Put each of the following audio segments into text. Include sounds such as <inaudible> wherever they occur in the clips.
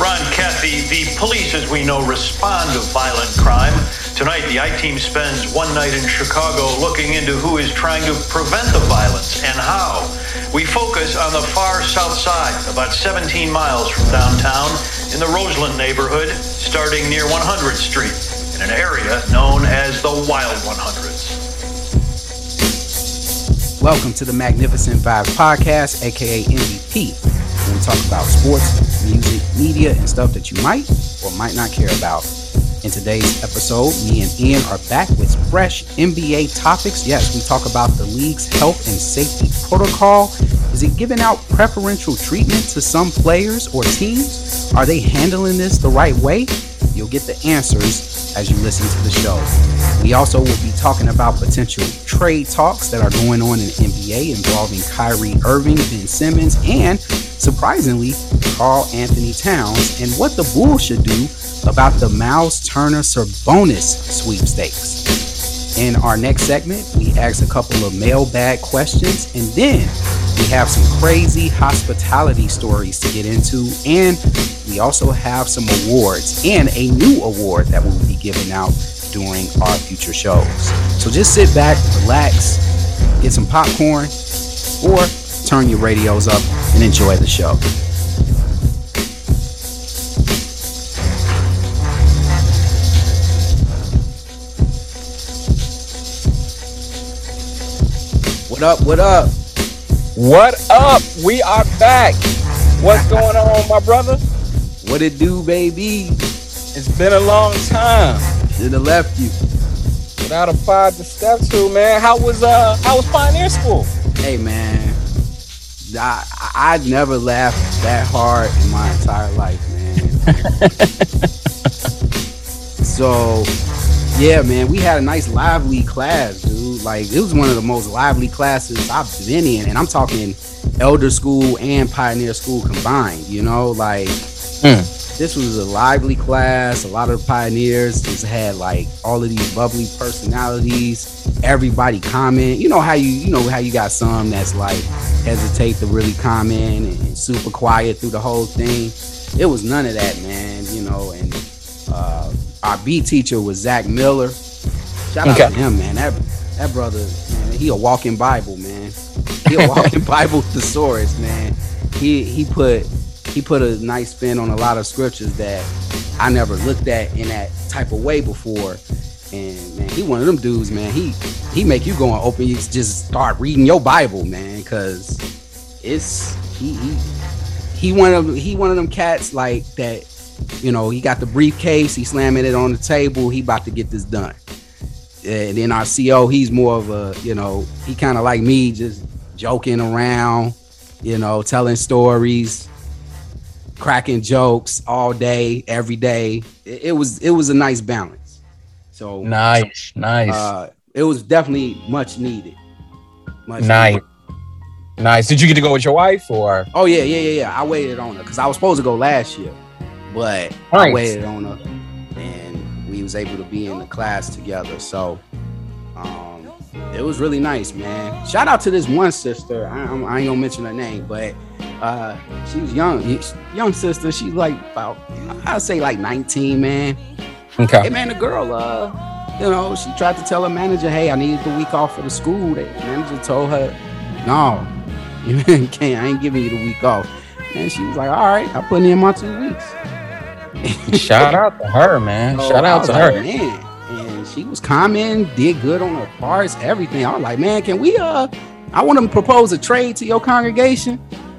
Ron Cathy, the police, as we know, respond to violent crime. Tonight, the I team spends one night in Chicago looking into who is trying to prevent the violence and how. We focus on the far south side, about 17 miles from downtown, in the Roseland neighborhood, starting near 100th Street, in an area known as the Wild 100s. Welcome to the Magnificent Vibes Podcast, aka MVP, we talk about sports, music, media, and stuff that you might or might not care about. In today's episode, me and Ian are back with fresh NBA topics. Yes, we talk about the league's health and safety protocol. Is it giving out preferential treatment to some players or teams? Are they handling this the right way? You'll get the answers as you listen to the show. We also will be talking about potential trade talks that are going on in the NBA involving Kyrie Irving, Ben Simmons, and surprisingly, Karl Anthony Towns, and what the Bulls should do about the Miles Turner Sabonis sweepstakes. In our next segment, we ask a couple of mailbag questions, and then we have some crazy hospitality stories to get into, and we also have some awards and a new award that will be given out during our future shows. So just sit back, relax, get some popcorn, or turn your radios up and enjoy the show. What up? What up? What up? We are back. What's going on, my brother? What it do, baby? It's been a long time Should have left you. without a pod to step to, man. How was uh how was Pioneer School? Hey, man. I I never laughed that hard in my entire life, man. <laughs> so, yeah, man, we had a nice lively class, dude. Like it was one of the most lively classes I've been in, and I'm talking elder school and pioneer school combined. You know, like this was a lively class. A lot of pioneers just had like all of these bubbly personalities. Everybody comment. You know how you you know how you got some that's like hesitate to really comment and super quiet through the whole thing. It was none of that, man. You know, and uh, our B teacher was Zach Miller. Shout out Okay. to him, man. That that brother, man, he a walking Bible, man. He a walking <laughs> Bible thesaurus, man. He he put he put a nice spin on a lot of scriptures that I never looked at in that type of way before. And man, he one of them dudes, man. He he make you go and open you just start reading your Bible, man, cause it's he he he one of he one of them cats like that. You know, he got the briefcase, he slamming it on the table, he about to get this done. And then our CO, he's more of a, you know, he kind of like me, just joking around, you know, telling stories, cracking jokes all day, every day. It, it was it was a nice balance. So Nice, nice, uh, it was definitely much needed. Much nice, needed. nice. Did you get to go with your wife or? Oh yeah, yeah, yeah, yeah. I waited on her because I was supposed to go last year, but I waited on her, and we was able to be in the class together. So, um, it was really nice, man. Shout out to this one sister. I, I'm- ain't gonna mention her name, but uh, she was young, young sister. She's like about, I'd say like 19, man. Okay. Hey man, the girl, uh, you know, she tried to tell her manager, "Hey, I needed the week off for the school." The manager told her, "No, <laughs> you can't. I ain't giving you the week off." And she was like, "All right, I put in my two weeks." <laughs> Shout out to her, man. So Shout out to like, her. man. And she was commenting, did good on her parts, everything. I was like, man, can we? Uh, I want to propose a trade to your congregation. <laughs>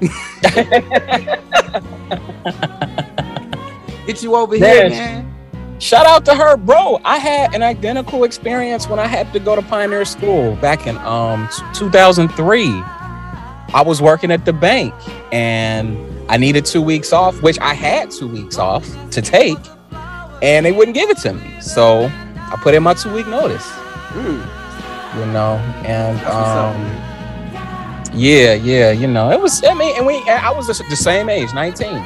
Get you over here, Man, man. Shout out to her, bro. I had an identical experience when I had to go to Pioneer School back in um 2003. I was working at the bank and I needed two weeks off, which I had two weeks off to take, and they wouldn't give it to me. So I put in my two week notice, Mm, you know, and that's what's up, um, yeah, yeah, you know, it was. I mean, and we, I was the the same age, 19.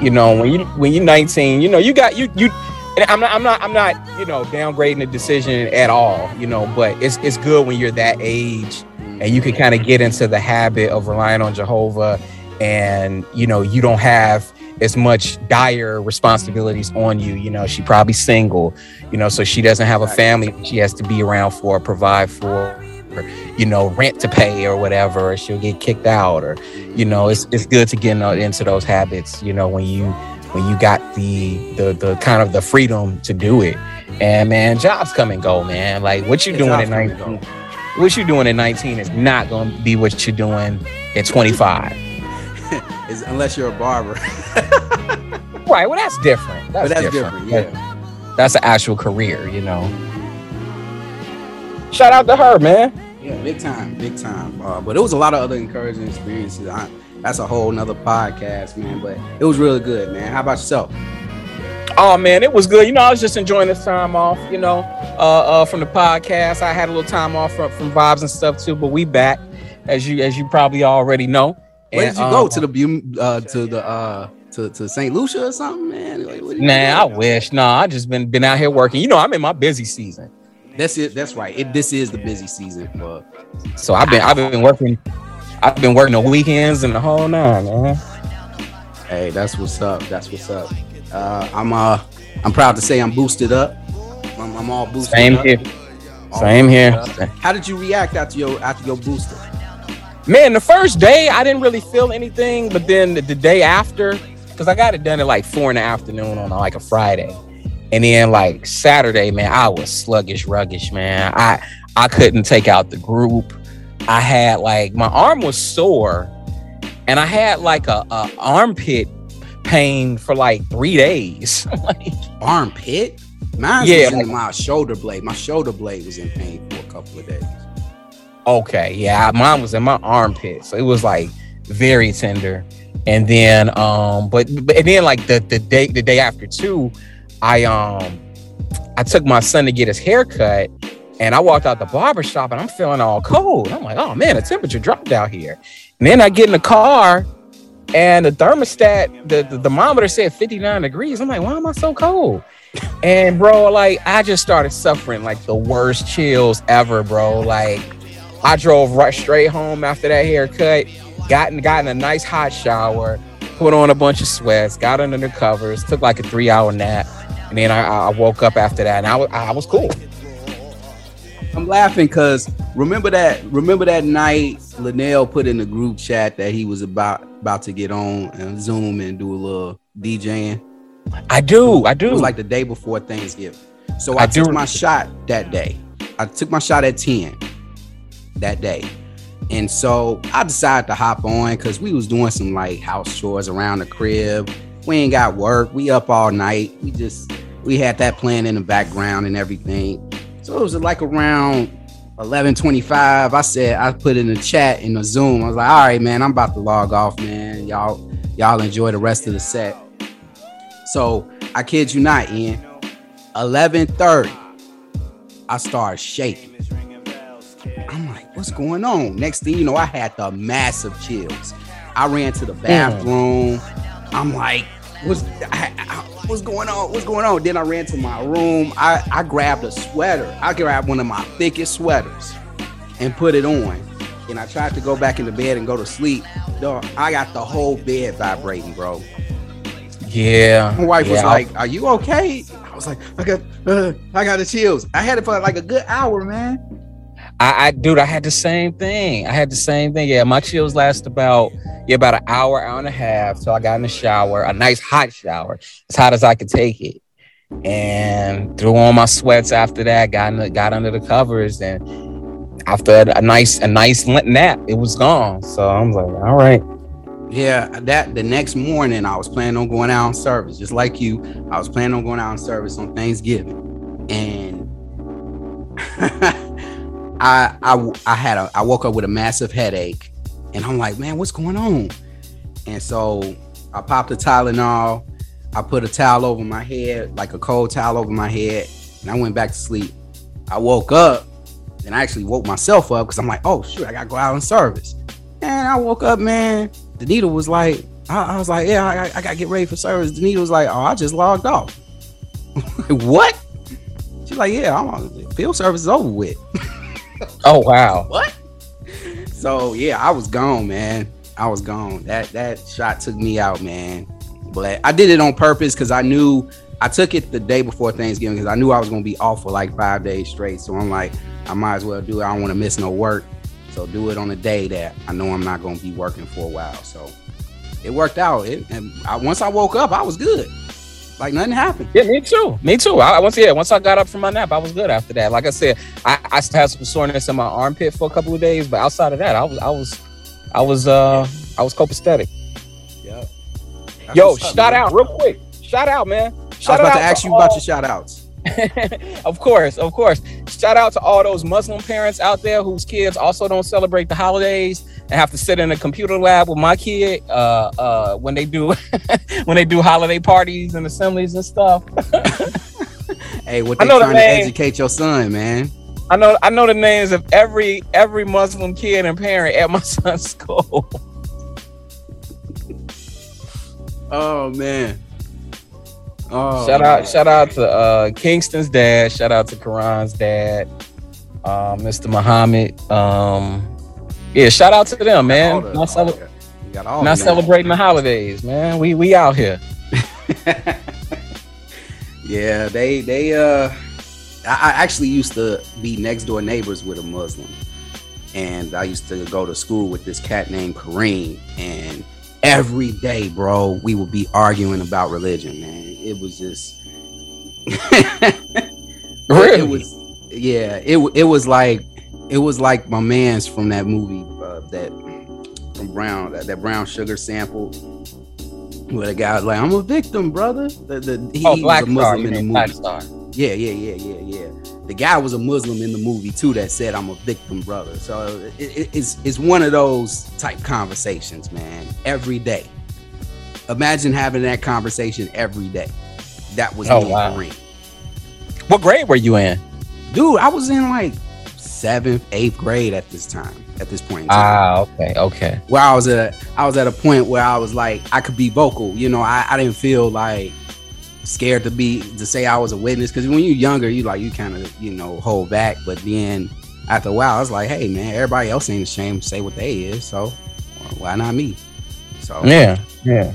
You know, when you when you're 19, you know, you got you you. And I'm not, I'm not, I'm not, you know, downgrading the decision at all, you know. But it's it's good when you're that age and you can kind of get into the habit of relying on Jehovah, and you know, you don't have as much dire responsibilities on you. You know, she probably single, you know, so she doesn't have a family she has to be around for, provide for, or, you know, rent to pay or whatever, or she'll get kicked out, or you know, it's it's good to get uh, into those habits, you know, when you when you got the the the kind of the freedom to do it. And man, jobs come and go, man. Like what you doing at 19, what you doing at 19 is not gonna be what you're doing at 25. <laughs> is unless you're a barber. <laughs> right. Well, that's different. That's, that's different. different. Yeah. That's an actual career, you know. Shout out to her, man. Yeah, big time, big time. Uh, but it was a lot of other encouraging experiences. I, that's a whole nother podcast, man. But it was really good, man. How about yourself? Oh man, it was good. You know, I was just enjoying this time off. You know, uh, uh, from the podcast. I had a little time off from, from vibes and stuff too. But we back, as you as you probably already know. Where and, did you um, go to the uh, to the uh to, to St. Lucia or something, man? Like, nah, I wish. No, nah, I just been been out here working. You know, I'm in my busy season. That's it. That's right. It this is the busy season for. So I've been I've been working. I've been working the weekends and the whole nine, man. Hey, that's what's up. That's what's up. Uh, I'm uh I'm proud to say I'm boosted up. I'm, I'm all boosted. Same up. here. All Same here. Up. How did you react after your after your booster? Man, the first day I didn't really feel anything, but then the, the day after, because I got it done at like four in the afternoon on like a Friday. And then like Saturday, man, I was sluggish, ruggish, man. I I couldn't take out the group. I had like my arm was sore, and I had like a, a armpit pain for like three days. <laughs> like, armpit? Mine yeah, was in my shoulder blade. My shoulder blade was in pain for a couple of days. Okay, yeah, mine was in my armpit, so it was like very tender. And then, um, but, but and then like the the day the day after too, I um I took my son to get his hair cut and I walked out the barber shop and I'm feeling all cold. I'm like, oh man, the temperature dropped out here. And then I get in the car and the thermostat, the, the thermometer said 59 degrees. I'm like, why am I so cold? And bro, like I just started suffering like the worst chills ever, bro. Like I drove right straight home after that haircut, gotten in, got in a nice hot shower, put on a bunch of sweats, got under the covers, took like a three hour nap and then I, I woke up after that, and I was I was cool. I'm laughing because remember that remember that night Linnell put in the group chat that he was about about to get on and Zoom and do a little DJing. I do, I do. It was like the day before Thanksgiving. So I, I took do. my shot that day. I took my shot at 10 that day. And so I decided to hop on because we was doing some like house chores around the crib we ain't got work. We up all night. We just we had that playing in the background and everything. So it was like around 11:25. I said I put in the chat in the Zoom. I was like, all right, man, I'm about to log off, man. Y'all y'all enjoy the rest of the set. So I kid you not, Ian. 11:30, I start shaking. I'm like, what's going on? Next thing you know, I had the massive chills. I ran to the bathroom. Mm. I'm like, what's I, I, what's going on? What's going on? Then I ran to my room. I, I grabbed a sweater. I grabbed one of my thickest sweaters and put it on. And I tried to go back into bed and go to sleep. Dog, I got the whole bed vibrating, bro. Yeah. My wife yeah. was like, "Are you okay?" I was like, "I got, uh, I got the chills." I had it for like a good hour, man. I, I, dude, I had the same thing. I had the same thing. Yeah, my chills last about yeah about an hour, hour and a half. So I got in the shower, a nice hot shower, as hot as I could take it, and threw on my sweats after that. Got the, got under the covers, and after a nice a nice nap, it was gone. So I'm like, all right. Yeah, that the next morning I was planning on going out on service, just like you. I was planning on going out on service on Thanksgiving, and. <laughs> I I I had a I woke up with a massive headache, and I'm like, man, what's going on? And so I popped a Tylenol. I put a towel over my head, like a cold towel over my head, and I went back to sleep. I woke up, and I actually woke myself up because I'm like, oh shoot, I gotta go out in service. And I woke up, man. The needle was like, I, I was like, yeah, I, I, gotta get ready for service. The needle was like, oh, I just logged off. <laughs> what? She's like, yeah, I'm on field service is over with. <laughs> Oh wow. what? So yeah, I was gone, man. I was gone. That that shot took me out, man. But I did it on purpose because I knew I took it the day before Thanksgiving because I knew I was gonna be off for like five days straight. So I'm like, I might as well do it. I don't want to miss no work. So do it on a day that I know I'm not gonna be working for a while. So it worked out. It, and I, once I woke up, I was good. Like nothing happened. Yeah, me too. Me too. I once yeah, once I got up from my nap, I was good after that. Like I said, I, I still had some soreness in my armpit for a couple of days, but outside of that, I was I was I was uh I was copacetic. Yep. Yo, shout out real quick. Shout out, man. Shout I was about out to ask you all- about your shout outs. <laughs> of course, of course. Shout out to all those Muslim parents out there whose kids also don't celebrate the holidays and have to sit in a computer lab with my kid uh, uh, when they do <laughs> when they do holiday parties and assemblies and stuff. <laughs> Hey, what I they know the trying to name. educate your son, man? I know I know the names of every every Muslim kid and parent at my son's school. Oh man. Oh shout out shout out to uh, Kingston's dad. Shout out to Karan's dad. Uh, Mr. Muhammad. Um, yeah, shout out to them, man. the- Not, cele- not celebrating the holidays, man. We we out here. <laughs> yeah, they they uh I, I actually used to be next door neighbors with a Muslim. And I used to go to school with this cat named Kareem. And every day, bro, we would be arguing about religion, man. It was just <laughs> Really? It was yeah, it it was like it was like my man's from that movie uh, that from Brown that, that Brown Sugar sample where the guy was like, "I'm a victim, brother." The, the, he, oh, he Black was a Muslim You in the movie. Star. Yeah, yeah, yeah, yeah, yeah. The guy was a Muslim in the movie too that said, "I'm a victim, brother." So it, it, it's it's one of those type conversations, man. Every day. Imagine having that conversation every day. That was Oh, me wow. What grade were you in? dude i was in like seventh eighth grade at this time at this point in time Ah, okay, okay. where i was at i was at a point where i was like i could be vocal you know i, I didn't feel like scared to be to say i was a witness because when you're younger you like you kind of you know hold back but then after a while i was like hey man everybody else ain't ashamed to say what they is so why not me so Yeah, yeah,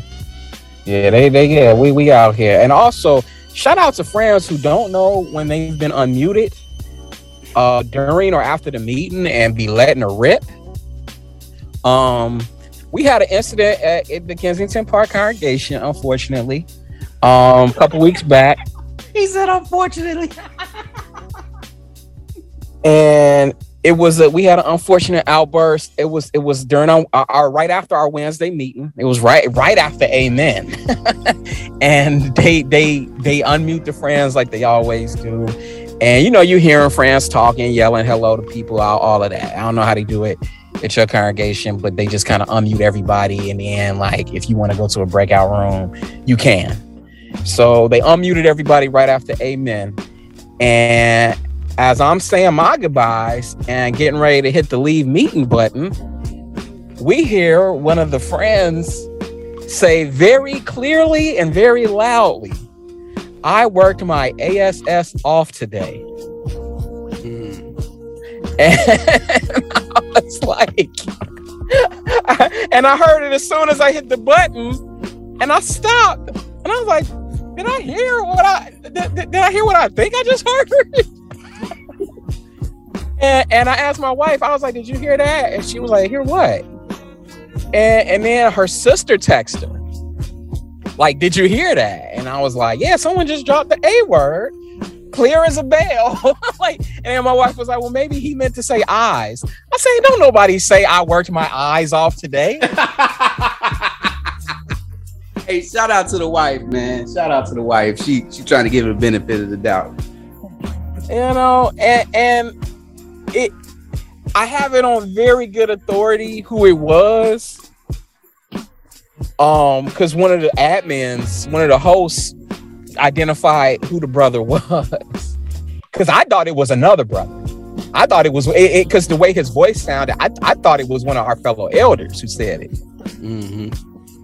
yeah. They, they, yeah. We, we out here, and also shout out to friends who don't know when they've been unmuted uh, during or after the meeting and be letting a rip. Um, we had an incident at, at the Kensington Park congregation, unfortunately, um, a couple weeks back. he said unfortunately <laughs> and it was a, we had an unfortunate outburst. It was it was during our, our right after our Wednesday meeting. It was right right after Amen, <laughs> and they they they unmute the friends like they always do, and you know you hearing friends talking, yelling hello to people, all, all of that. I don't know how they do it at your congregation, but they just kind of unmute everybody in the end. Like if you want to go to a breakout room, you can. So they unmuted everybody right after Amen, and as I'm saying my goodbyes and getting ready to hit the leave meeting button, we hear one of the friends say very clearly and very loudly, I worked my ASS off today. Hmm. And <laughs> I was like, <laughs> and I heard it as soon as I hit the button and I stopped. And I was like, did I hear what I did, did I hear what I think I just heard? <laughs> and, and I asked my wife, I was like, did you hear that? And she was like, hear what? And and then her sister texted her. Like, did you hear that? And I was like, yeah, someone just dropped the A word, clear as a bell. <laughs> like, and then my wife was like, well, maybe he meant to say eyes. I say, don't nobody say I worked my eyes off today. <laughs> Hey, shout out to the wife, man. Shout out to the wife. She she trying to give it the benefit of the doubt. you know, and and it I have it on very good authority who it was. Um, because one of the admins, one of the hosts, identified who the brother <laughs> was. Because I thought it was another brother. I thought it was it because the way his voice sounded, I, I thought it was one of our fellow elders who said it. hmm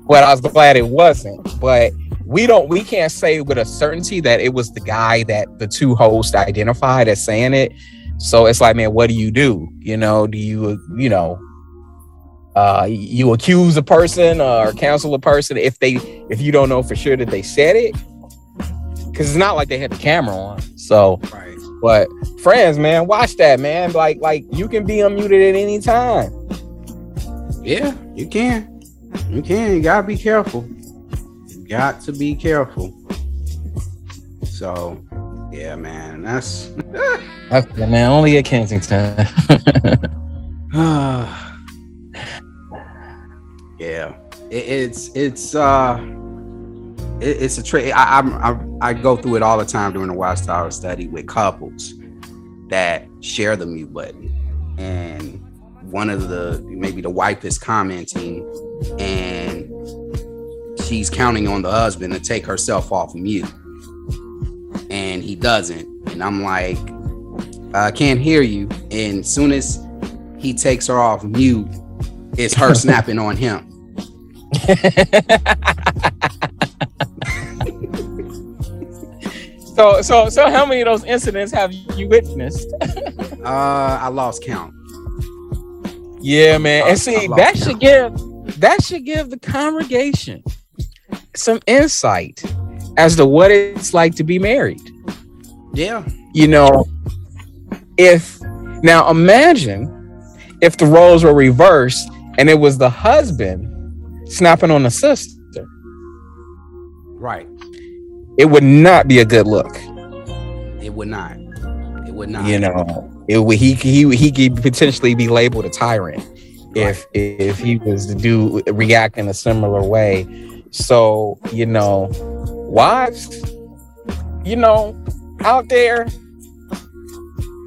But I was glad it wasn't. But we don't we can't say with a certainty that it was the guy that the two hosts identified as saying it. So it's like, man, what do you do? You know, do you you know uh, you accuse a person or counsel a person if they if you don't know for sure that they said it because it's not like they had the camera on so Right. but friends man watch that man like like you can be unmuted at any time Yeah, you can. You can. You gotta be careful. You got to be careful. So, yeah, man, that's <laughs> okay, man only at kensington <sighs> yeah. It, it's it's uh it, it's a trick. I, I'm- I I go through it all the time during the Watchtower study with couples that share the mute button, and one of the maybe the wife is commenting, and she's counting on the husband to take herself off mute, and he doesn't, and I'm like, I can't hear you, and soon as he takes her off mute, it's her <laughs> snapping on him. <laughs> so so so how many of those incidents have you witnessed <laughs> Uh, I lost count. Yeah, man. And see, that count. should give that should give the congregation some insight as to what it's like to be married. Yeah, You know, if now imagine if the roles were reversed and it was the husband snapping on the sister. right. It would not be a good look. It would not. It would not. You know, it would he he he could potentially be labeled a tyrant if if he was to do react in a similar way. So you know, wives, you know, out there, <laughs>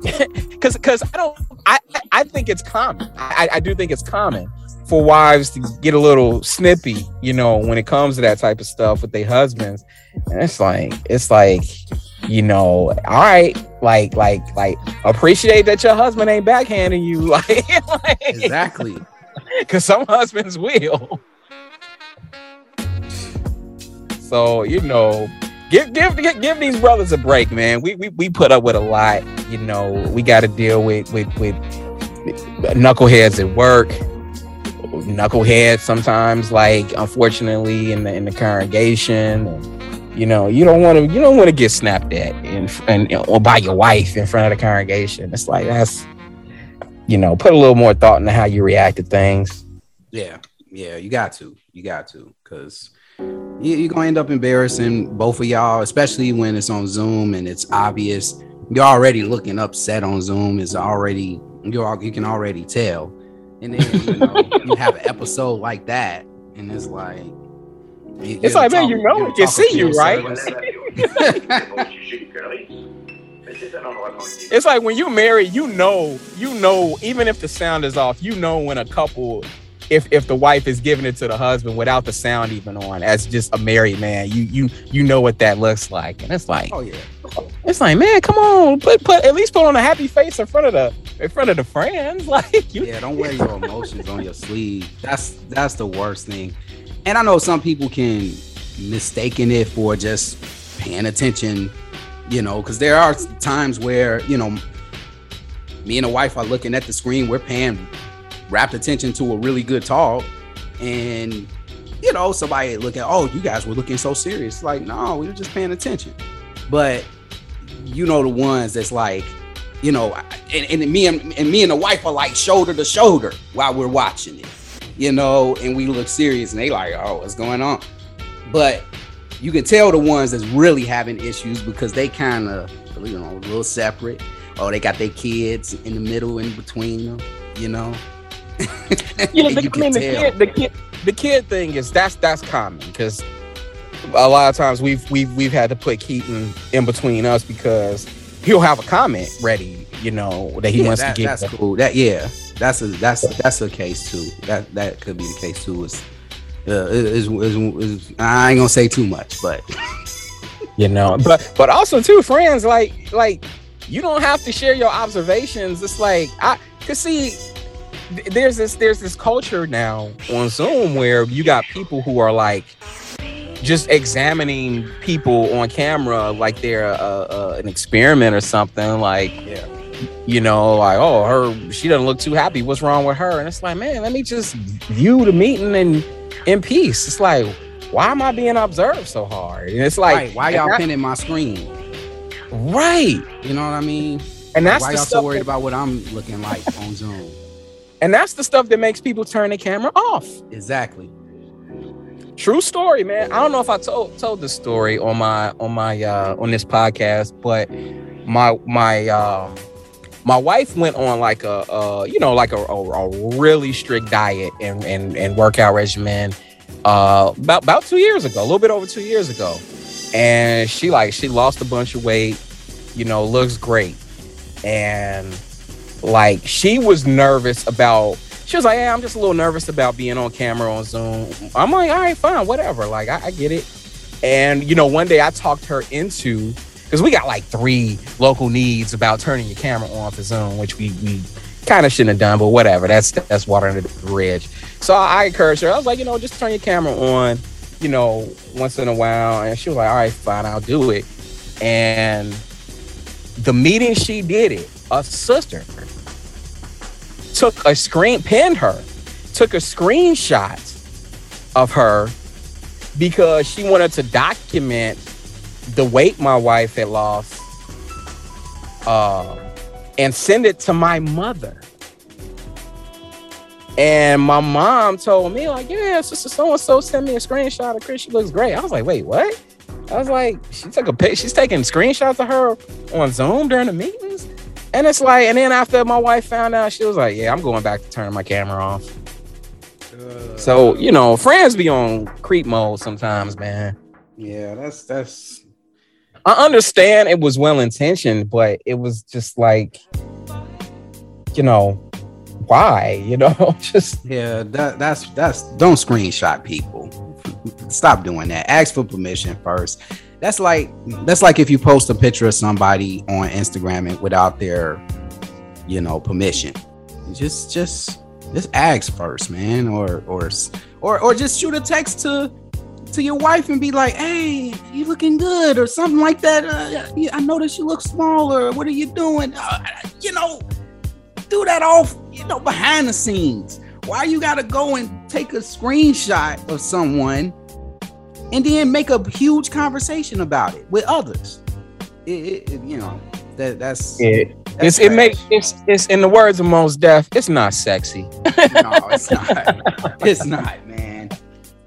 because because I don't I I think it's common. I I do think it's common for wives to get a little snippy, you know, when it comes to that type of stuff with their husbands. And it's like it's like you know, all right, like, like, like, appreciate that your husband ain't backhanding you, <laughs> <laughs> like, exactly. because some husbands will. So you know, give give give, these brothers a break, man. We, we we put up with a lot. You know, we got to deal with with with knuckleheads at work. Knuckleheads sometimes, like unfortunately, in the in the congregation. You know, you don't want to you don't want to get snapped at in and or by your wife in front of the congregation. It's like that's you know, put a little more thought into how you react to things. Yeah, yeah. You got to. You got to, because you're gonna end up embarrassing both of y'all, especially when it's on Zoom and it's obvious. You're already looking upset on Zoom. It's already you all you can already tell, and then you know you have an episode like that, and it's like. you- It's you're like, man, you know you're we can see you, right? <laughs> It's like when you marry, you know, you know, even if the sound is off, you know when a couple, if if the wife is giving it to the husband without the sound even on, as just a married man, you you you know what that looks like, and it's like Oh yeah. it's like, man, come on, put put at least put on a happy face in front of the in front of the friends, <laughs> like you. Yeah, don't wear your emotions on your sleeve. That's that's the worst thing. And I know some people can mistaken it for just paying attention, you know, because there are times where, you know, me and the wife are looking at the screen, we're paying rapt attention to a really good talk. And, you know, somebody look at, oh, you guys were looking so serious. Like, no, we were just paying attention. But you know the ones that's like, you know, and, and me and, and me and the wife are like shoulder to shoulder while we're watching it, you know, and we look serious and they like, oh, what's going on? But you can tell the ones that's really having issues because they kind of, you know, a little separate. Oh, they got their kids in the middle, in between them, you know. Yeah, the, <laughs> you I mean, the kid, the kid, the kid thing is that's that's common because a lot of times we've we've we've had to put Keaton in between us because he'll have a comment ready, you know, that he Yeah, wants that- to give. That's cool. That yeah, that's a that's that's a case too. That that could be the case too. Is uh, is, is, is, I ain't gonna say too much, but <laughs> you know but but also too friends like like you don't have to share your observations it's like i cause see th- there's this there's this culture now on zoom where you got people who are like just examining people on camera like they're uh, uh, an experiment or something like yeah, you know, like, oh, her she doesn't look too happy. What's wrong with her? And it's like, man, let me just view the meeting in in peace. It's like, why am I being observed so hard? And it's like, right. why y'all pinning my screen? Right. You know what I mean? And that's why y'all so worried that, about what I'm looking like on Zoom. And that's the stuff that makes people turn the camera off. Exactly. True story, man. I don't know if I told told the story on my on my uh on this podcast, but my my um my wife went on like a, uh you know like a, a, a, really strict diet and, and and workout regimen uh about about two years ago a little bit over two years ago and she like she lost a bunch of weight you know looks great and like she was nervous about she was like yeah i'm just a little nervous about being on camera on zoom. I'm like all right fine whatever like i, I get it. And you know one day i talked her into because we got like three local needs about turning your camera on for zoom which we we kind of shouldn't have done but whatever that's that's water under the bridge. So i encouraged her. I was like you know just turn your camera on you know once in a while. And she was like all right fine i'll do it. And the meeting she did it. A sister took a screen, pinned her, took a screenshot of her because she wanted to document the weight my wife had lost uh, and send it to my mother. And my mom told me, like, yeah, sister so and so sent me a screenshot of Chris. She looks great. I was like, wait, what? I was like, she took a pic. She's taking screenshots of her on Zoom during the meetings. And it's like, and then after my wife found out, she was like, "Yeah, I'm going back to turn my camera off." Uh, so you know, friends be on creep mode sometimes, man. Yeah, that's that's. I understand it was well intentioned, but it was just like, you know, why? You know, <laughs> just yeah. That that's that's don't screenshot people. Stop doing that. Ask for permission first that's like that's like if you post a picture of somebody on Instagram and without their, you know, permission. Just just just ask first, man, or or or or just shoot a text to to your wife and be like, "Hey, you looking good," or something like that. Uh, I noticed you look smaller. What are you doing? Uh, you know, do that off, you know, behind the scenes. Why you gotta go and take a screenshot of someone and then make a huge conversation about it with others. It, it, you know, that that's it. That's it's, it makes it's it's in the words of Mos Def. It's not sexy. <laughs> no, it's not. it's not, man.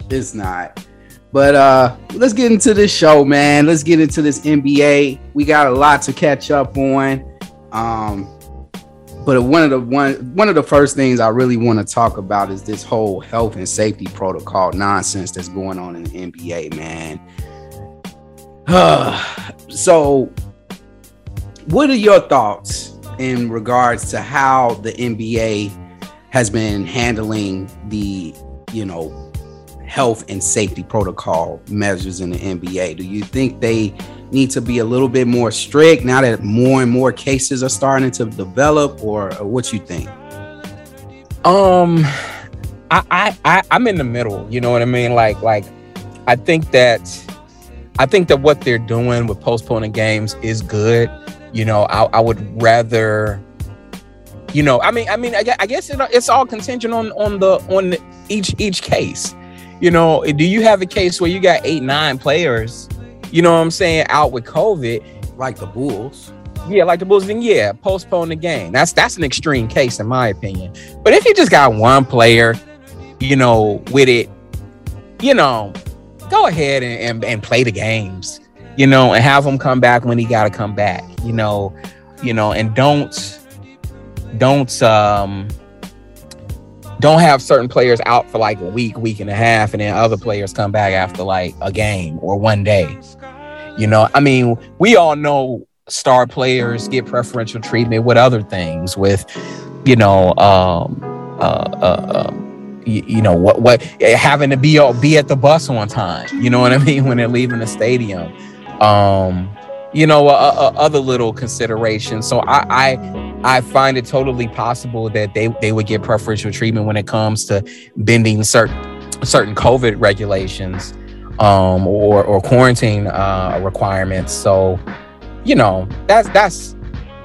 It's not. But uh let's get into this show, man. Let's get into this NBA. We got a lot to catch up on. Um but one of the one one of the first things I really want to talk about is this whole health and safety protocol nonsense that's going on in the NBA, man. <sighs> so, what are your thoughts in regards to how the NBA has been handling the, you know, health and safety protocol measures in the NBA? Do you think they need to be a little bit more strict now that more and more cases are starting to develop, or, what you think? Um, I, I, I I'm in the middle. You know what I mean? Like, like I think that I think that what they're doing with postponing games is good. You know, I, I would rather. You know, I mean, I mean, I, I guess it, it's all contingent on on the on each each case. You know, do you have a case where you got eight nine players you know what I'm saying, out with COVID. Like the Bulls. Yeah, like the Bulls, then yeah, postpone the game. That's that's an extreme case in my opinion. But if you just got one player, you know, with it, you know, go ahead and, and, and play the games, you know, and have him come back when he gotta come back, you know, you know, and don't don't um don't have certain players out for like a week, week and a half, and then other players come back after like a game or one day. You know, I mean, we all know star players get preferential treatment with other things, with you know, um, uh, uh, um, you, know what what having to be be at the bus on time. You know what I <laughs> mean when they're leaving the stadium. Um, you know, uh, uh, other little considerations. So I, I, I find it totally possible that they they would get preferential treatment when it comes to bending certain certain COVID regulations um, or or quarantine uh, requirements. So, you know, that's that's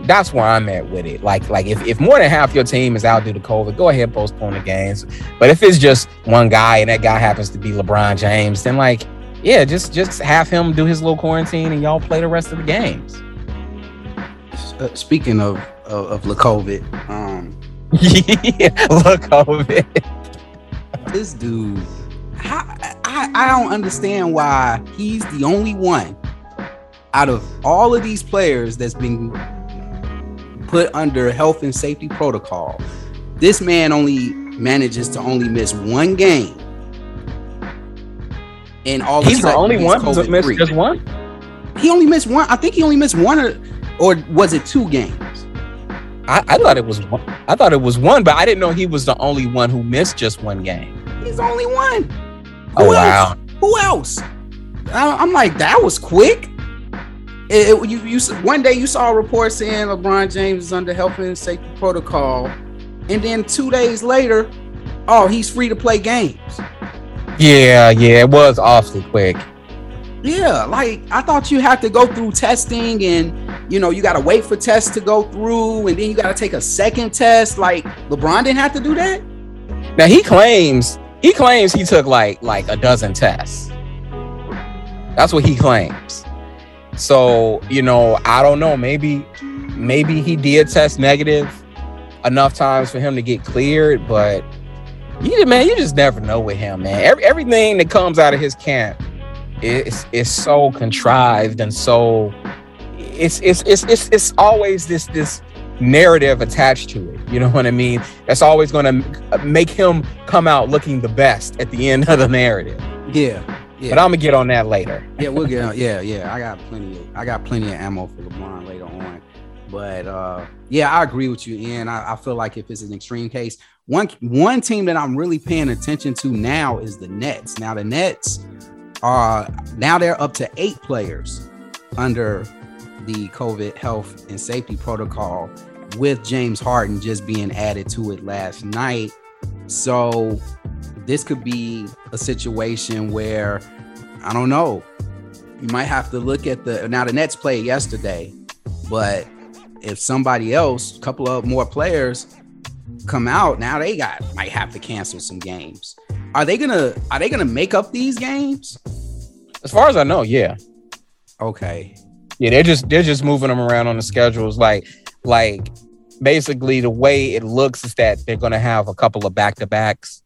that's where I'm at with it. Like, like if, if more than half your team is out due to COVID, go ahead postpone the games. But if it's just one guy and that guy happens to be LeBron James, then like, yeah, just just have him do his little quarantine and y'all play the rest of the games. Uh, speaking of of, of LeCovid, um, <laughs> yeah, LeCovid. This dude, I, I I don't understand why he's the only one out of all of these players that's been put under health and safety protocol. This man only manages to only miss one game. And all he's the only he's one who's missed just one. He only missed one. I think he only missed one, or, or was it two games? I, I, thought it was one. I thought it was one, but I didn't know he was the only one who missed just one game. He's the only one. Oh, Who wow! Who else? I'm like that was quick. It, it, you, you one day you saw a report saying LeBron James is under health and safety protocol, and then two days later, oh, he's free to play games. Yeah, yeah, it was awfully quick. Yeah, like I thought you had to go through testing and you know, you got to wait for tests to go through and then you got to take a second test. Like LeBron didn't have to do that. Now he claims he claims he took like like a dozen tests. That's what he claims. So, you know, I don't know. Maybe, maybe he did test negative enough times for him to get cleared, but you man, you just never know with him, man. Every, everything that comes out of his camp is is so contrived and so it's it's it's it's it's always this this narrative attached to it. You know what I mean? That's always going to make him come out looking the best at the end of the narrative. Yeah. Yeah. But I'm gonna get on that later. yeah, we'll get on. Yeah, yeah. I got plenty. Of, I got plenty of ammo for LeBron later on. But uh, yeah, I agree with you, Ian. I, I feel like if it's an extreme case, one one team that I'm really paying attention to now is the Nets. Now the Nets are now they're up to eight players under the COVID health and safety protocol, with James Harden just being added to it last night. So this could be a situation where I don't know. You might have to look at the now the Nets played yesterday, but if somebody else, a couple of more players come out, now they got might have to cancel some games. Are they gonna are they gonna make up these games? As far as I know, yeah. Okay. Yeah, they're just they're just moving them around on the schedules. Like like basically the way it looks is that they're gonna have a couple of back to backs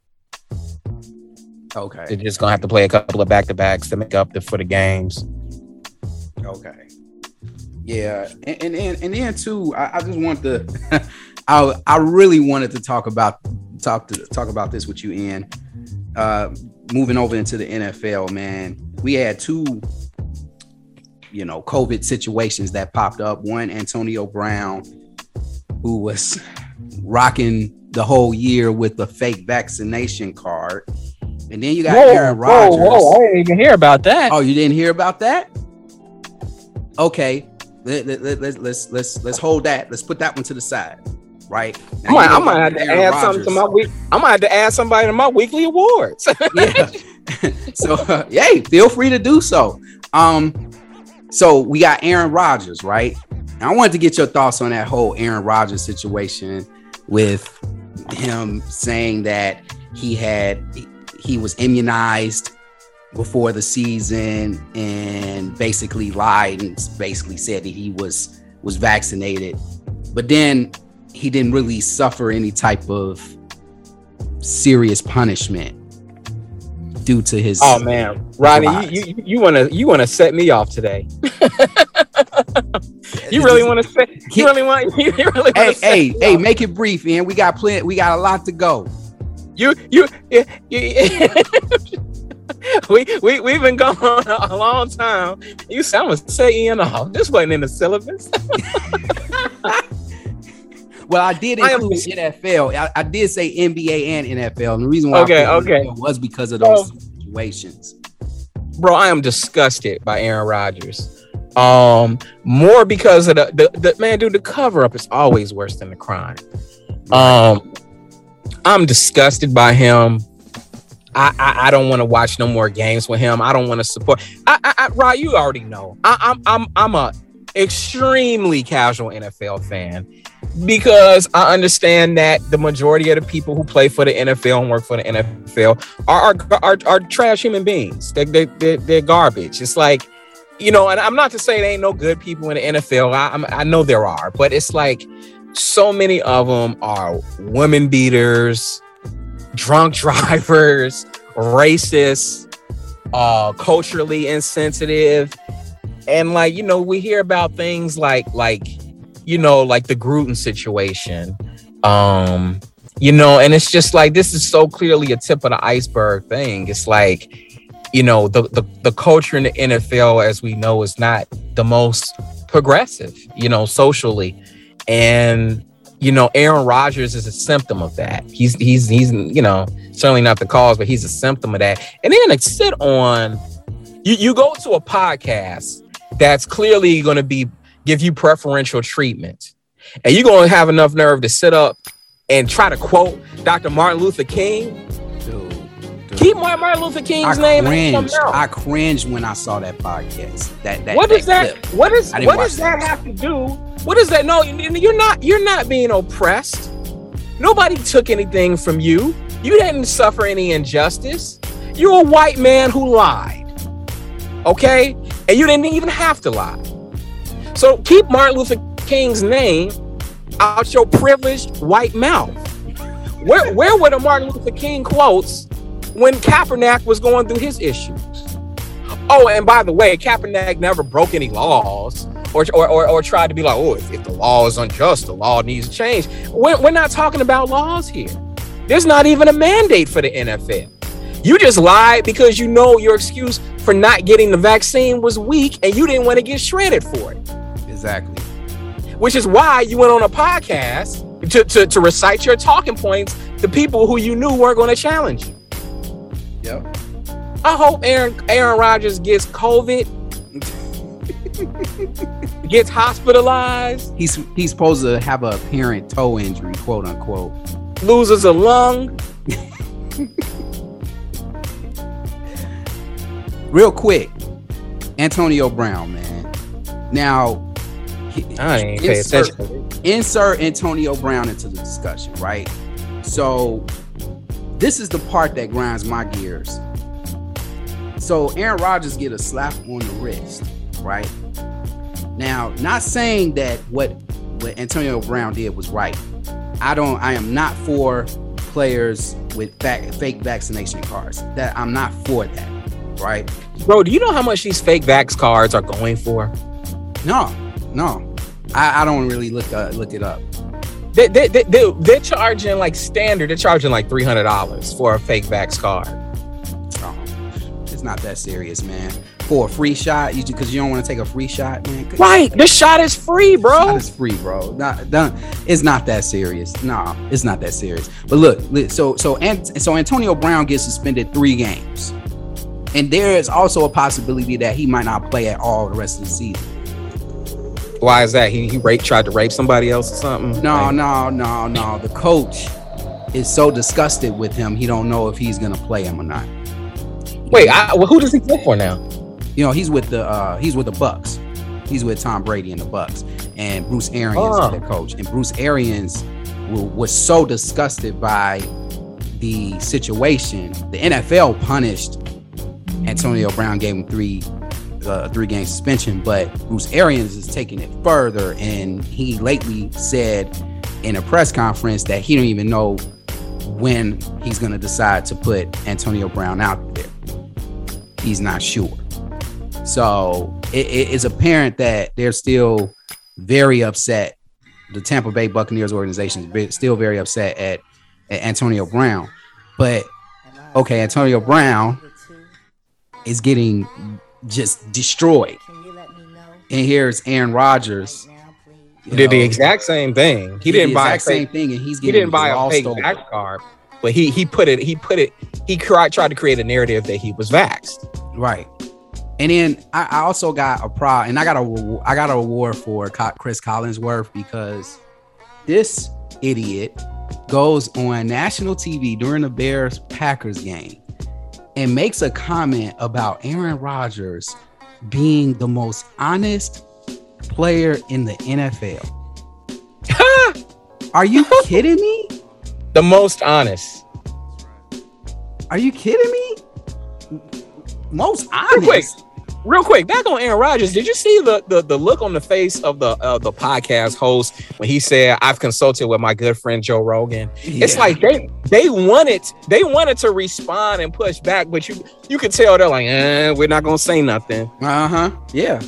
Okay. They're just gonna have to play a couple of back to backs to make up the, for the games. Okay. Yeah, and and and, and then too, I, I just want to, <laughs> I I really wanted to talk about talk to talk about this with you, Ian. Uh, moving over into the NFL, man, we had two, you know, COVID situations that popped up. One, Antonio Brown, who was rocking the whole year with the fake vaccination card and then you got whoa, Aaron Rodgers. Whoa, whoa, I didn't even hear about that. Oh, you didn't hear about that? Okay. Let, let, let, let's let's let's let's hold that. Let's put that one to the side. Right. Now, I might, I might have to Aaron add something to my week. I might have to add somebody to my weekly awards. <laughs> yeah. <laughs> so <laughs> uh, yay, feel free to do so. Um, so we got Aaron Rodgers, right? I wanted to get your thoughts on that whole Aaron Rodgers situation with him saying that he had he was immunized before the season and basically lied and basically said that he was was vaccinated but then he didn't really suffer any type of serious punishment due to his oh man ronnie you you want to you want to set me off today <laughs> you really want to <laughs> say you really want you really hey hey hey make it brief man we got plenty we got a lot to go you you, you, you <laughs> we we we've been going a long time. You sound was saying off. This wasn't in the syllabus. Well, I did include I NFL. I, I, did say NBA and NFL, and the reason why okay, okay, was because of those situations. Bro, I am disgusted by Aaron Rodgers. Um, more because of the, the, the man, dude. The cover up is always worse than the crime. Um, I'm disgusted by him. I, I, I don't want to watch no more games with him. I don't want to support. I, I, I Rod, you already know. I, I'm I'm I'm a extremely casual NFL fan because I understand that the majority of the people who play for the NFL and work for the NFL are are, are, are trash human beings. They, they, they, they're garbage. It's like, you know, and I'm not to say there ain't no good people in the NFL. I, I know there are, but it's like so many of them are women beaters, drunk <laughs> drivers, racist, uh, culturally insensitive. And like, you know, we hear about things like like you know, like the Gruden situation. Um, you know, and it's just like this is so clearly a tip of the iceberg thing. It's like, you know, the the, the culture in the NFL, as we know, is not the most progressive, you know, socially. And you know, Aaron Rodgers is a symptom of that. He's he's he's you know certainly not the cause, but he's a symptom of that. And then to sit on, you you go to a podcast that's clearly going to be give you preferential treatment. And you're going to have enough nerve to sit up and try to quote Dr. Martin Luther King. Dude, dude. Keep Martin Luther King's name. I name. Cringed. I cringed when I saw that podcast. That, that what does that? Clip. What is what does that, that have to do? What is that? No, you're not. You're not being oppressed. Nobody took anything from you. You didn't suffer any injustice. You're a white man who lied. Okay, and you didn't even have to lie. So keep Martin Luther King's name out your privileged white mouth. Where where were the Martin Luther King quotes when Kaepernick was going through his issues? Oh, and by the way, Kaepernick never broke any laws or, or, or, or tried to be like, oh, if, if, the law is unjust, the law needs to change. We're, we're not talking about laws here. There's not even a mandate for the NFL. You just lied because you know your excuse for not getting the vaccine was weak and you didn't want to get shredded for it. Exactly. Which is why you went on a podcast to, to, to recite your talking points to people who you knew weren't going to challenge you. Yep. I hope Aaron Aaron Rodgers gets COVID, <laughs> gets hospitalized. He's he's supposed to have a apparent toe injury, quote unquote. Loses a lung. <laughs> Real quick, Antonio Brown, man. Now, I ain't pay insert, attention. Insert Antonio Brown into the discussion, right? So this is the part that grinds my gears. So Aaron Rodgers get a slap on the wrist, right? Now, not saying that what what Antonio Brown did was right. I don't. I am not for players with fake vaccination cards. That I'm not for that, right? Bro, do you know how much these fake vax cards are going for? No, no. I, I don't really look uh, look it up. They, they, they, they, they're charging like standard, they're charging like $300 for a fake vax card. Oh, it's not that serious, man. For a free shot, you because you don't want to take a free shot, man. Right, this shot is free, bro. Is free, bro. Not, not, it's not that serious. No, it's not that serious. But look, so so and so Antonio Brown gets suspended three games, and there is also a possibility that he might not play at all the rest of the season. Why is that? He he raped, tried to rape somebody else or something? No, like, no, no, no. The coach is so disgusted with him, he don't know if he's gonna play him or not. Wait, I, well, who does he play for now? You know, he's with the uh he's with the Bucks. He's with Tom Brady and the Bucks, and Bruce Arians oh. is their coach. And Bruce Arians was so disgusted by the situation. The NFL punished Antonio Brown, gave him three a three game suspension, but Bruce Arians is taking it further. And he lately said in a press conference that he don't even know when he's going to decide to put Antonio Brown out there. He's not sure. So it, it is apparent that they're still very upset. The Tampa Bay Buccaneers organization is still very upset at, at Antonio Brown. But okay, Antonio Brown is getting just destroyed. And here's Aaron Rodgers. Did the exact same thing. He, he didn't buy the same thing, and he's he didn't buy a fake vax card, but he he put it he put it he tried tried to create a narrative that he was vaxxed. Right. And then I, I also got a pro, and I got a I got a award for Chris Collinsworth because this idiot goes on national TV during the Bears Packers game and makes a comment about Aaron Rodgers being the most honest, player in the NFL. <laughs> Are you kidding me? The most honest. Are you kidding me? Most honest. Real quick, back on Aaron Rodgers. Did you see the the, the look on the face of the uh, the podcast host when he said, "I've consulted with my good friend Joe Rogan." It's like they they wanted they wanted to respond and push back, but you you could tell they're like, eh, "We're not gonna say nothing." Uh huh. Yeah.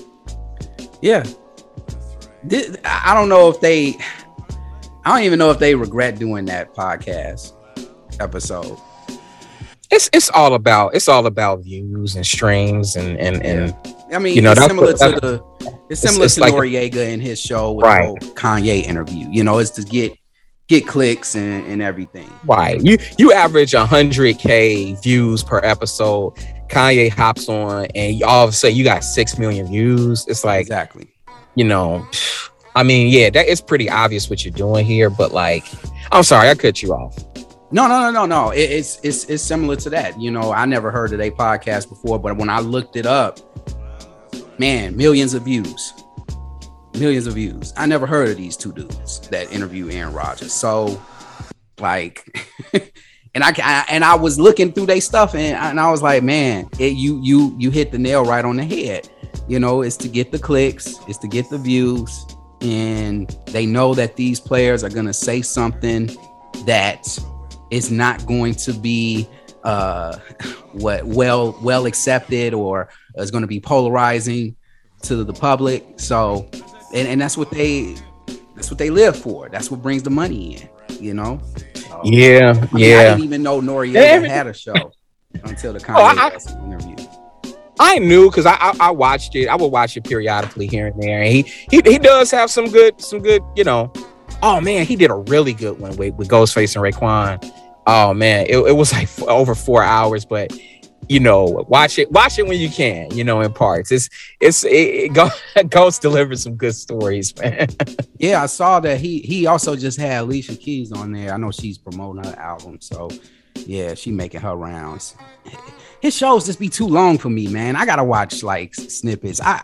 Yeah. Thi- I I don't know if they. I don't even know if they regret doing that podcast episode. It's it's all about it's all about views and streams and and and I mean, You know, it's that's similar what- to the. It's similar it's to like- Noreaga in his show with Right. the Kanye interview. You know, it's to get get clicks and, and everything. Right. You you average 100k views per episode. Kanye hops on and all of a sudden you got 6 million views. It's like, Exactly. you know, I mean, yeah, that is pretty obvious what you're doing here, but like I'm sorry, I cut you off. No, no, no, no, no. It, it's it's it's similar to that. You know, I never heard of a podcast before, but when I looked it up, man, millions of views, millions of views. I never heard of these two dudes that interview Aaron Rodgers. So, like, <laughs> and I, I and I was looking through their stuff, and, and I was like, man, it, you you you hit the nail right on the head. You know, it's to get the clicks, it's to get the views, and they know that these players are gonna say something that is not going to be uh what well well accepted or is going to be polarizing to the public so and, and that's what they that's what they live for that's what brings the money in you know So, Yeah, I mean, I didn't even know Noreaga Yeah, every- had a show until the Kanye Oh, I- West interview I knew because I, I I watched it. I would watch it periodically here and there. And he he he does have some good some good you know. Oh man, he did a really good one with, with Ghostface and Raekwon. Oh man, it, it was like f- <laughs> over four hours, but you know, watch it watch it when you can. You know, in parts. It's it's it, it go, <laughs> Ghost delivers some good stories, man. <laughs> yeah I saw that he he also just had Alicia Keys on there I know she's promoting her album so yeah she making her rounds his shows just be too long for me, man. I gotta watch like snippets. I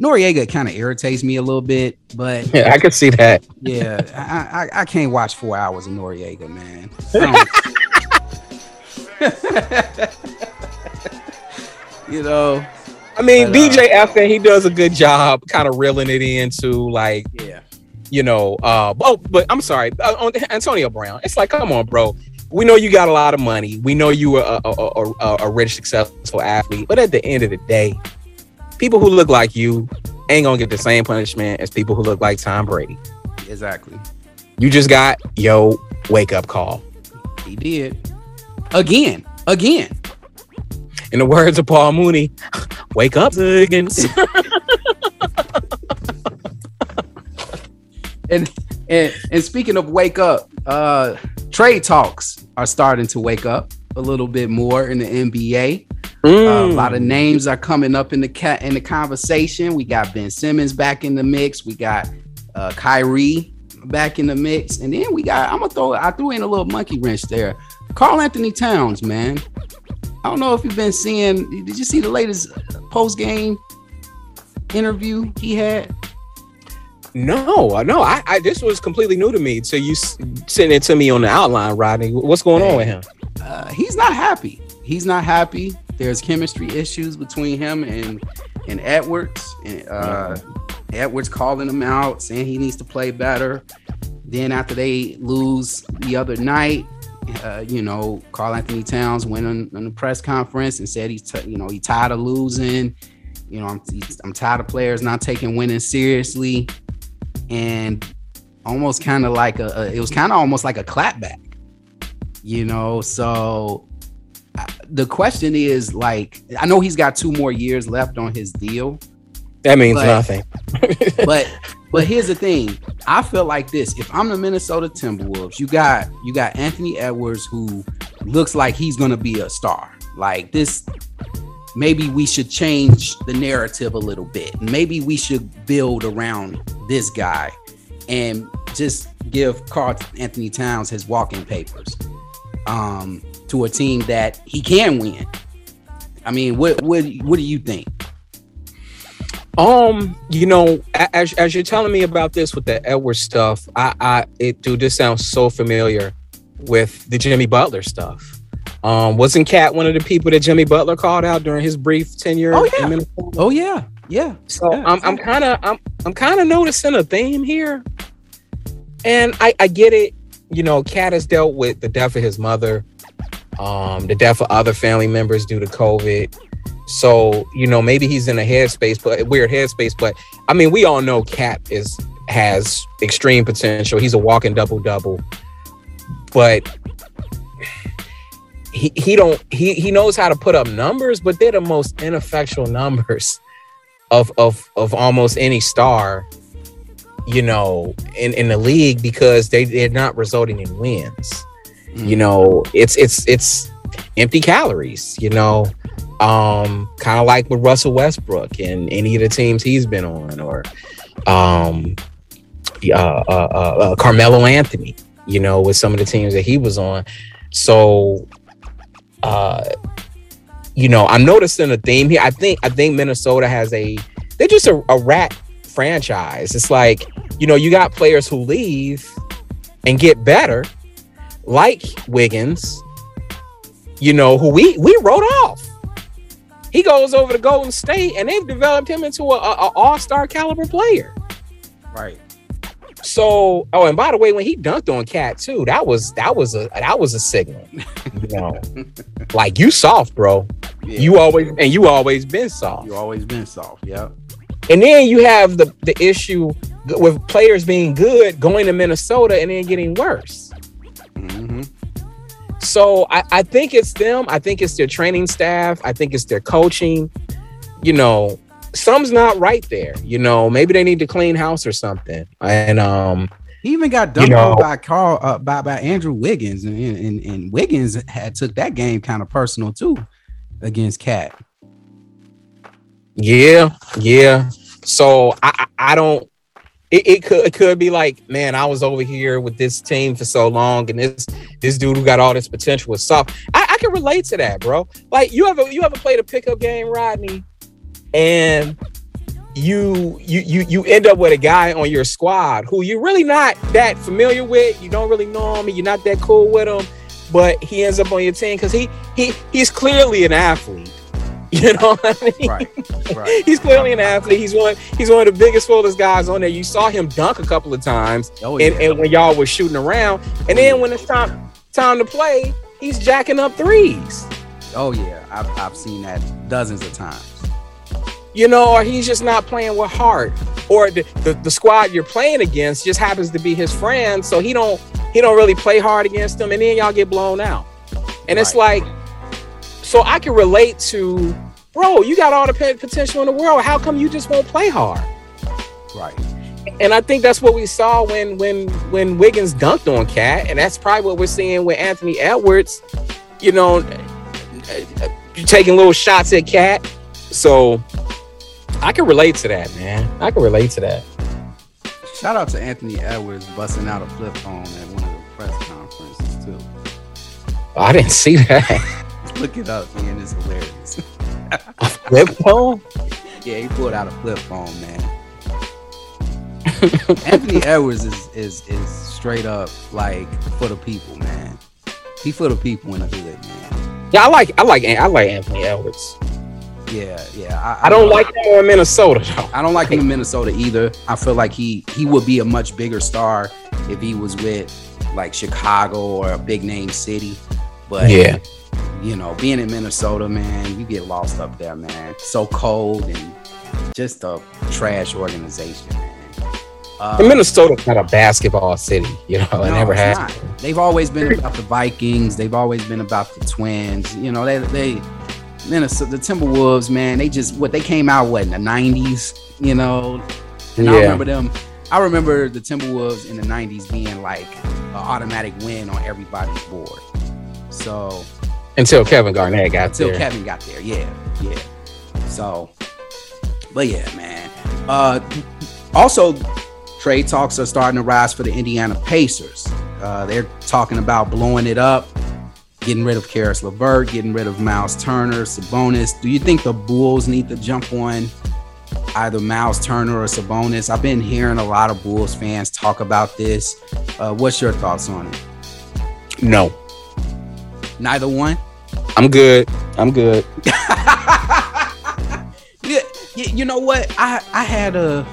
Noreaga kind of irritates me a little bit, but <laughs> Yeah, I could see that. yeah, I, I I can't watch four hours of Noreaga, man. <laughs> <laughs> You know, I mean, But, uh, DJ EFN, he does a good job kind of reeling it into like yeah, you know, uh, oh, but I'm sorry, uh, Antonio Brown. It's like, come on, bro. We know you got a lot of money. We know you were a, a, a, a, a rich, successful athlete. But at the end of the day, people who look like you ain't gonna get the same punishment as people who look like Tom Brady. exactly. You just got yo wake up call. He did again, again. In the words of Paul Mooney, wake up, Ziggins. <laughs> And and and speaking of wake up, uh trade talks are starting to wake up a little bit more in the NBA. Uh, a Mm. lot of names are coming up in the cat in the conversation. We got Ben Simmons back in the mix. We got uh, Kyrie back in the mix, and then we got. I'm gonna throw. I threw in a little monkey wrench there. Karl Anthony Towns, man. I don't know if you've been seeing. Did you see the latest post game interview he had? No, no, I, I this was completely new to me. So you s- sending it to me on the outline, Rodney. What's going on with him? Uh, he's not happy. He's not happy. There's chemistry issues between him and and Edwards. And uh, Edwards calling him out, saying he needs to play better. Then after they lose the other night, uh, you know, Karl Anthony Towns went on, on the press conference and said he's t- you know he tired of losing. You know, I'm I'm tired of players not taking winning seriously, and almost kind of like a, a it was kind of almost like a clapback you know? So the question is like i know he's got two more years left on his deal. That means But- nothing. <laughs> but <laughs> but here's the thing. I feel like this. If i'm the minnesota timberwolves you got you got anthony edwards who looks like he's gonna be a star. Like this maybe we should change the narrative a little bit. Maybe we should build around this guy and just give karl anthony towns his walking papers um to a team that he can win i mean what what what do you think Um, you know, as, as you're telling me about this with the Edwards stuff, I, I, it, dude, this sounds so familiar with the Jimmy Butler stuff. Um, wasn't Cat one of the people that Jimmy Butler called out during his brief tenure? Oh yeah, oh yeah, yeah. So yeah, I'm, I'm kind of, I'm, I'm kind of noticing a theme here, and I, I get it. You know, Cat has dealt with the death of his mother, um, the death of other family members due to COVID. So, you know, maybe he's in a headspace, but weird headspace. But I mean, we all know Cat is has extreme potential. He's a walking double double. But he he don't he he knows how to put up numbers, but they're the most ineffectual numbers of of of almost any star, you know, in in the league because they they're not resulting in wins. Mm-hmm. You know, it's it's it's empty calories, you know um, kind of like with Russell Westbrook and any of the teams he's been on, or um, uh, uh, uh, uh, Carmelo Anthony, you know, with some of the teams that he was on. So, uh, you know, I'm noticing a theme here. I think I think Minnesota has a they're just a, a rat franchise. It's like you know, you got players who leave and get better, like Wiggins, you know, who we we wrote off he goes over to Golden State, and they've developed him into a, a, a All Star caliber player. Right. So, oh, and by the way, when he dunked on Cat too, that was that was a that was a signal. You know, <laughs> like you soft, bro. Yeah. You always and you always been soft. You always been soft. Yeah. And then you have the the issue with players being good going to Minnesota and then getting worse. Mm-hmm. So I, I think it's them. I think it's their training staff. I think it's their coaching. You know, some's not right there. You know, maybe they need to clean house or something. And um, he even got dumped you know, by Carl uh, by by Andrew Wiggins, and, and and Wiggins had took that game kind of personal too against Cat. Yeah, yeah. So I I don't it, it, could it could be like, man, I was over here with this team for so long, and this this dude who got all this potential was soft. I, I can relate to that, bro. Like you ever you ever played a pickup game, Rodney, and you you you you end up with a guy on your squad who you're really not that familiar with. You don't really know him, and you're not that cool with him, but he ends up on your team because he he he's clearly an athlete <laughs> You know what I mean? Right. right. <laughs> he's clearly an athlete. He's one. He's one of the biggest, fullest guys on there. You saw him dunk a couple of times, oh, yeah. and, and when y'all was shooting around, and then oh, when it's time time to play, he's jacking up threes. Oh yeah, I've I've seen that dozens of times. You know, or he's just not playing with heart, or the, the, the squad you're playing against just happens to be his friend, so he don't he don't really play hard against them, and then y'all get blown out. And right. it's like so I can relate to, bro, you got all the potential in the world. How come you just won't play hard? Right. And I think that's what we saw when when when Wiggins dunked on Cat, and that's probably what we're seeing with Anthony Edwards. You know, eh, eh, eh, taking little shots at Cat. So I can relate to that, man. I can relate to that. Shout out to Anthony Edwards busting out a flip phone at one of the press conferences too. Oh, I didn't see that. <laughs> <laughs> Look it up, man. It's hilarious. <laughs> flip phone? Yeah, he pulled out a flip phone, man. Anthony Edwards is is is straight up like for the people, man. He for the people in the hood, man. Yeah, I like I like I like Anthony Edwards. Yeah, yeah. I, I, I don't like him in Minnesota. Though. I don't like him in Minnesota either. I feel like he he would be a much bigger star if he was with like Chicago or a big name city. But yeah, you know, being in Minnesota, man, you get lost up there, man. So cold and just a trash organization, man. Uh, Minnesota's not a basketball city, you know. No, it never has. Not. They've always been about the Vikings. They've always been about the Twins. You know, they they Minnesota, the Timberwolves, man. They just what they came out what in the '90s, you know. And yeah. I remember them. I remember the Timberwolves in the '90s being like an automatic win on everybody's board. So until Kevin Garnett got until there. Kevin got there, yeah, yeah. So, but yeah, man. Uh, also, trade talks are starting to rise for the Indiana Pacers. Uh, they're talking about blowing it up, getting rid of Caris LeVert, getting rid of Miles Turner, Sabonis. Do you think the Bulls need to jump on either Miles Turner or Sabonis. I've been hearing a lot of Bulls fans talk about this. Uh, what's your thoughts on it? No. Neither one. I'm good. I'm good. <laughs> yeah, you know what? I I had a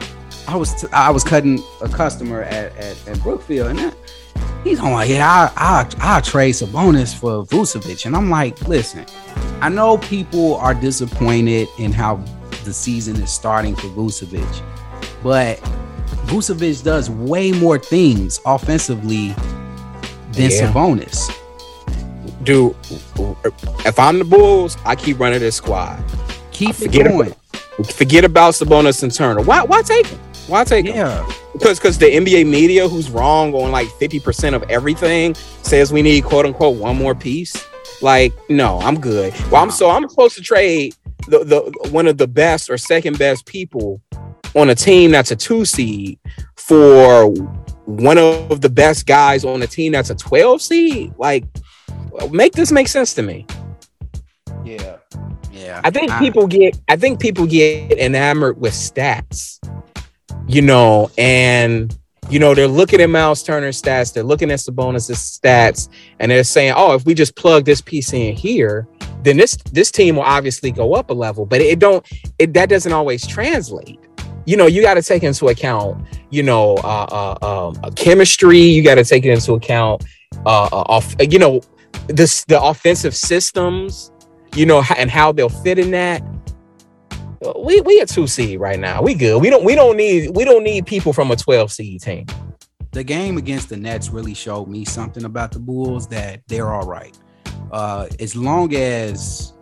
I was t- I was cutting a customer at at, at Brookfield and. he's on like, yeah, I I I trade Sabonis for Vucevic, and I'm like, listen, I know people are disappointed in how the season is starting for Vucevic, but Vucevic does way more things offensively than yeah. Sabonis. Dude, if I'm the Bulls, I keep running this squad. Keep forget it going. About, forget about Sabonis and Turner. Why? Why take him? Why take yeah. him? Because because the NBA media, who's wrong on like fifty percent of everything, says we need quote unquote one more piece. Like, no, I'm good. Well, I'm so I'm supposed to trade the, the one of the best or second best people on a team that's a two seed for one of the best guys on a team that's a 12 seed. Like, make this make sense to me. Yeah. Yeah. I think I, people get I think people get enamored with stats. You know, and you know, they're looking at Miles Turner's stats, they're looking at Sabonis' stats, and they're saying, oh, if we just plug this piece in here, then this this team will obviously go up a level. But it don't it that doesn't always translate. You know, you got to take into account, you know, uh, uh, um, chemistry. You got to take it into account, uh, uh, off, you know, this the offensive systems, you know, and how they'll fit in that we we a two seed right now. We good. We don't we don't need we don't need people from a 12 seed team. The game against the Nets really showed me something about the Bulls that they're all right. Uh, as long as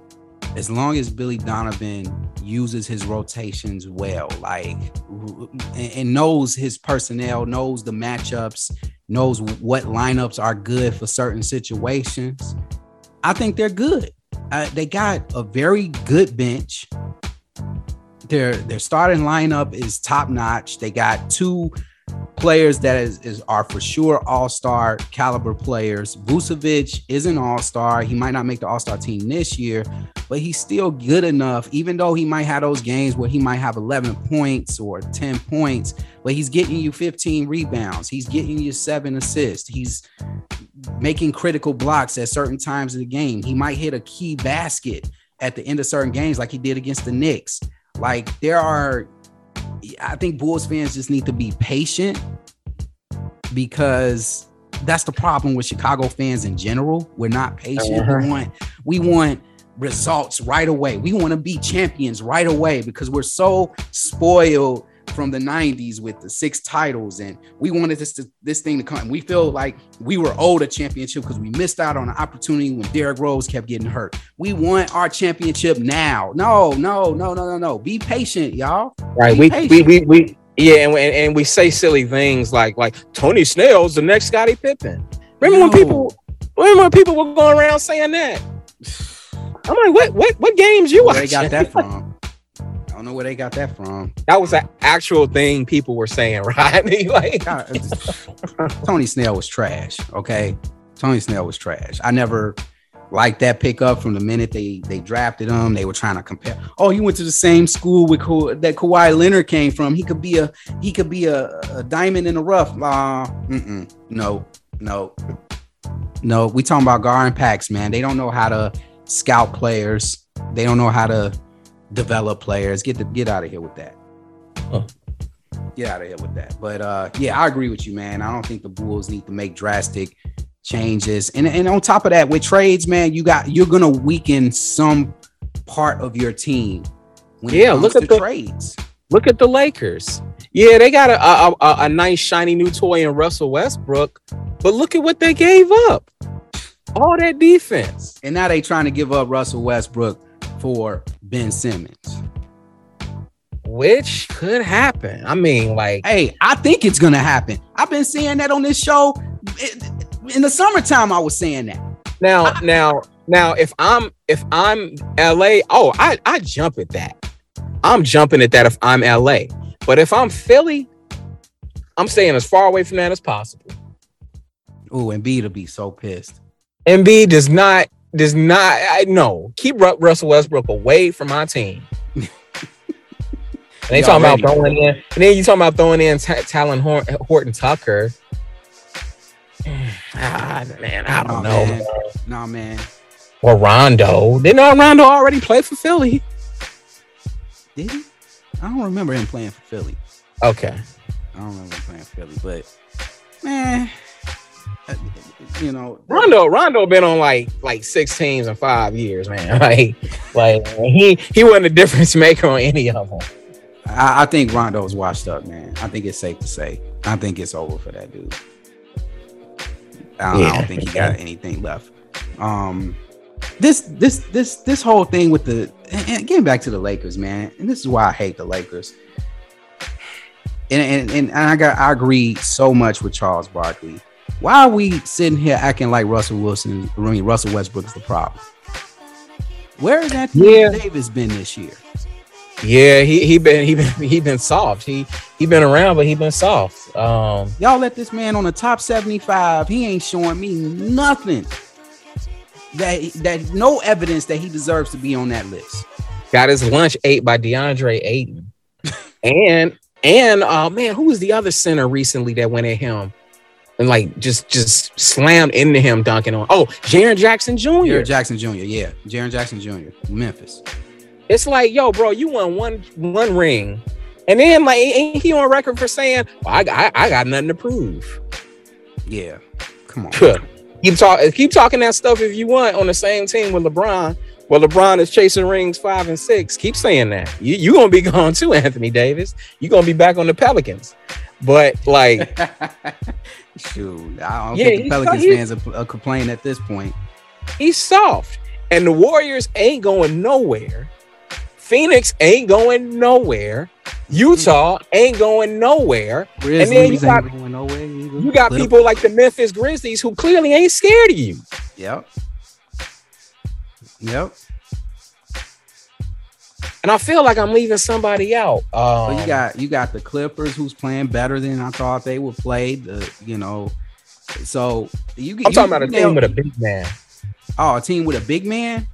as long as Billy Donovan uses his rotations well, like and knows his personnel, knows the matchups, knows what lineups are good for certain situations, I think they're good. Uh, they got a very good bench their their starting lineup is top notch. They got two players that is, is are for sure all-star caliber players. Vucevic is an all-star. He might not make the all-star team this year, but he's still good enough, even though he might have those games where he might have 11 points or 10 points, but he's getting you 15 rebounds. He's getting you seven assists. He's making critical blocks at certain times of the game. He might hit a key basket at the end of certain games, like he did against the Knicks. Like there are, I think Bulls fans just need to be patient because that's the problem with Chicago fans in general. We're not patient. Uh-huh. We want we want results right away. We want to be champions right away because we're so spoiled from the 90s with the six titles and we wanted this to, this thing to come we feel like we were owed a championship because we missed out on an opportunity when Derrick Rose kept getting hurt. We want our championship now. No no no no no no. Be patient y'all. Right we, we, we we yeah and, and, and we say silly things like like Tony Snell's the next Scottie Pippen. Remember no. when people remember when people were going around saying that? I'm like what what what games you Where they got that from don't know where they got that from. That was an actual thing people were saying, <laughs> right? like Tony Snell was trash. Okay, Tony Snell was trash. I never liked that pickup from the minute they they drafted him. They were trying to compare. Oh, he went to the same school with Ka- that Kawhi Leonard came from. He could be a he could be a, a diamond in the rough. Uh, no, no, no. We talking about and Pax, man. They don't know how to scout players. They don't know how to develop players. Get the get out of here with that. Huh. Get out of here with that. But uh, yeah, I agree with you, man. I don't think the Bulls need to make drastic changes. And and on top of that, with trades, man, you got you're gonna weaken some part of your team. yeah, look at the trades. Look at the Lakers. Yeah, they got a, a, a, a nice shiny new toy in Russell Westbrook, but look at what they gave up. All that defense. And now they trying to give up Russell Westbrook for Ben Simmons. Which could happen. I mean, like, hey, I think it's gonna happen. I've been saying that on this show. In the summertime, I was saying that. Now, I, now, now, if I'm if I'm LA, oh, I I jump at that. I'm jumping at that if I'm LA. But if I'm Philly, I'm staying as far away from that as possible. Oh, and B to be so pissed. Embiid does not does not. I no keep Russell Westbrook away from my team. <laughs> And they talking about throwing in, and then you talking about throwing in t- Talen Horton Tucker. <sighs> ah, man, I don't know. Man. Nah, man. Or Rondo. Didn't Rondo already play for Philly? Did he? I don't remember him playing for Philly. Okay. I don't remember him playing for Philly, but man, you know, Rondo Rondo been on like like six teams in five years, man. <laughs> Like like he he wasn't a difference maker on any of them. I, I think Rondo's washed up, man. I think it's safe to say. I think it's over for that dude. I don't, yeah. I don't think he got anything left. Um, this this this this whole thing with the and getting back to the Lakers, man, and this is why I hate the Lakers. And and, and I got I agree so much with Charles Barkley. Why are we sitting here acting like Russell Wilson, I mean Russell Westbrook is the problem? Where has Anthony yeah. Davis been this year? Yeah, he he been he been he been soft. He he been around, but he been soft. Um, Y'all let this man on the top seventy five. He ain't showing me nothing that that no evidence that he deserves to be on that list. Got his lunch ate by DeAndre Ayton, and and uh man, who was the other center recently that went at him? And like just just slammed into him dunking on. Oh, Jaren Jackson Jr. Jaren Jackson Jr. Yeah, Jaren Jackson Jr. Memphis. It's like, yo, bro, you won one one ring, and then like, ain't he on record for saying, well, I, I, I got nothing to prove? Yeah, come on. keep talking, eh, keep talking that stuff if you want on the same team with LeBron. Well, LeBron is chasing rings five and six. Keep saying that. You you gonna be <laughs> gone too, Anthony Davis. You gonna be back on the Pelicans. But like, <laughs> shoot, I don't yeah, think the Pelicans fans are, are complaining at this point. He's soft, and the Warriors ain't going nowhere Phoenix ain't going nowhere. Utah ain't going nowhere. Grizzlies and then you got, nowhere you got people like the Memphis Grizzlies who clearly ain't scared of you. Yep. Yep. And I feel like I'm leaving somebody out. Um, so you got you got the Clippers who's playing better than I thought they would play. The you know, so you. I'm you, talking about a team with a big man. Oh, a team with a big man.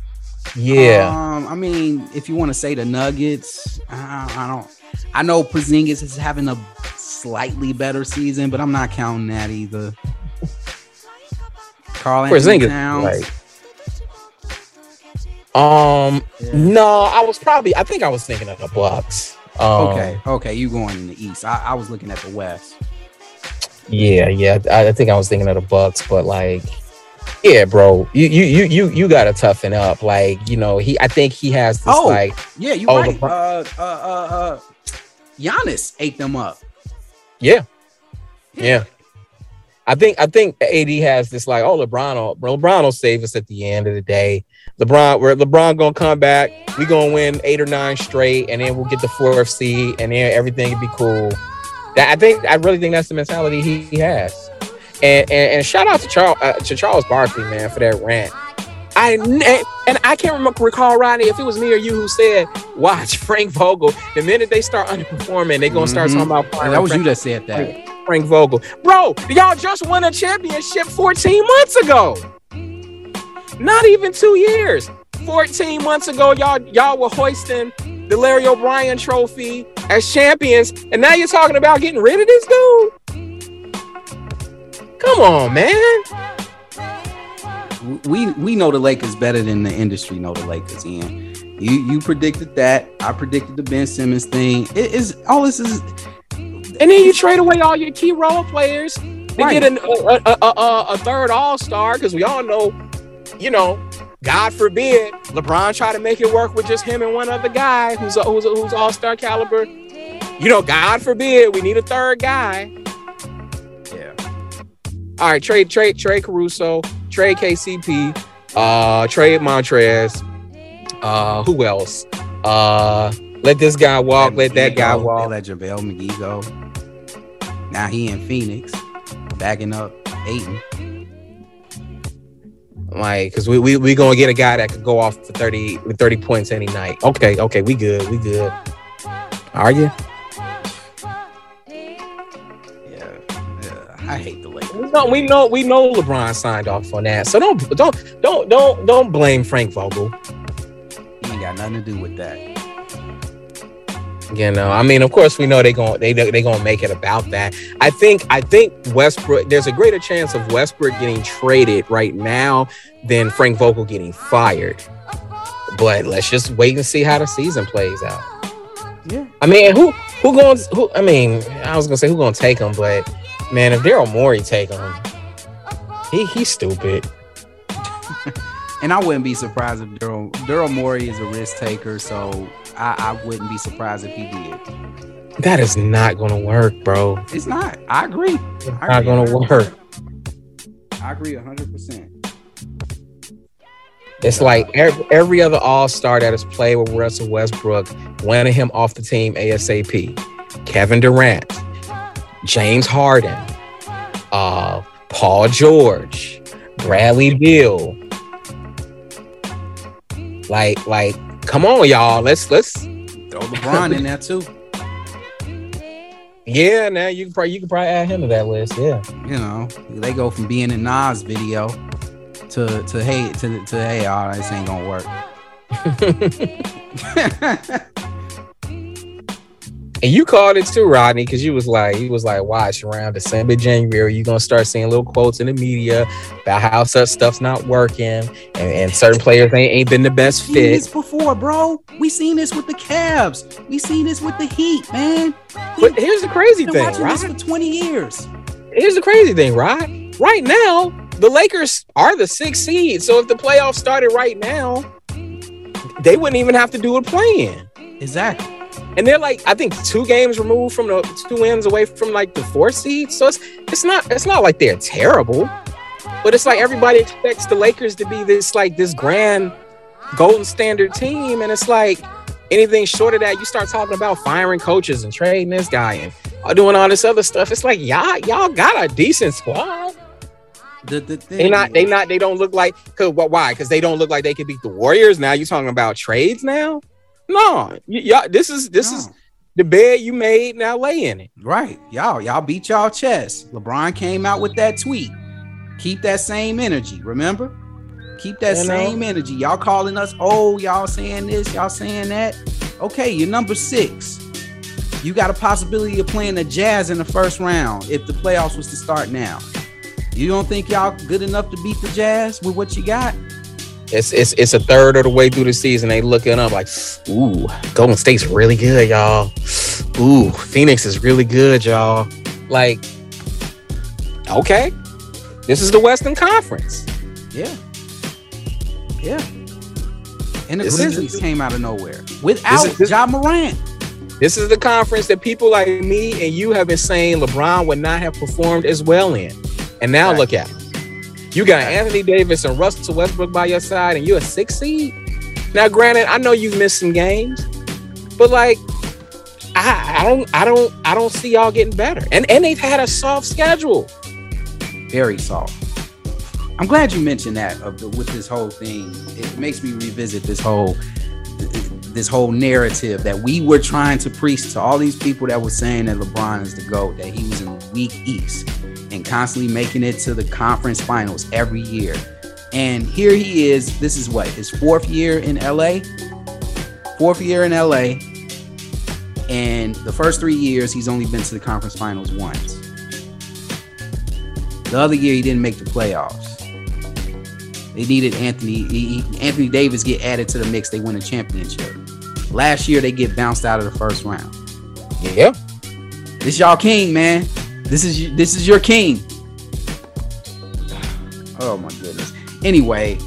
Yeah. Um, I mean, if you want to say the Nuggets, I, I don't. I know Porzingis is having a slightly better season, but I'm not counting that either. Carl Porzingis, Towns. Right. Um, yeah. no, I was probably. I think I was thinking of the Bucks. Um, okay, okay, you going in the East? I, I was looking at the West. Yeah, yeah, I, I think I was thinking of the Bucks, but like yeah, bro, you you you you you gotta toughen up. Like you know, he I think he has this oh, like yeah, you oh, right. The, uh, uh, uh, uh, Giannis ate them up. Yeah. yeah, yeah. I think I think AD has this like, oh, LeBron, will, LeBron will save us at the end of the day. LeBron, where LeBron gonna come back, we gonna win eight or nine straight, and then we'll get the fourth seed, and then everything will be cool. That I think I really think that's the mentality he, he has. And, and, and shout out to Charles uh, to Charles Barkley, man, for that rant. I and I can't remember, recall Ronnie if it was me or you who said, "Watch Frank Vogel." The minute they start underperforming, they're gonna start mm-hmm. talking about. that was Frank, you that said that. Frank Vogel, bro. Y'all just won a championship 14 months ago. Not even two years. 14 months ago, y'all y'all were hoisting the Larry O'Brien Trophy as champions, and now you're talking about getting rid of this dude. Come on, man. We we know the Lakers better than the industry know the Lakers. Ian, you you predicted that. I predicted the Ben Simmons thing. It is all this is. And then you trade away all your key role players to right. get an, a, a, a, a third All Star because we all know, you know, God forbid LeBron try to make it work with just him and one other guy who's a, who's a, who's All Star caliber. You know, God forbid we need a third guy. Yeah. All right, trade, trade, trade Caruso, trade KCP, uh, trade Montrezl. Uh, who else? Uh, let this guy walk. Let, let that guy go. walk. Let JaVale McGee go. Now he in Phoenix, backing up Ayton. Like, cause we we we gonna get a guy that could go off for thirty with thirty points any night. Okay, okay, we good, we good. Are you? Yeah, yeah I hate the we know, we know, we know LeBron signed off on that. So don't, don't, don't, don't, don't blame Frank Vogel. He ain't got nothing to do with that. You know, I mean, of course, we know they going they they gonna make it about that. I think I think Westbrook. There's a greater chance of Westbrook getting traded right now than Frank Vogel getting fired. But let's just wait and see how the season plays out. Yeah. I mean, who who going? Who I mean, I was gonna say who gonna take him, but man, if Daryl Morey take him, he he's stupid. <laughs> And I wouldn't be surprised if Daryl Daryl Morey is a risk taker, so I, I wouldn't be surprised if he did. That is not gonna work, bro. It's not. I agree. It's I not agree. gonna work. I agree hundred percent. It's like every, every other All Star that has played with Russell Westbrook wanted him off the team ASAP. Kevin Durant, James Harden, uh, Paul George, Bradley Beal. Like, like, come on, y'all. Let's let's Throw LeBron in there too. <laughs> yeah. Now you can probably you can probably add him to that list. Yeah. You know, they go from being in Nas video to to hey to to hey, all this ain't gonna work. <laughs> <laughs> And you called it too, Rodney, because you was like, he was like, watch around December, January, you're gonna start seeing little quotes in the media about how such stuff's not working and, and certain players ain't, ain't been the best fit. We've seen this before, bro. We seen this with the Cavs. We seen this with the Heat, man. But here's the crazy thing, watching this for right? 20 years. Here's the crazy thing, right? Right now, the Lakers are the sixth seed. So if the playoffs started right now, they wouldn't even have to do a play-in. Exactly. And they're like, I think two games removed from the two wins away from like the four seed. So it's it's not it's not like they're terrible, but it's like everybody expects the Lakers to be this like this grand golden standard team, and it's like anything short of that, you start talking about firing coaches and trading this guy and uh, doing all this other stuff. It's like y'all y'all got a decent squad. The, the thing They not they not they don't look like cause why? Because they don't look like they could beat the Warriors. Now you're talking about trades now? No, y'all. This is this is the bed you made. Now lay in it. Right. Y'all, y'all beat y'all chest. LeBron came out with that tweet. Keep that same energy, remember? Keep that You know? same energy. Y'all calling us, oh, y'all saying this, y'all saying that. Okay, you're number six. You got a possibility of playing the Jazz in the first round if the playoffs was to start now. You don't think y'all good enough to beat the Jazz with what you got? It's it's it's a third of the way through the season. They looking up like, ooh, Golden State's really good, y'all. Ooh, Phoenix is really good, y'all. Like, okay, this is the Western Conference. Yeah. Yeah. And the This is- Grizzlies came out of nowhere without This is- Ja Morant. This is the conference that people like me and you have been saying LeBron would not have performed as well in. And now Right. look at it. You got Anthony Davis and Russell Westbrook by your side, and you're a six seed. Now, granted, I know you've missed some games, but like, I, I don't, I don't, I don't see y'all getting better. And and they've had a soft schedule. very soft. I'm glad you mentioned that of the, with this whole thing. It makes me revisit this whole this whole narrative that we were trying to preach to all these people that were saying that LeBron is the GOAT, that he was in the weak East and constantly making it to the conference finals every year. And here he is. This is what his fourth year in LA. Fourth year in LA. And the first three years, he's only been to the conference finals once. The other year, he didn't make the playoffs. They needed Anthony he- Anthony Davis get added to the mix. They win a championship. Last year, they get bounced out of the first round. Yeah. This y'all king, man. This is this is your king. Oh my goodness. Anyway,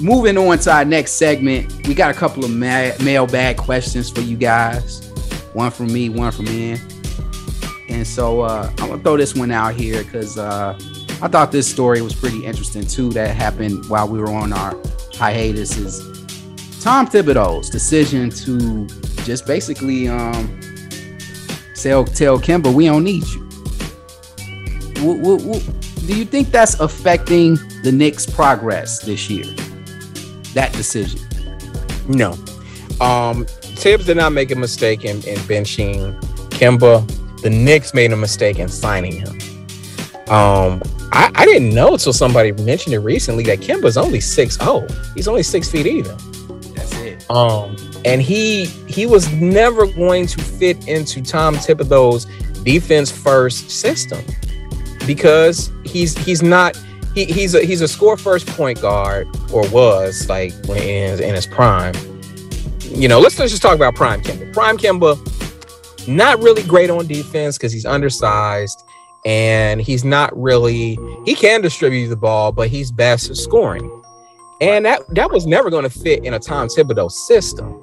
moving on to our next segment, we got a couple of ma- mailbag questions for you guys. One from me, one from Ian. And so uh, I'm gonna throw this one out here because uh, I thought this story was pretty interesting too. That happened while we were on our hiatus. Is Tom Thibodeau's decision to just basically um, tell tell Kemba we don't need you. W- w- w- do you think that's affecting the Knicks' progress this year? That decision. No. Um, Thibs did not make a mistake in, in benching Kemba. The Knicks made a mistake in signing him. Um, I, I didn't know until somebody mentioned it recently that Kemba's only 6'0. He's only six feet even. That's it. Um, and he he was never going to fit into Tom Thibodeau's defense first system because he's he's not he, he's a he's a score first point guard or was like when in, in his prime. You know, let's, let's just talk about Prime Kemba. Prime Kemba, not really great on defense because he's undersized and he's not really he can distribute the ball, but he's best at scoring. And that that was never going to fit in a Tom Thibodeau system.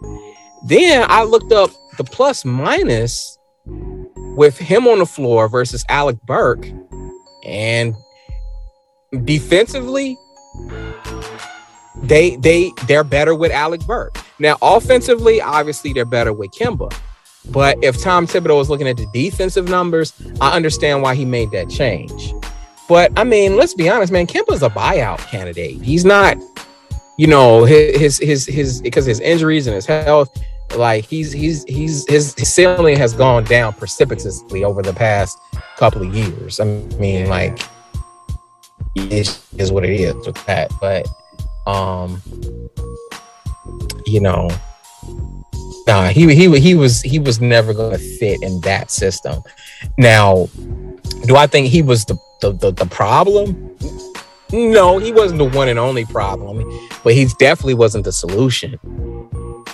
Then I looked up the plus minus with him on the floor versus Alec Burks, and defensively, they they they're better with Alec Burks. Now, offensively, obviously they're better with Kemba. But if Tom Thibodeau was looking at the defensive numbers, I understand why he made that change. But I mean, let's be honest, man. Kemba's a buyout candidate. He's not, you know, his his his because his injuries and his health. Like he's he's he's his, his ceiling has gone down precipitously over the past couple of years. I mean, like it is what it is with that. But um, you know, nah, he he he was he was never going to fit in that system. Now, do I think he was the the, the, the problem? No, he wasn't the one and only problem, but he definitely wasn't the solution.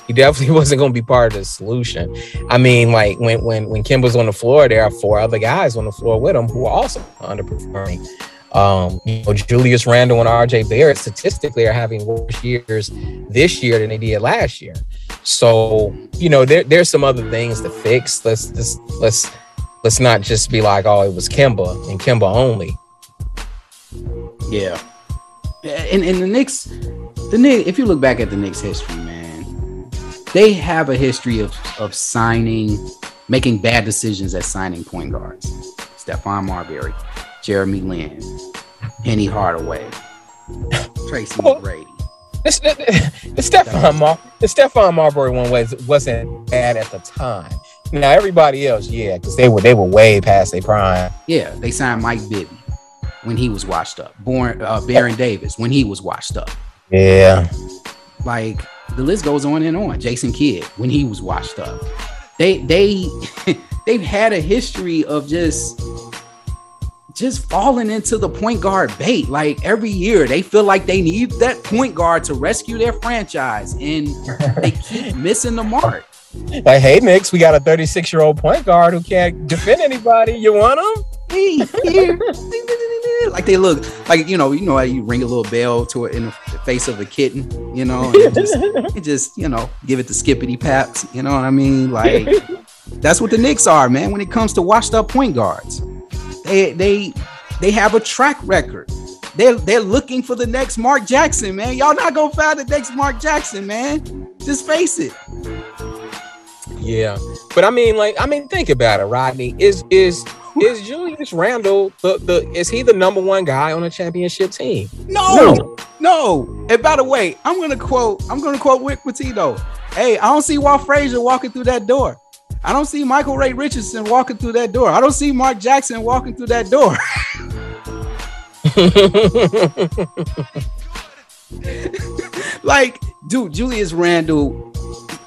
He definitely <laughs> wasn't going to be part of the solution. I mean, like when when when Kim was on the floor, there are four other guys on the floor with him who are also underperforming. Um, you know, Julius Randle and RJ Barrett statistically are having worse years this year than they did last year. So, you know, there, there's some other things to fix. Let's let's let's let's not just be like, oh, it was Kemba and Kemba only. Yeah. And and the Knicks, the Knicks, if you look back at the Knicks history, man, they have a history of of signing, making bad decisions at signing point guards. Stephon Marbury, Jeremy Lin, Penny Hardaway, Tracy McGrady. The, the, the Stephon Mar the Stephon Marbury one was wasn't bad at the time. Now everybody else, yeah, because they were they were way past their prime. Yeah, they signed Mike Bibby when he was washed up. Born uh, Baron Davis when he was washed up. Yeah, like the list goes on and on. Jason Kidd when he was washed up. They they <laughs> they've had a history of just just falling into the point guard bait. Like every year, they feel like they need that point guard to rescue their franchise, and they keep <laughs> missing the mark. Like, hey, Knicks, we got a 36 year old point guard who can't defend anybody. You want him? Like they look like you know, you know how you ring a little bell to it in the face of a kitten, you know, and just, <laughs> and just you know, give it the skippity paps. You know what I mean? Like that's what the Knicks are, man. When it comes to washed up point guards. They they they have a track record. They're they're looking for the next Mark Jackson, man. Y'all not gonna find the next Mark Jackson, man. Just face it. Yeah, but I mean, like, I mean, think about it, Rodney. Is is is Julius Randle the the is he the number one guy on a championship team? No, no. no. And by the way, I'm gonna quote I'm gonna quote Rick Pitino. Hey, I don't see Walt Frazier walking through that door. I don't see Michael Ray Richardson walking through that door. I don't see Mark Jackson walking through that door. <laughs> like, dude, Julius Randle,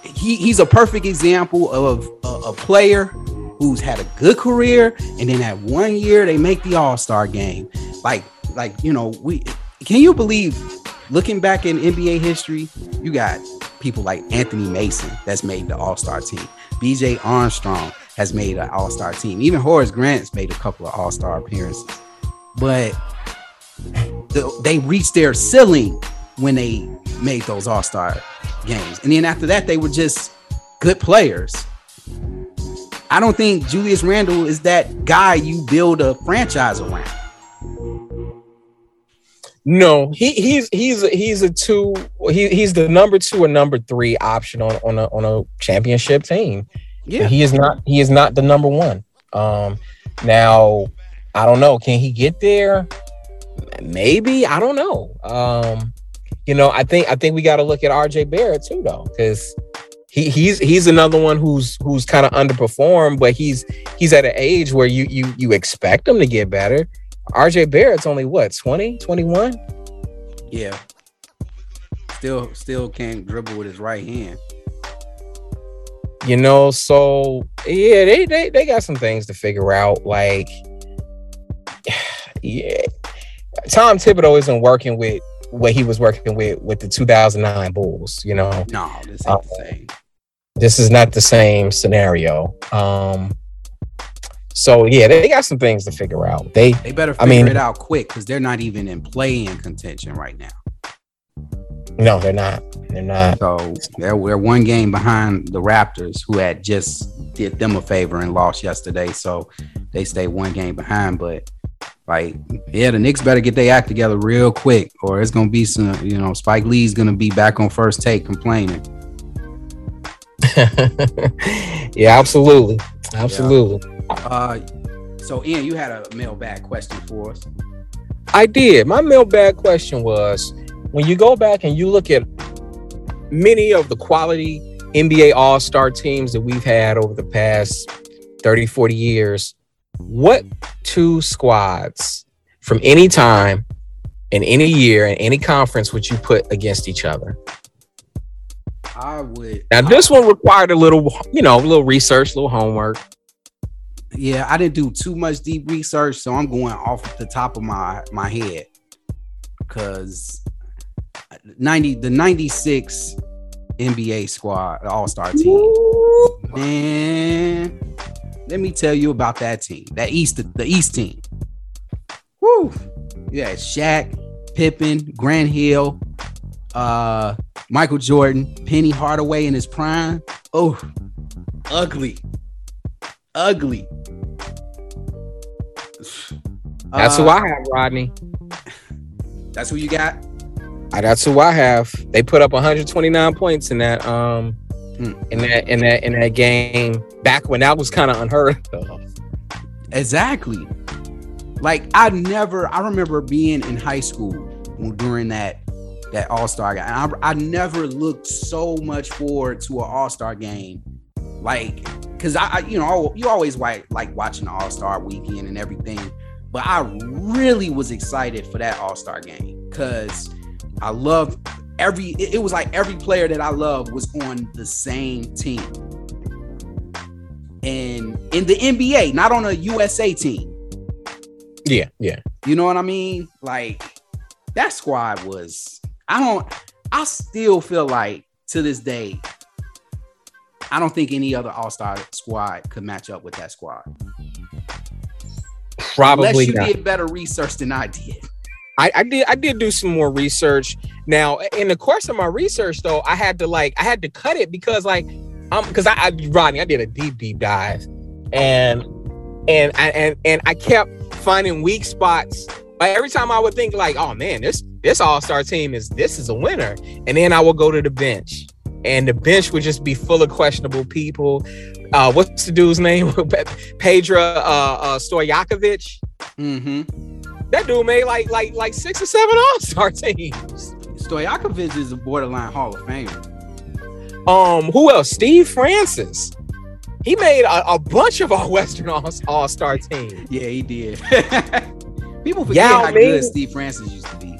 he, he's a perfect example of a, a player who's had a good career, and then that one year they make the All Star game. Like, like you know, we can you believe? Looking back in NBA history, you got people like Anthony Mason that's made the All Star team. BJ Armstrong has made an All Star team. Even Horace Grant's made a couple of All Star appearances. But the, they reached their ceiling when they made those All Star games. And then after that, they were just good players. I don't think Julius Randle is that guy you build a franchise around. No, he he's he's a, he's a two. He he's the number two or number three option on on a on a championship team. Yeah, he is not he is not the number one. Um, now I don't know. Can he get there? Maybe I don't know. Um, you know, I think I think we got to look at RJ Barrett too, though, because he he's he's another one who's who's kind of underperformed, but he's he's at an age where you you you expect him to get better. RJ Barrett's only what 20, 21? Yeah. Still still can't dribble with his right hand. you know, so yeah, they they they got some things to figure out. Like, <sighs> yeah, Tom Thibodeau isn't working with what he was working with with the 2009 Bulls. You know, no, this ain't uh, the same. This is not the same scenario. Um, so yeah, they got some things to figure out. They they better figure I mean, it out quick because they're not even in play in contention right now. No, they're not. They're not. So they're, they're one game behind the Raptors, who had just did them a favor and lost yesterday. So they stay one game behind. But like, yeah, the Knicks better get their act together real quick, or it's gonna be some. You know, Spike Lee's gonna be back on first take complaining. <laughs> yeah, absolutely, absolutely. Yeah. Uh, so Ian, you had a mailbag question for us. I did. My mailbag question was when you go back and you look at many of the quality NBA All Star teams that we've had over the past 30, 40 years, what two squads from any time in any year in any conference would you put against each other? I would. Now, this one required a little, you know, a little research, a little homework. Yeah, I didn't do too much deep research, so I'm going off the top of my my head because 90 the 96 NBA squad, all-star team. Man, let me tell you about that team. That East the East team. Woo! Yeah, Shaq, Pippen, Grant Hill, uh, Michael Jordan, Penny Hardaway in his prime. Oh, ugly. Ugly. That's uh, who I have, Rodney. <laughs> That's who you got? I, that's who I have. They put up 129 points in that um hmm. in that in that in that game back when that was kind of unheard of. Exactly. Like I never I remember being in high school during that that All-Star game. And I, I never looked so much forward to an All-Star game. Like cuz I, I, you know, you always like like watching All-Star weekend and everything, but I really was excited for that All-Star game cuz I love every it, it was like every player that I love was on the same team. And in the NBA, not on a USA team. Yeah, yeah. You know what I mean? Like that squad was I don't I still feel like to this day I don't think any other All-Star squad could match up with that squad. Probably Unless you not. did better research than I did. I, I did I did do some more research. Now, in the course of my research, though, I had to like I had to cut it because like um because I, I Rodney, I did a deep deep dive, and and and and I kept finding weak spots. Like every time I would think like, oh man, this this all star team is this is a winner, and then I would go to the bench, and the bench would just be full of questionable people. Uh, what's the dude's name? <laughs> Pedro uh, uh, Stojakovic. Mm-hmm that dude made like like like six or seven All Star teams. Stojakovic is a borderline Hall of Famer. Um, who else? Steve Francis. He made a, a bunch of our Western All Star teams. Yeah, he did. <laughs> People forget Yao how Ming, good Steve Francis used to be.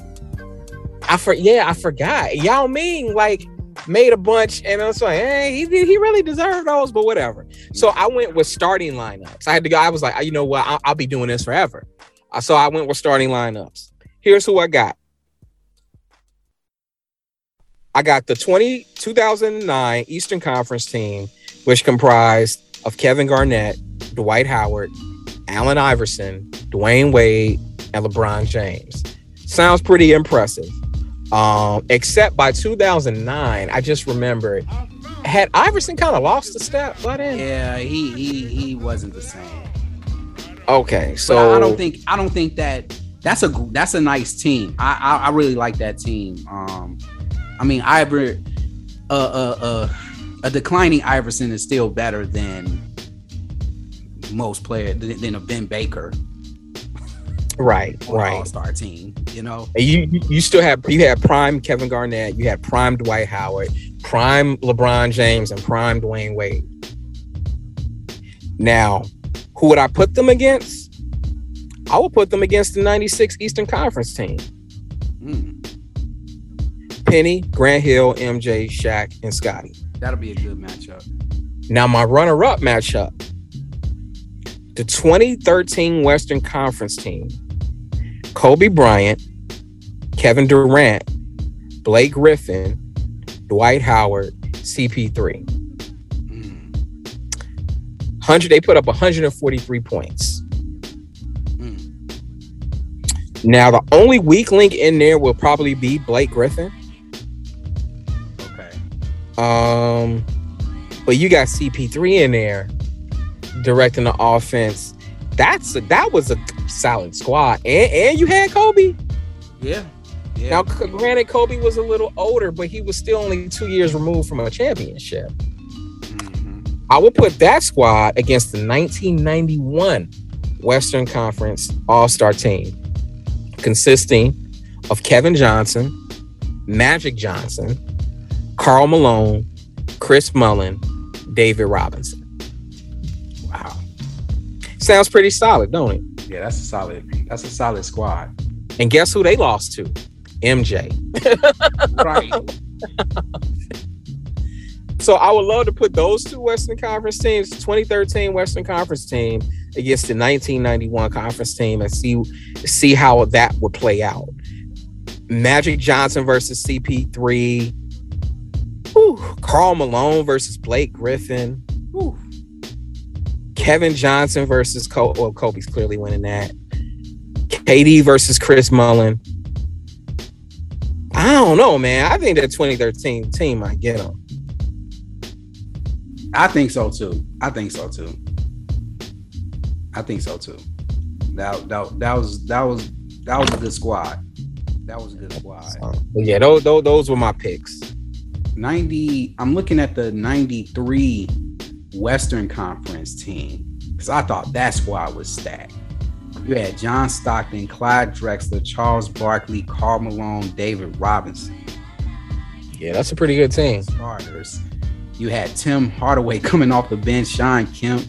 I for yeah, I forgot. Yao Ming like made a bunch, and I was like, hey, he he really deserved those, but whatever. So I went with starting lineups. I had to go. I was like, you know what? I'll, I'll be doing this forever. Uh, so I went with starting lineups. Here's who I got. I got the 20, 2009 Eastern Conference team, which comprised of Kevin Garnett, Dwight Howard, Allen Iverson, Dwyane Wade, and LeBron James. Sounds pretty impressive. Um, except by 2009, I just remembered had Iverson kind of lost a step by then. Yeah, he he he wasn't the same. Okay, so but I don't think I don't think that that's a that's a nice team. I I, I really like that team. Um, I mean, Ivor, uh, uh, uh, a declining Iverson is still better than most players than a Ben Baker. Right, right. All star team, you know. You you still have you had prime Kevin Garnett, you had prime Dwight Howard, prime LeBron James, and prime Dwyane Wade. Now, who would I put them against? I would put them against the 96 Eastern Conference team. Mm. Penny, Grant Hill, MJ, Shaq, and Scottie. That'll be a good matchup. Now, my runner up matchup the 2013 Western Conference team Kobe Bryant, Kevin Durant, Blake Griffin, Dwight Howard, CP3. 100, they put up 143 points. Now, the only weak link in there will probably be Blake Griffin. Okay. Um, but you got CP3 in there directing the offense. That's a, that was a solid squad, and and you had Kobe. Yeah. Yeah. Now, granted, Kobe was a little older, but he was still only two years removed from a championship. Mhm. I would put that squad against the 1991 Western Conference All Star team, consisting of Kevin Johnson, Magic Johnson, Karl Malone, Chris Mullin, David Robinson. Sounds pretty solid, don't it? Yeah, that's a solid. That's a solid squad. And guess who they lost to? MJ. <laughs> Right. So I would love to put those two Western Conference teams, 2013 Western Conference team against the 1991 conference team and see see how that would play out. Magic Johnson versus CP3. Whew. Karl Malone versus Blake Griffin. Whew. Kevin Johnson versus Kobe. Well, Kobe's clearly winning that. KD versus Chris Mullin. I don't know, man. I think that 2013 team might get them. I think so too. I think so too. I think so too. That that that was that was that was a good squad. That was a good squad. Yeah, those, those those were my picks. 90 I'm looking at the 93 Western Conference team cuz I thought that I was stacked. You had John Stockton, Clyde Drexler, Charles Barkley, Karl Malone, David Robinson. Yeah, that's a pretty good team. starters. You had Tim Hardaway <laughs> coming off the bench, Shawn Kemp,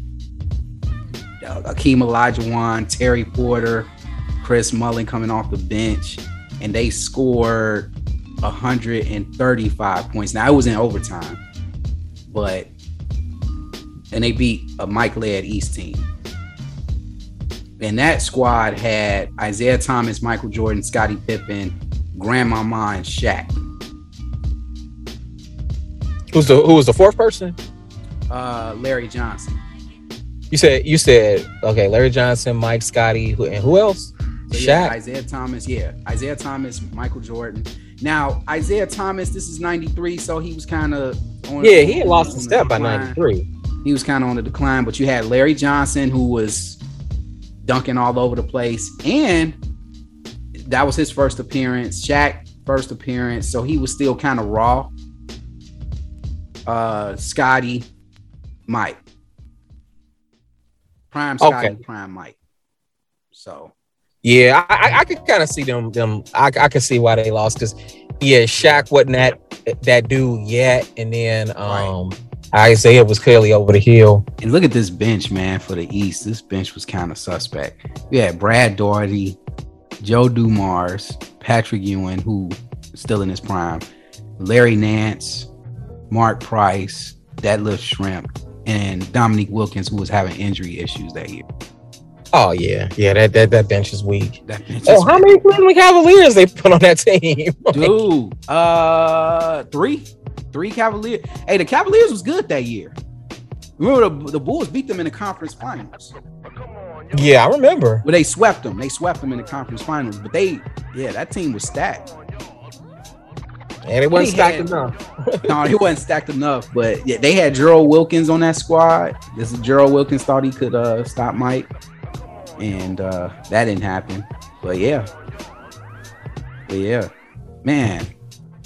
Akeem Olajuwon, Terry Porter, Chris Mullin coming off the bench, and they scored 135 points. Now it was in overtime, but and they beat a Mike led East team. And that squad had Isiah Thomas, Michael Jordan, Scottie Pippen, Grandmama, and Shaq. Who's the who was the fourth person? Uh, Larry Johnson. You said you said okay, Larry Johnson, Mike Scottie, who, and who else? So yeah, Shaq. Isiah Thomas, yeah. Isiah Thomas, Michael Jordan. Now, Isiah Thomas, this is 93, so he was kind of on Yeah, he had lost a step by '93. He was kind of on the decline, but you had Larry Johnson who was dunking all over the place, and that was his first appearance. Shaq first appearance, so he was still kind of raw. Uh, Scottie, Mike, prime Scottie, Okay. prime Mike. So Yeah, I, I, I could kind of see them. Them, I, I could see why they lost because, yeah, Shaq wasn't that that dude yet, and then um Isiah was clearly over the hill. And look at this bench, man, for the East. This bench was kind of suspect. We had Brad Daugherty, Joe Dumars, Patrick Ewing, who still in his prime, Larry Nance, Mark Price, Detlef Schrempf, and Dominique Wilkins, who was having injury issues that year. Oh yeah, yeah, that that, that bench is weak. Bench Oh, is how many Cleveland Cavaliers they put on that team? <laughs> dude? Uh, three, three Cavaliers. Hey, the Cavaliers was good that year. Remember the, the Bulls beat them in the conference finals. yeah, I remember. Well, they swept them. They swept them in the conference finals. But they, yeah, that team was stacked. And it wasn't He stacked had- enough. <laughs> no, it wasn't stacked enough. But yeah, they had Gerald Wilkins on that squad. This is Gerald Wilkins thought he could uh, stop Mike, and uh, that didn't happen. But yeah, but yeah, man,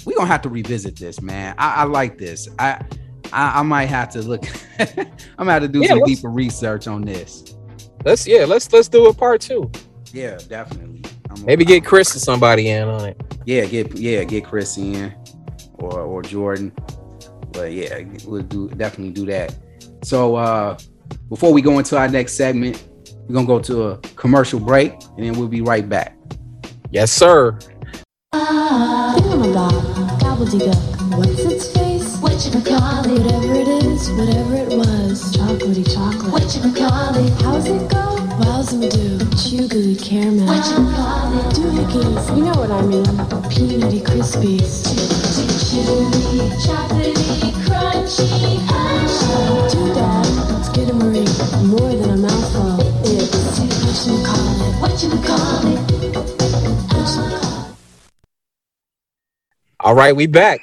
we gonna have to revisit this, man. I, I like this. I, I I might have to look. <laughs> I'm gonna have to do Yeah, some deeper research on this. Let's yeah, let's let's do a part two. Yeah, definitely. I'm- Maybe get Chris or somebody in on it. Yeah, get yeah, get Chris in or or Jordan. But yeah, we'll do definitely do that. So uh before we go into our next segment, we're gonna go to a commercial break and then we'll be right back. Yes, sir. Ah, gobbledygook. What's its face? What Whatchamacallit, whatever it is, whatever it was. Chocolatey chocolate. Whatchamacallit. How's it go? Wowzum do. Chew gooey caramel. Whatchamacallit. Doohickeys, you know what I mean. Peanutty crispies. Chewy, chocolatey, crunchy, ah. Do that. Let's get a Marie. More than a mouthful. It's. All right, we back.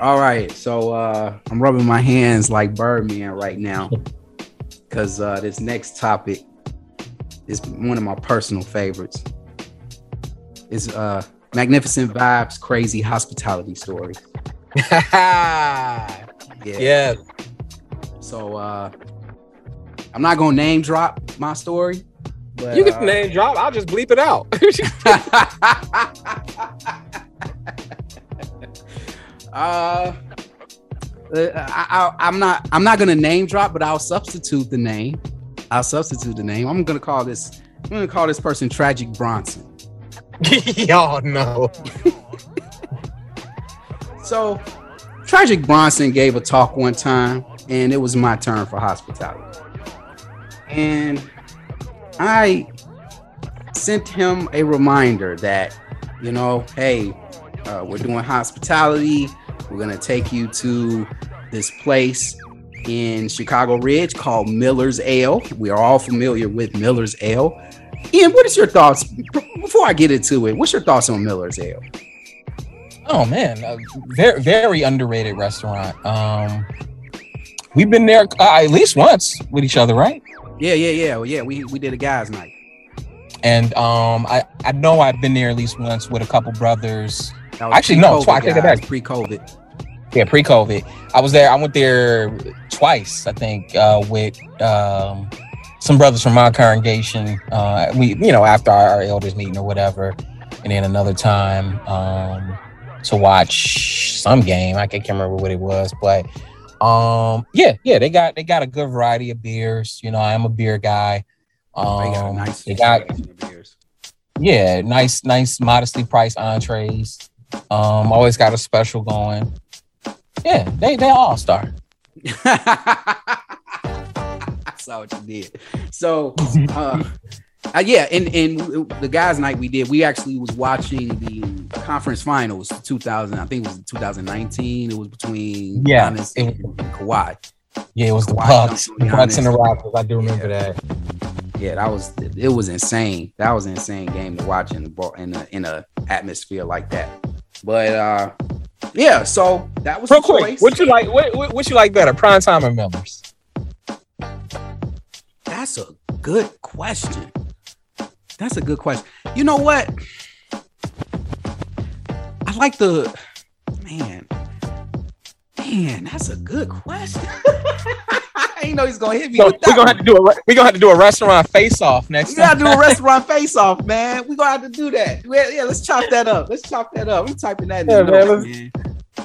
All right, so uh, I'm rubbing my hands like Birdman right now <laughs> because uh, this next topic is one of my personal favorites. It's uh, Magnificent Vibes Crazy Hospitality Story. <laughs> yeah. Yeah. So uh, I'm not gonna name drop my story. But, You can uh, name drop. I'll just bleep it out. <laughs> uh, I, I, I'm not. I'm not gonna name drop, but I'll substitute the name. I'll substitute the name. I'm gonna call this. I'm gonna call this person Tragic Bronson. <laughs> Y'all know. <laughs> So, Tragic Bronson gave a talk one time, and it was my turn for hospitality. And I sent him a reminder that, you know, hey, uh, we're doing hospitality. We're gonna take you to this place in Chicago Ridge called Miller's Ale. We are all familiar with Miller's Ale. Ian, what is your thoughts before I get into it? What's your thoughts on Miller's Ale? Oh man, a very very underrated restaurant. Um, we've been there uh, at least once with each other, right? Yeah, yeah, yeah, well, yeah. We we did a guys' night. And um, I I know I've been there at least once with a couple brothers. Actually, no, twice. I take it back. Pre-COVID. Yeah, pre-COVID. I was there. I went there twice. I think uh, with um, some brothers from my congregation. Uh, we, you know, after our, our elders meeting or whatever, and then another time um, to watch some game. I can't remember what it was, but um, yeah, yeah, they got they got a good variety of beers. You know, I am a beer guy. Um, they got a nice. they got beers. yeah, nice, nice, modestly priced entrees. Um, always got a special going. Yeah, they they all star. I <laughs> saw what you did. So, uh, <laughs> uh, yeah, and and the guys' night we did, we actually was watching the conference finals, 2000. I think it was 2019. It was between Yeah, Giannis it- and Kawhi. Yeah, it was the Kawhi Bucks, the Bucks and the. Raptors. I do remember that. Yeah, that was it. Was insane. That was an insane game to watch in the ball in a in a atmosphere like that. But uh, yeah, so that was Real quick, choice. what you like? What, what, what you like better, prime time or Millers? That's a good question. That's a good question. You know what? I like the man. Man, that's a good question. <laughs> I ain't know he's gonna hit me So with that. we're gonna one. have to do a we're gonna have to do a restaurant face off next We gotta do a restaurant <laughs> face off, man. We gonna have to do that. Yeah, yeah, let's chop that up. Let's chop that up. I'm typing that in Yeah, man, let's- man.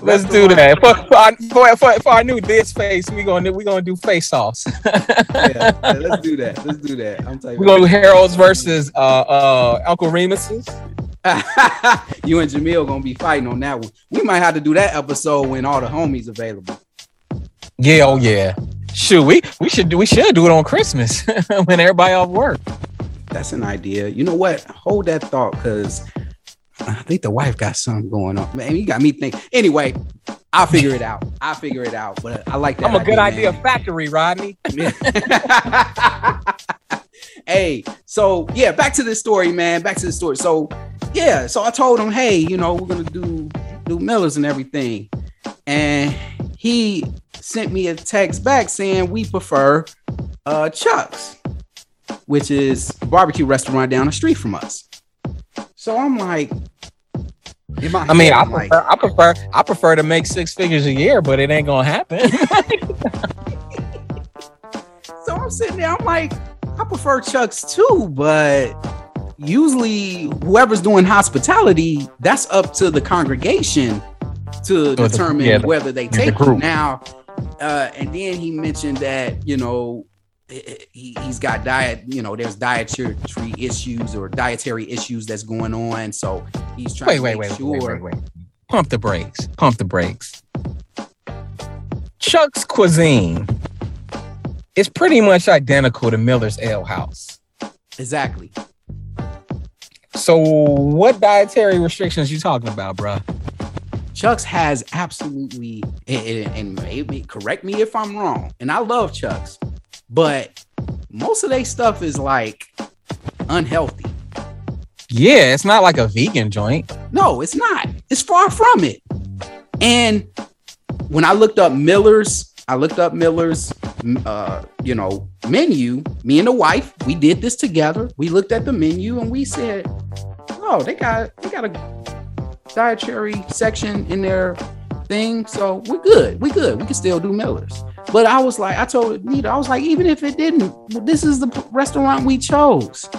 Let's do that for for our, for, for, our new this face. We gonna we gonna do face offs. <laughs> Yeah, yeah, let's do that. Let's do that. I'm typing. We're gonna do Harold's versus uh uh Uncle Remus's. <laughs> you and Jamil gonna be fighting on that one. We might have to do that episode when all the homies available. Yeah, oh yeah. Shoot, we we should do we should do it on Christmas <laughs> when everybody off work. That's an idea. You know what? Hold that thought, because I think the wife got something going on. Man, you got me thinking. Anyway, I'll figure it out. I'll figure it out. But I like that. I'm a good idea man. factory, Rodney. <laughs> hey, so yeah, back to the story, man. Back to the story. So yeah, so I told him, hey, you know, we're gonna do do Millers and everything, and he sent me a text back saying we prefer uh Chuck's, which is a barbecue restaurant down the street from us. So I'm like, my I mean, I I'm like, prefer, I prefer I prefer to make six figures a year, but it ain't gonna happen. <laughs> So I'm sitting there, I'm like, I prefer Chuck's too, but usually whoever's doing hospitality, that's up to the congregation to the- determine yeah, the- whether they take you. group. Now, uh, and then he mentioned that, you know, he, he's got diet, you know, there's dietary issues or dietary issues that's going on. So he's trying wait, to wait, make wait, sure. wait, wait, wait. Pump the brakes. Pump the brakes. Chuck's cuisine is pretty much identical to Miller's Ale House. Exactly. So, what dietary restrictions you talking about, bruh? Chuck's has absolutely, and, and maybe correct me if I'm wrong, and I love Chuck's, but most of their stuff is like unhealthy. Yeah, it's not like a vegan joint. No, it's not. It's far from it. And when I looked up Miller's, I looked up Miller's, uh, you know, menu. Me and the wife, we did this together. We looked at the menu and we said, "Oh, they got they got a dietary section in their thing, so we're good. We good. We can still do Miller's." But I was like, I told Nita, I was like, even if it didn't, this is the restaurant we chose.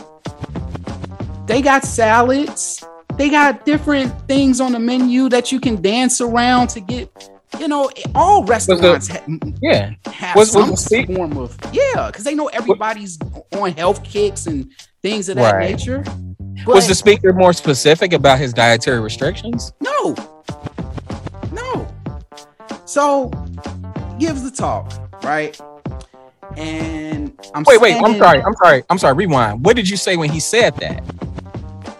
They got salads. They got different things on the menu that you can dance around to get. You know, all restaurants ha- Yeah. have Was- was some the form of yeah, because they know everybody's on health kicks and things of that Right. nature. Was the speaker more specific about his dietary restrictions? no, no. So gives the talk, right? And I'm Wait, wait. I'm sorry. I'm sorry. I'm sorry. Rewind. What did you say when he said that?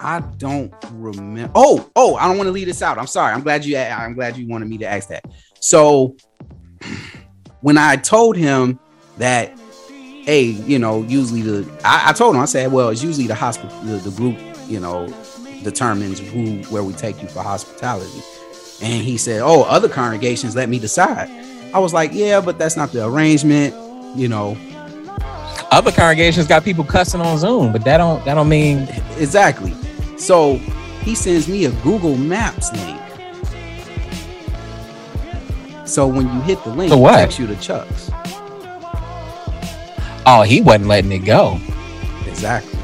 I don't remember. Oh, oh, I don't want to leave this out. I'm sorry. I'm glad you. I'm glad you wanted me to ask that. So, <clears throat> when I told him that, hey, you know, usually the, I, I told him, I said, well, it's usually the hospital, the, the group, you know, determines who where we take you for hospitality. And he said, oh, other congregations let me decide. I was like, yeah, but that's not the arrangement, you know. Other congregations got people cussing on Zoom, but that don't that don't mean Exactly. So he sends me a Google Maps link. So when you hit the link, To what? it takes you to Chuck's. oh he wasn't letting it go. Exactly.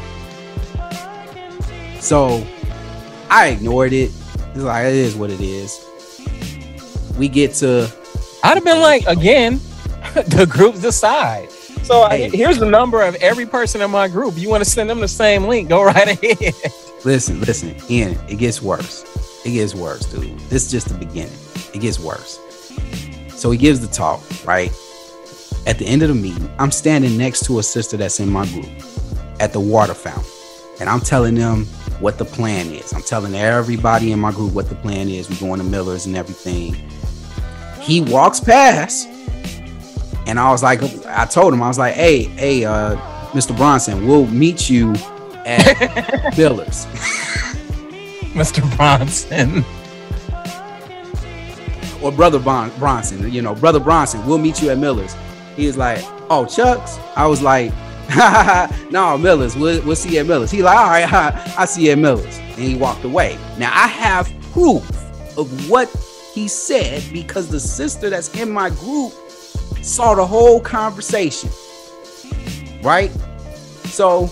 So I ignored it. It's like it is what it is. We get to I'd have been like, again, <laughs> the groups decide. So I- here's the number of every person in my group. You want to send them the same link? Go right <laughs> ahead. Listen, listen, Ian, it gets worse. It gets worse, dude. This is just the beginning. It gets worse. So he gives the talk, right? At the end of the meeting, I'm standing next to a sister that's in my group at the water fountain. And I'm telling them what the plan is. I'm telling everybody in my group what the plan is. We're going to Miller's and everything. He walks past, and I was like, I told him, I was like, hey, hey, uh, Mr. Bronson, we'll meet you at Miller's. <laughs> Mr. Bronson. or brother bon- Bronson, you know, brother Bronson, we'll meet you at Miller's. He was like, oh, Chuck's. I was like, <laughs> no, Miller's. We'll, we'll see you at Miller's. He like, all right, I, <laughs> I see you at Miller's, and he walked away. Now I have proof of what he said because the sister that's in my group saw the whole conversation. Right? So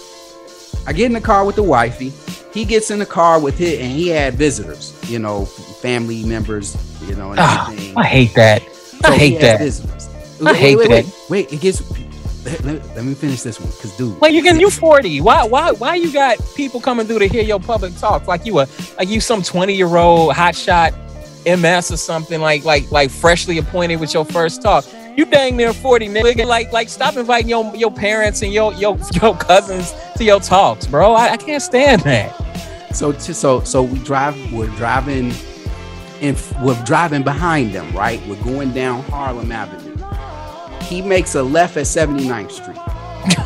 I get in the car with the wifey. He gets in the car with it, and he had visitors, you know, family members, you know, and ah, everything. I hate that. So I hate that. visitors. I Wait, hate wait, wait, that. Wait, wait, it gets. Let, let- let me finish this one, cause dude. Well, you can you <laughs> 40. Why why why you got people coming through to hear your public talk like you a like you some 20 year old hotshot MS or something like like like freshly appointed with your first talk. You dang near 40, nigga. Like like stop inviting your your parents and your your <laughs> your cousins to your talks, bro. I, I can't stand that. So so so we drive. We're driving, and we're driving behind them. Right, we're going down Harlem Avenue. He makes a left at 79th Street. <laughs>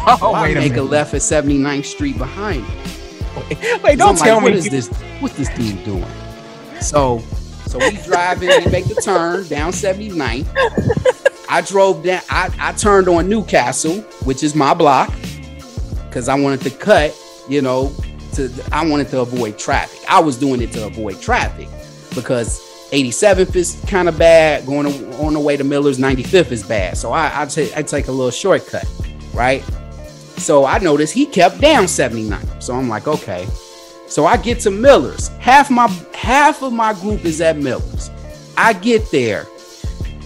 Oh, I wait a make a left at 79th Street behind him. Wait, don't I'm tell like, me. what is this? What's this dude doing? So, so we driving, we make the turn down 79th. I drove down, I, I turned on Newcastle, which is my block, because I wanted to cut, you know, to I wanted to avoid traffic. I was doing it to avoid traffic because 87th is kind of bad. Going on the way to Miller's 95th is bad. So I I take I take a little shortcut, right? So I noticed he kept down 79. So I'm like, okay. So I get to Miller's. Half my half of my group is at Miller's. I get there.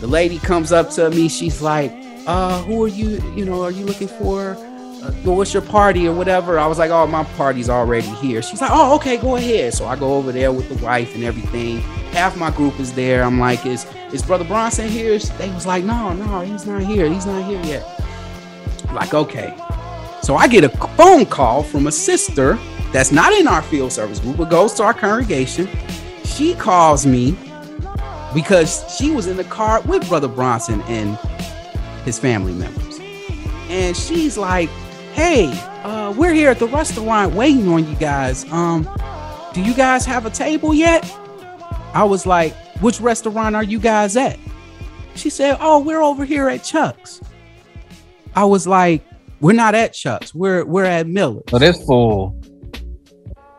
The lady comes up to me. She's like, uh, who are you? You know, are you looking for? Uh, what's your party or whatever? I was like, oh, my party's already here. She's like, oh, okay, go ahead. So I go over there with the wife and everything. half my group is there. I'm like, is is Brother Bronson here? They was like, no, no, he's not here. He's not here yet. I'm like, okay. So I get a phone call from a sister that's not in our field service group, but goes to our congregation. She calls me because she was in the car with Brother Bronson and his family members. And she's like, hey, uh, we're here at the restaurant waiting on you guys. Um, do you guys have a table yet? I was like, which restaurant are you guys at? She said, oh, we're over here at Chuck's. I was like, we're not at Chuck's. We're we're at Miller's. So this fool,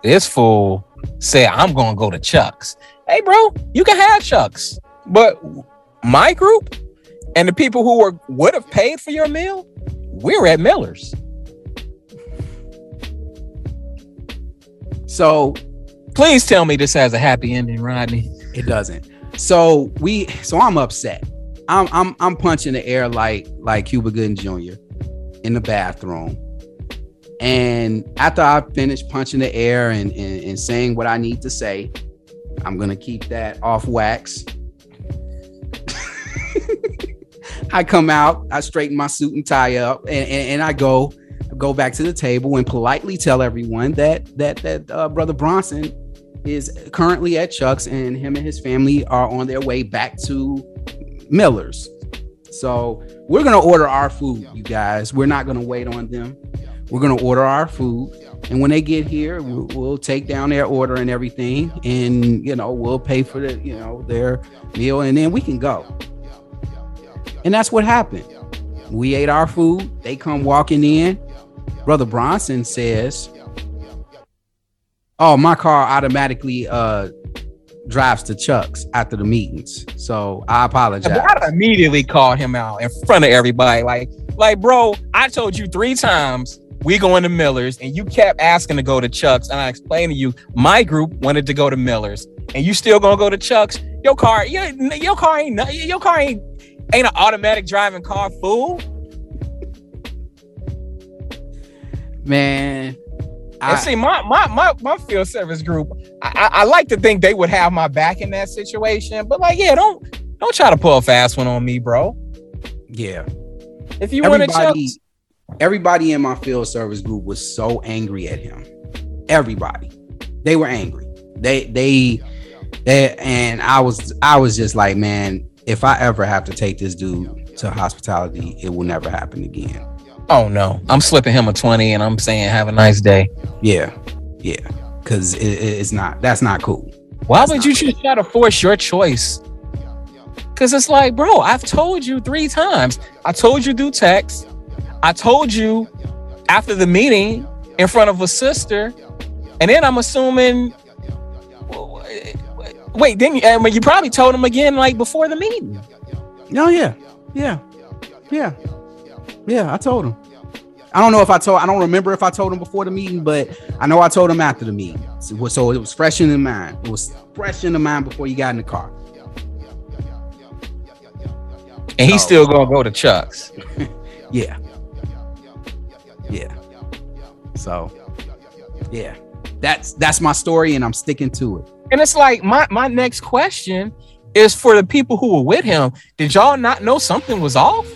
this fool said, I'm gonna go to Chuck's. Hey, bro, you can have Chuck's, but my group and the people who were would have paid for your meal, we're at Miller's. So Please tell me this has a happy ending, Rodney. it doesn't. So we so I'm upset. I'm I'm I'm punching the air like like Cuba Gooding Jr. in the bathroom. And after I finish punching the air and, and, and saying what I need to say, I'm gonna keep that off wax. <laughs> I come out, I straighten my suit and tie up, and, and, and I go go back to the table and politely tell everyone that that that uh, brother Bronson is currently at Chuck's and him and his family are on their way back to Miller's. So we're gonna order our food, you guys. We're not gonna wait on them. We're gonna order our food, and when they get here, we'll, take down their order and everything, and you know we'll pay for the you know their meal, and then we can go. And that's what happened. We ate our food. They come walking in. Brother Bronson says, "Oh, my car automatically uh drives to Chuck's after the meetings, so I apologize." I immediately called him out in front of everybody. Like, like, bro, I told you three times we going to Miller's, and you kept asking to go to Chuck's, and I explained to you my group wanted to go to Miller's, and you still gonna go to Chuck's. Your car, your, your car ain't your car ain't ain't an automatic driving car, fool. Man, and see, my my my my field service group, I, I, I like to think they would have my back in that situation, but like, yeah, don't don't try to pull a fast one on me, bro. yeah. If you want to Chuck's, everybody in my field service group was so angry at him. Everybody, they were angry. They, they, they, and I was, I was just like, man, if I ever have to take this dude to hospitality, it will never happen again. oh no, I'm slipping him a twenty, and I'm saying have a nice day. Yeah, yeah, because it, it- it's not. That's not cool. Why would you just try to force your choice? Because it's like, bro, I've told you three times. I told you do text. I told you after the meeting in front of a sister, and then I'm assuming. Wait, then you, I mean, you probably told him again like before the meeting. No, yeah, yeah, yeah, yeah. I told him. I don't know if I told. I don't remember if I told him before the meeting, but I know I told him after the meeting. So, it was- so it was fresh in the mind. It was fresh in the mind before you got in the car. And he's still gonna go to Chuck's. <laughs> Yeah. Yeah. So, yeah. That's that's my story, and I'm sticking to it. And it's like my my next question is for the people who were with him. Did y'all not know something was off?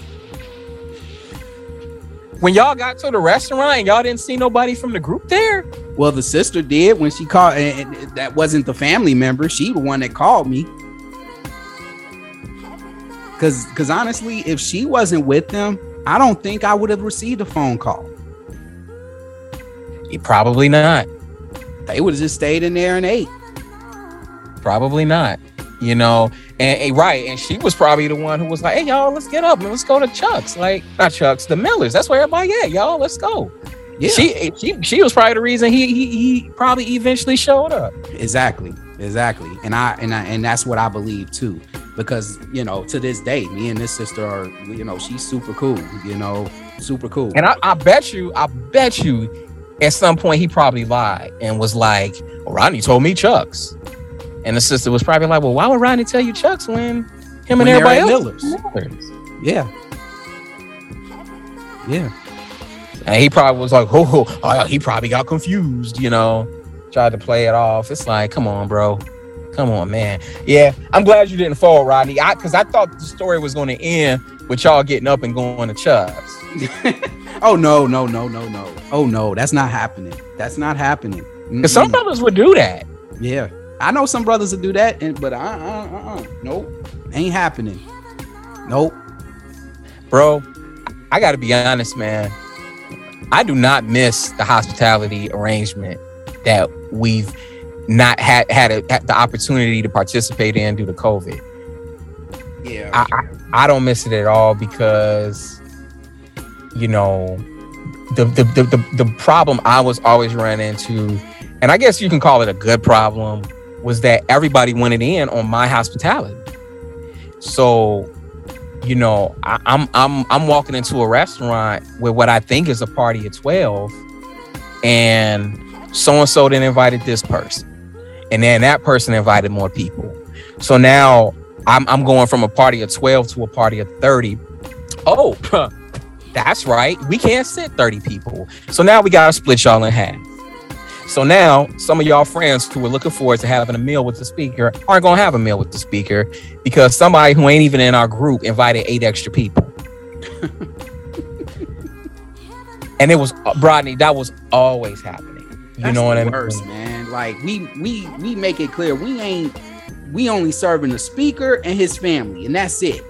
When y'all got to the restaurant and y'all didn't see nobody from the group there? Well, the sister did when she called, and that wasn't the family member. She the one that called me. Cause, cause honestly, if she wasn't with them, I don't think I would have received a phone call. Probably not. They would have just stayed in there and ate. Probably not. You know, and, and right, and she was probably the one who was like, "Hey, y'all, let's get up and let's go to Chuck's." Like, not Chuck's, the Millers. That's where everybody at, y'all. Let's go. Yeah, She, eh, she, she was probably the reason he, he, he probably eventually showed up. exactly, exactly. And I and I and that's what I believe too, because you know, to this day, me and this sister are, you know, she's super cool. You know, super cool. And I, I bet you, I bet you, at some point he probably lied and was like, well, "Rodney told me Chuck's," and the sister was probably like, "Well, why would Rodney tell you Chuck's when him and When they're everybody else?" Miller's. Millers?" Yeah. Yeah. And he probably was like, oh, "Oh, oh, he probably got confused," you know, tried to play it off. It's like, come on, bro, Come on, man. Yeah, I'm glad you didn't fall, Rodney. I because I thought the story was going to end with y'all getting up and going to Chubbs. <laughs> oh no, no, no, no, no. Oh no, that's not happening. That's not happening. Because some brothers would do that. Yeah, I know some brothers would do that, and but uh, uh, uh, uh, nope, ain't happening. Nope, bro. I got to be honest, man. I do not miss the hospitality arrangement that we've not had had, a, had the opportunity to participate in due to COVID. Yeah, I, I, I don't miss it at all because you know the the, the the the problem I was always running into, and I guess you can call it a good problem, was that everybody wanted in on my hospitality. So, you know, I, I'm I'm I'm walking into a restaurant with what I think is a party of twelve, and so and so then invited this person and then that person invited more people. So now I'm, I'm going from a party of 12 to a party of 30. Oh, <laughs> that's right. We can't sit 30 people. So now we got to split y'all in half. So now some of y'all friends who were looking forward to having a meal with the speaker aren't going to have a meal with the speaker because somebody who ain't even in our group invited eight extra people. <laughs> and it was, uh, Brodney, that was always happening. You That's know what I mean? Worst, man. Like we we we make it clear we ain't we only serving the speaker and his family, and that's it.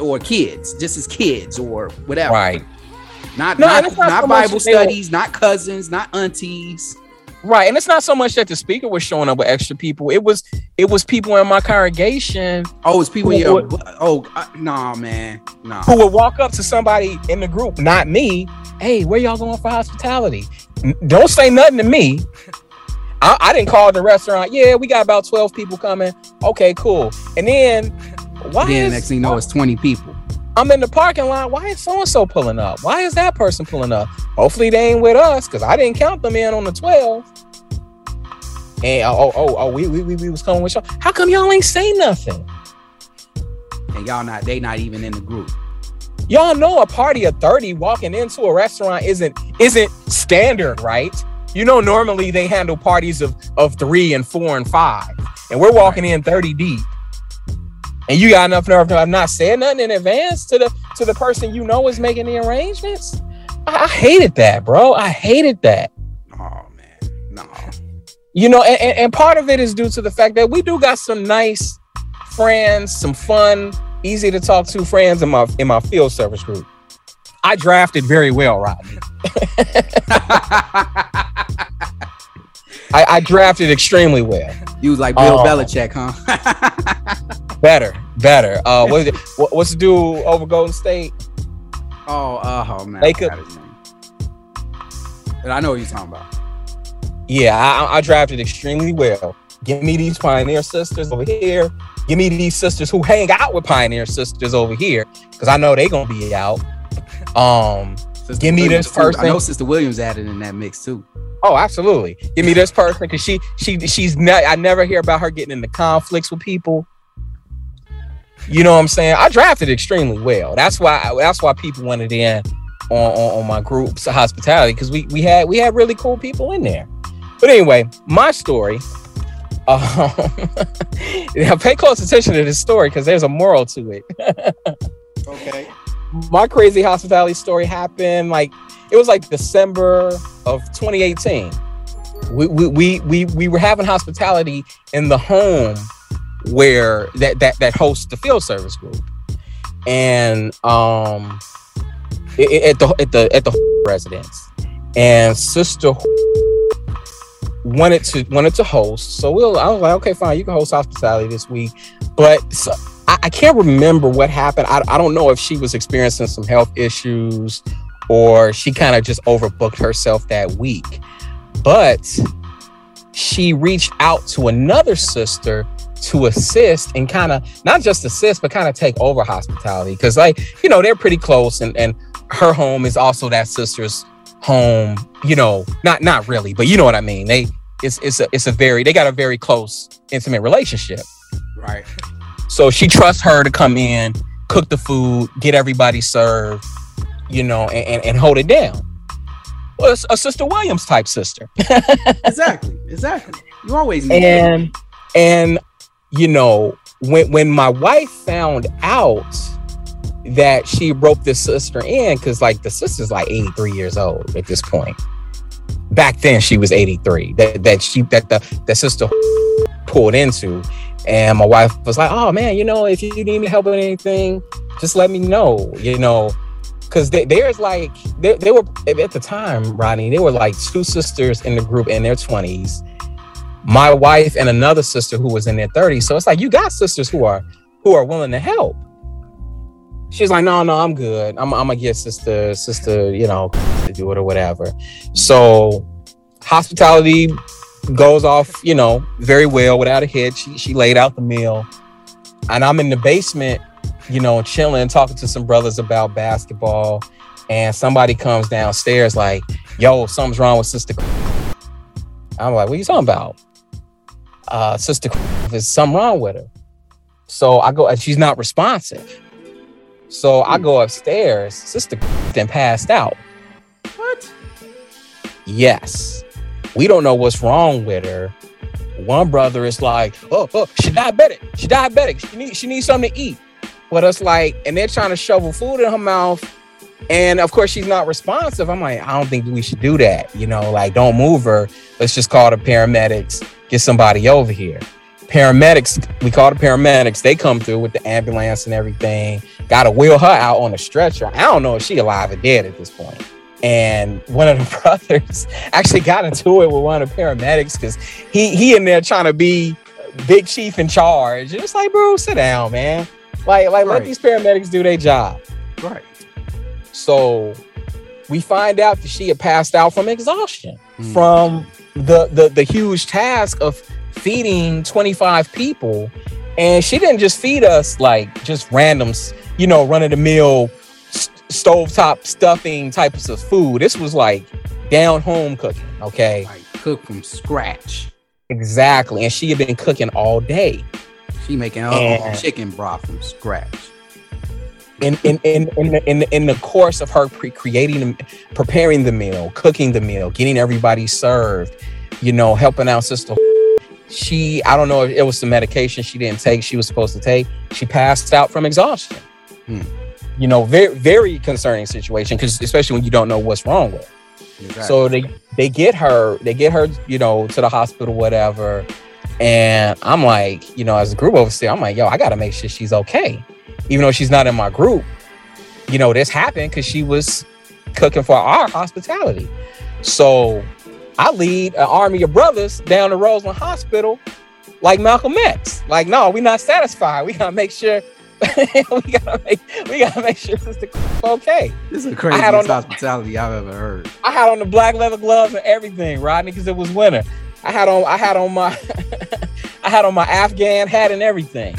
Or kids, just as kids or whatever. Right. Not no, not, not, not Bible studies, not cousins, not aunties. Right, and it's not so much that the speaker was showing up with extra people. It was it was people in my congregation. Oh, it's people. Yeah. Would, oh, uh, nah, man. Nah. Who would walk up to somebody in the group, not me. Hey, where y'all going for hospitality? Don't say nothing to me. <laughs> I, I didn't call the restaurant. Yeah, we got about twelve people coming. Okay, cool. And then why? Then is, next thing you know, it's twenty people. I'm in the parking lot. Why is so and so pulling up? Why is that person pulling up? Hopefully they ain't with us because I didn't count them in on the 12. And oh, oh, oh, oh, we, we, we we was coming with y'all. How come y'all ain't say nothing? And y'all not, they not even in the group. Y'all know a party of 30 walking into a restaurant isn't isn't standard, right? You know, normally they handle parties of, of three and four and five. And we're walking in 30 deep and you got enough nerve to have not said nothing in advance to the to the person you know is making the arrangements. I, I hated that, bro. I hated that. Oh man, no. You know, and, and part of it is due to the fact that we do got some nice friends, some fun, easy to talk to friends in my in my field service group. I drafted very well, Rodney. <laughs> <laughs> I, I, drafted extremely well. You was like Bill um, Belichick, huh? <laughs> Better, better. Uh, what is it? What, what's the dude over Golden State? Oh, uh, oh man, could. But I know what you're talking about. Yeah, I, I drafted extremely well. Give me these Pioneer sisters over here. Give me these sisters who hang out with Pioneer sisters over here, because I know they're gonna be out. Um, Sister give me Williams this person. I know Sister Williams added in that mix too. Oh, absolutely. Give me this person because she she she's not. I never hear about her getting into conflicts with people. You know what I'm saying? I drafted extremely well. That's why that's why people wanted in on, on, on my group's hospitality because we we had we had really cool people in there. But anyway, my story. Um, <laughs> pay close attention to this story because there's a moral to it. <laughs> okay. My crazy hospitality story happened like it was like December of 2018. We we we we, we were having hospitality in the home where that that that hosts the field service group, and um, at the at the at the <laughs> residence, and sister <laughs> wanted to wanted to host. So we'll I was like, okay, fine, you can host hospitality this week, but so, I, can't remember what happened. I I don't know if she was experiencing some health issues or she kind of just overbooked herself that week, but she reached out to another sister to assist and kind of not just assist, but kind of take over hospitality. Cause like, you know, they're pretty close and, and her home is also that sister's home, you know, not not really, but you know what I mean. They it's it's a it's a very they got a very close, intimate relationship. Right. So she trusts her to come in, cook the food, get everybody served, you know, and, and, and hold it down. a, a sister Williams type sister. <laughs> exactly, exactly. You always need and and you know when when my wife found out that she broke this sister in because like the sister's like 83 years old at this point back then she was 83 that that she that the the sister pulled into and my wife was like oh man you know if you need me help with anything just let me know you know because there's like they, they were at the time rodney they were like two sisters in the group in their 20s my wife and another sister who was in their 30s so it's like you got sisters who are who are willing to help she's like, no, no, I'm good. I'm, I'm gonna get sister, sister, you know, to do it or whatever. So hospitality goes off, you know, very well without a hitch. She, she laid out the meal, and I'm in the basement, you know, chilling, talking to some brothers about basketball. And somebody comes downstairs like, yo, something's wrong with sister. I'm like, what are you talking about? Uh, sister, there's something wrong with her. So I go, and she's not responsive. So I go upstairs. Sister then passed out. What? Yes. We don't know what's wrong with her. One brother is like, oh, oh, she diabetic. She diabetic. She needs she needs something to eat. But it's like, and they're trying to shovel food in her mouth. And of course, she's not responsive. I'm like, I don't think we should do that. You know, like, don't move her. Let's just call the paramedics, get somebody over here paramedics, we call the paramedics. They come through with the ambulance and everything. Got to wheel her out on a stretcher. I don't know if she alive or dead at this point. And one of the <laughs> brothers actually got into it with one of the paramedics because he he in there trying to be big chief in charge. And it's like, bro, sit down, man. Like, like right. let these paramedics do their job. Right. So we find out that she had passed out from exhaustion mm. from the, the the huge task of feeding 25 people. And she didn't just feed us like just randoms, you know, run of the mill stovetop stuffing types of food. This was like down home cooking, okay? Like cook from scratch. Exactly. And she had been cooking all day. She making her chicken broth from scratch. In in in in the, in the, in the course of her pre- creating, preparing the meal, cooking the meal, getting everybody served, you know, helping out Sister <laughs> she i don't know if it was some medication she didn't take she was supposed to take she passed out from exhaustion hmm. You know very very concerning situation because especially when you don't know what's wrong with her exactly. so they they get her they get her you know to the hospital whatever and i'm like you know as a group overseer i'm like yo i gotta make sure she's okay even though she's not in my group you know this happened because she was cooking for our hospitality so I lead an army of brothers down to Roseland Hospital like Malcolm X. Like, no, we're not satisfied. We gotta make sure <laughs> we gotta make we gotta make sure this is <laughs> okay. This is the craziest hospitality I've ever heard. I had on the black leather gloves and everything, Rodney, because it was winter. I had on I had on my <laughs> I had on my Afghan hat and everything.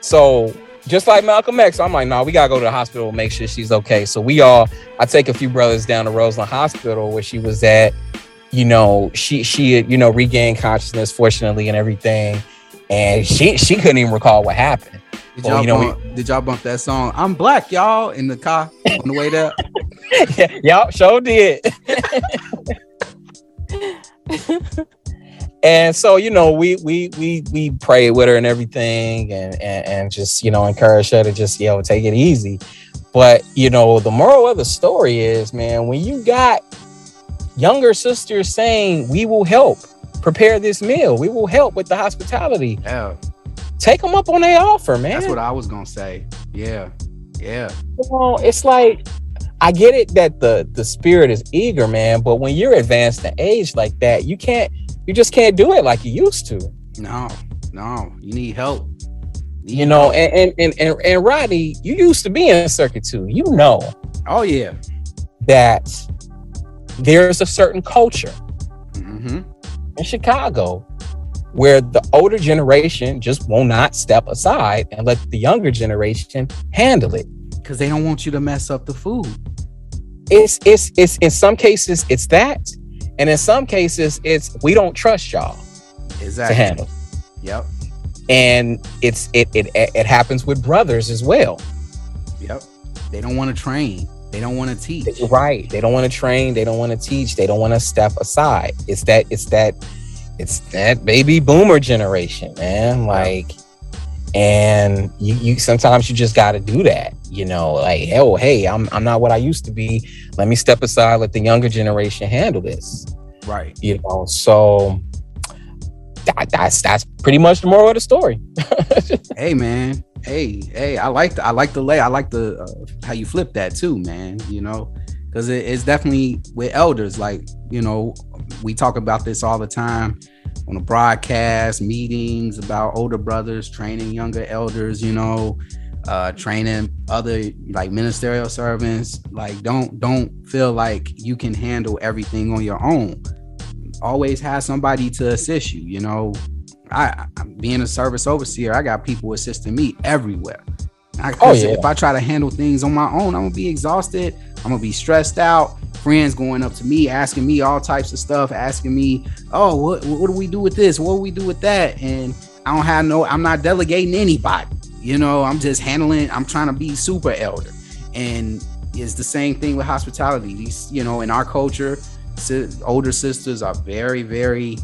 So just like Malcolm X, I'm like, no, nah, we gotta go to the hospital and make sure she's okay. So we all I take a few brothers down to Roseland Hospital where she was at you know, she she you know regained consciousness fortunately and everything, and she she couldn't even recall what happened. Did y'all, you know, bump, we, did y'all bump that song? I'm black, y'all, in the car on the way there. <laughs> yeah, y'all sure did. <laughs> and so you know we we we we prayed with her and everything and, and and just you know encourage her to just you know take it easy but you know the moral of the story is man when you got younger sisters saying, We will help prepare this meal. We will help with the hospitality. Yeah. Take them up on their offer, man. That's what I was gonna say. Yeah. Yeah. You know, it's like I get it that the the spirit is eager, man, but when you're advanced in age like that, you can't you just can't do it like you used to. No, no, you need help. You, you know, and, and and and and Roddy, you used to be in circuit too. You know. Oh yeah. That there's a certain culture mm-hmm. in Chicago where the older generation just will not step aside and let the younger generation handle it because they don't want you to mess up the food. It's it's it's in some cases it's that, and in some cases it's we don't trust y'all exactly. to handle. Yep. And it's it it it happens with brothers as well. Yep. They don't want to train. They don't want to teach. Right. They don't want to train. They don't want to teach. They don't want to step aside. It's that. It's that. It's that baby boomer generation, man. Like, and you, you sometimes you just got to do that. You know, like, oh, hey, I'm I'm not what I used to be. Let me step aside. Let the younger generation handle this. Right. You know. So that, that's that's pretty much the moral of the story. <laughs> hey, man hey, hey, I like the, I like the lay, I like the uh, how you flip that too, man. You know, because it, it's definitely with elders. Like you know, we talk about this all the time on the broadcast meetings about older brothers training younger elders. You know, uh, training other like ministerial servants. Like don't don't feel like you can handle everything on your own. Always have somebody to assist you. You know, I, being a service overseer, I got people assisting me everywhere. I, oh, yeah. If I try to handle things on my own, I'm gonna be exhausted. I'm gonna be stressed out. Friends going up to me, asking me all types of stuff, asking me, "Oh, what what do we do with this? What do we do with that?" And I don't have no. I'm not delegating anybody. You know, I'm just handling. I'm trying to be super elder, and it's the same thing with hospitality. These, you know, in our culture, older sisters are very, very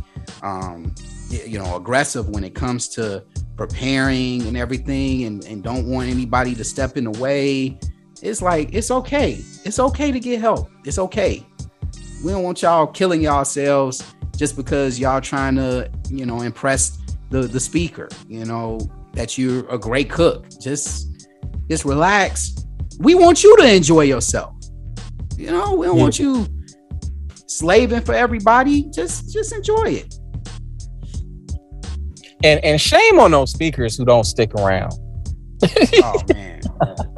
um, you know aggressive when it comes to preparing and everything and, and don't want anybody to step in the way it's like it's okay. It's okay to get help. It's okay. We don't want y'all killing yourselves just because y'all trying to you know impress the the speaker you know that you're a great cook. Just just relax. We want you to enjoy yourself. You know we don't yeah. want you slaving for everybody. Just just enjoy it. And and shame on those speakers who don't stick around. oh man. <laughs>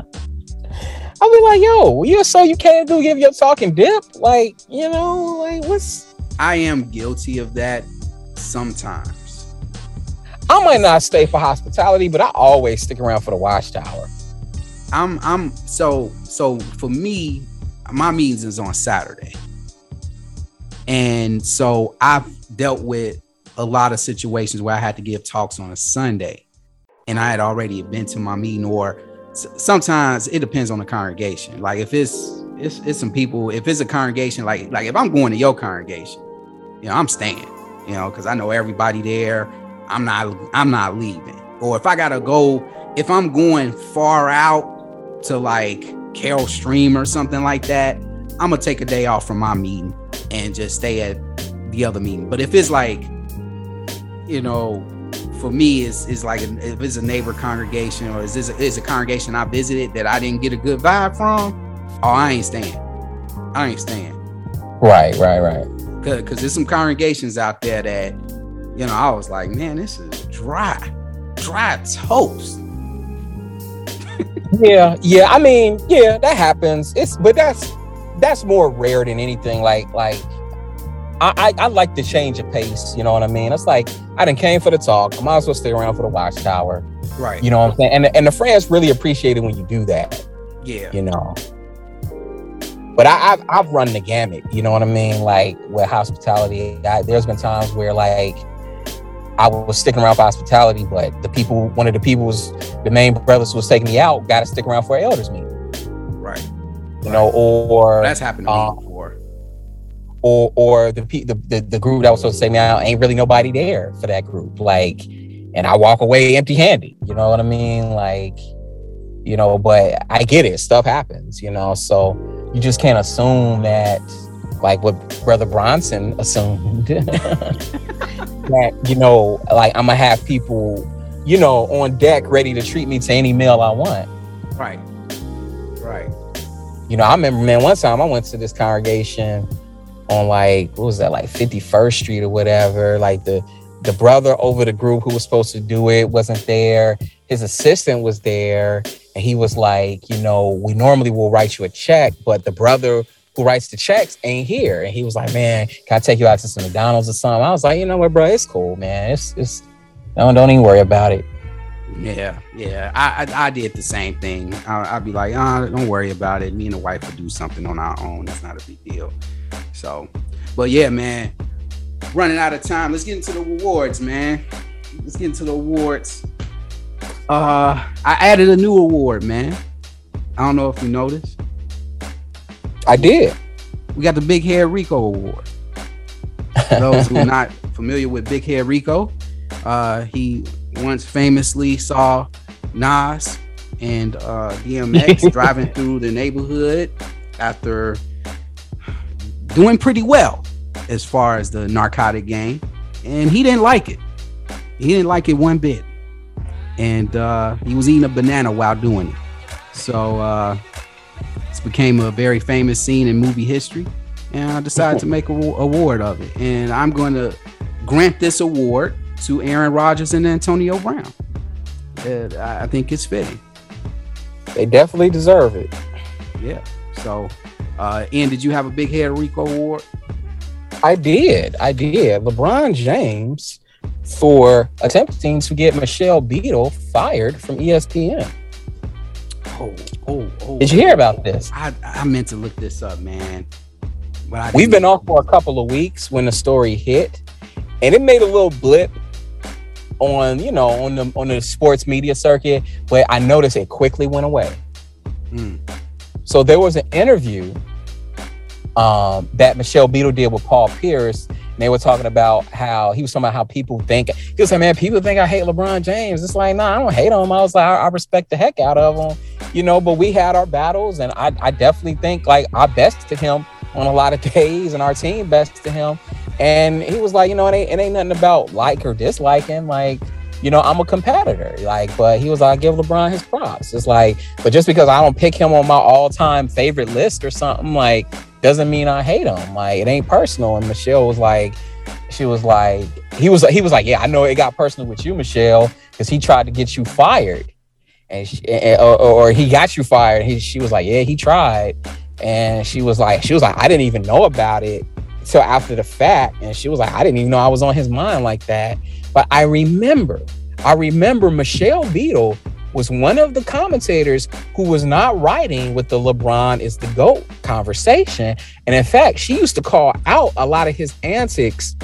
I'll be like, yo, you're so you can't do give your talking dip. Like, you know, like what's I am guilty of that sometimes. I might not stay for hospitality, but I always stick around for the watchtower. I'm I'm so so for me, my meetings is on Saturday. And so I've dealt with a lot of situations where I had to give talks on a Sunday and I had already been to my meeting or sometimes it depends on the congregation. Like if it's it's it's some people, if it's a congregation, like like if I'm going to your congregation, you know, I'm staying, you know, because I know everybody there. I'm not I'm not leaving. Or if I gotta go, if I'm going far out to like Carol Stream or something like that, I'm gonna take a day off from my meeting and just stay at the other meeting. But if it's like you know, for me is is like if it's a neighbor congregation or is this a, is a congregation I visited that I didn't get a good vibe from, oh, I ain't staying. I ain't staying. Right, right, right. Cause, Cause there's some congregations out there that, you know, I was like, man, this is dry, dry toast. <laughs> yeah, yeah. I mean, yeah, that happens. It's but that's that's more rare than anything. Like, like I, I, I like the change of pace. You know what I mean? It's like I didn't came for the talk. I might as well stay around for the watchtower. Right. You know what I'm saying? And and the friends really appreciate it when you do that. Yeah. You know. But I, have I've run the gamut. You know what I mean? Like with hospitality, I, there's been times where like I was sticking around for hospitality, but the people, one of the people was the main brothers was taking me out, got to stick around for elders meeting. Right. You know, or that's happened to um, me before or or the, the the the group that was supposed to say me out ain't really nobody there for that group. Like, and I walk away empty handed. You know what I mean? Like, you know, but I get it. Stuff happens. You know, so you just can't assume that like what brother Bronson assumed <laughs> that you know like I'm gonna have people you know on deck ready to treat me to any meal I want. Right. Right. You know, I remember man one time I went to this congregation on like what was that like 51st Street or whatever. Like the the brother over the group who was supposed to do it wasn't there. His assistant was there, and he was like, you know, we normally will write you a check, but the brother who writes the checks ain't here. And he was like, man, can I take you out to some McDonald's or something? I was like, you know what, bro, it's cool, man. It's it's don't don't even worry about it. Yeah, yeah. I I, I did the same thing. I, would be like, oh, don't worry about it. Me and the wife would do something on our own. It's not a big deal. So, but yeah, man, running out of time. Let's get into the awards, man. Let's get into the awards. Uh, I added a new award, man. I don't know if you noticed. I did. We got the Big Hair Rico Award. For those who are not familiar with Big Hair Rico, uh, he once famously saw Nas and uh, <laughs> DMX driving through the neighborhood after doing pretty well as far as the narcotic game, and he didn't like it. He didn't like it one bit, and uh, he was eating a banana while doing it. So uh, this became a very famous scene in movie history, and I decided to <laughs> make a award of it. And I'm going to grant this award to Aaron Rodgers and Antonio Brown. I think it's fitting. They definitely deserve it. Yeah. So, uh, Ian, did you have a Big head Rico award? I did. I did. LeBron James for attempting to get Michelle Beadle fired from ESPN. Oh, oh, oh. Did you hear about this? I, I meant to look this up, man. We've been off for a couple of weeks when the story hit, and it made a little blip on you know on the on the sports media circuit, but I noticed it quickly went away. Mm. So there was an interview um, that Michelle Beadle did with Paul Pierce. And they were talking about how he was talking about how people think he was like, man, people think I hate LeBron James. It's like, nah, I don't hate him. I was like, I, I respect the heck out of him, you know. But we had our battles, and I, I definitely think like I bested him on a lot of <laughs> days, and our team bested him. And he was like, you know, it ain't, it ain't nothing about like or disliking. Like, you know, I'm a competitor. Like, but he was like, give LeBron his props. It's like, but just because I don't pick him on my all-time favorite list or something, like, doesn't mean I hate him. Like, it ain't personal. And Michelle was like, she was like, he was he was like, yeah, I know it got personal with you, Michelle, because he tried to get you fired, and, she, and or, or, he got you fired. He she was like, yeah, he tried, and she was like, she was like, I didn't even know about it till after the fact, and she was like, I didn't even know I was on his mind like that. But I remember, I remember Michelle Beadle was one of the commentators who was not writing with the LeBron is the GOAT conversation. And in fact, she used to call out a lot of his antics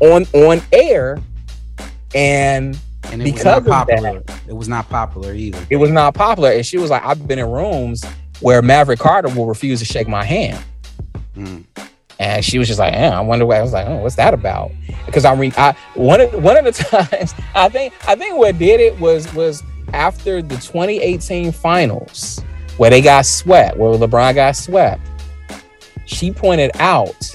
on on air. And, and because of that, it was not popular either. It was not popular. And she was like, I've been in rooms where Maverick Carter will refuse to shake my hand. Mm. And she was just like, I wonder what I was like, oh, what's that about? Because I mean, I one of one of the <laughs> times I think I think what did it was was after the 2018 finals where they got swept, where LeBron got swept. She pointed out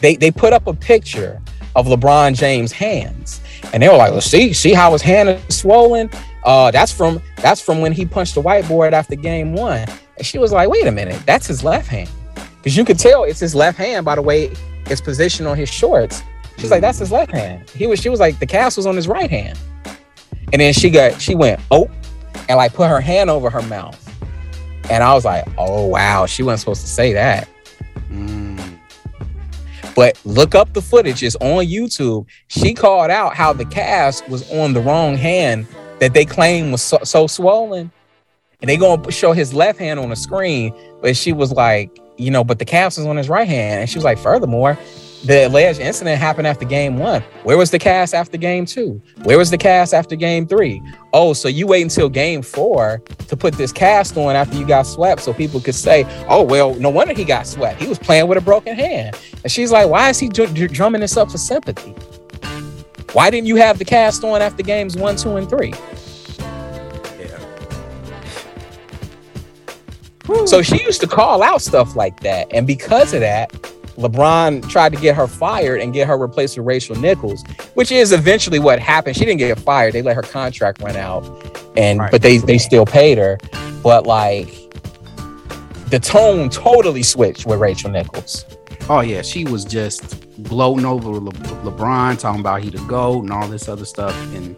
they they put up a picture of LeBron James' hands, and they were like, well, "See, see how his hand is swollen? Uh, that's from that's from when he punched the whiteboard after game one." And she was like, "Wait a minute, that's his left hand." because you could tell it's his left hand by the way it's positioned on his shorts. She's like, that's his left hand. He was, she was like, the cast was on his right hand. And then she got, she went, oh, and like put her hand over her mouth. And I was like, oh wow, she wasn't supposed to say that. Mm. But look up the footage, it's on YouTube. She called out how the cast was on the wrong hand that they claim was so, so swollen. And they gonna show his left hand on the screen, but she was like, you know, but the cast was on his right hand. And she was like, furthermore, the alleged incident happened after game one. Where was the cast after game two? Where was the cast after game three? Oh, so you wait until game four to put this cast on after you got swept so people could say, oh, well, no wonder he got swept. He was playing with a broken hand. And she's like, why is he dr- drumming this up for sympathy? Why didn't you have the cast on after games one, two, and three? So she used to call out stuff like that. And because of that, LeBron tried to get her fired and get her replaced with Rachel Nichols, which is eventually what happened. She didn't get fired. They let her contract run out. And right. but they they still paid her. But like the tone totally switched with Rachel Nichols. Oh yeah, she was just gloating over Le- LeBron, talking about he the goat and all this other stuff, and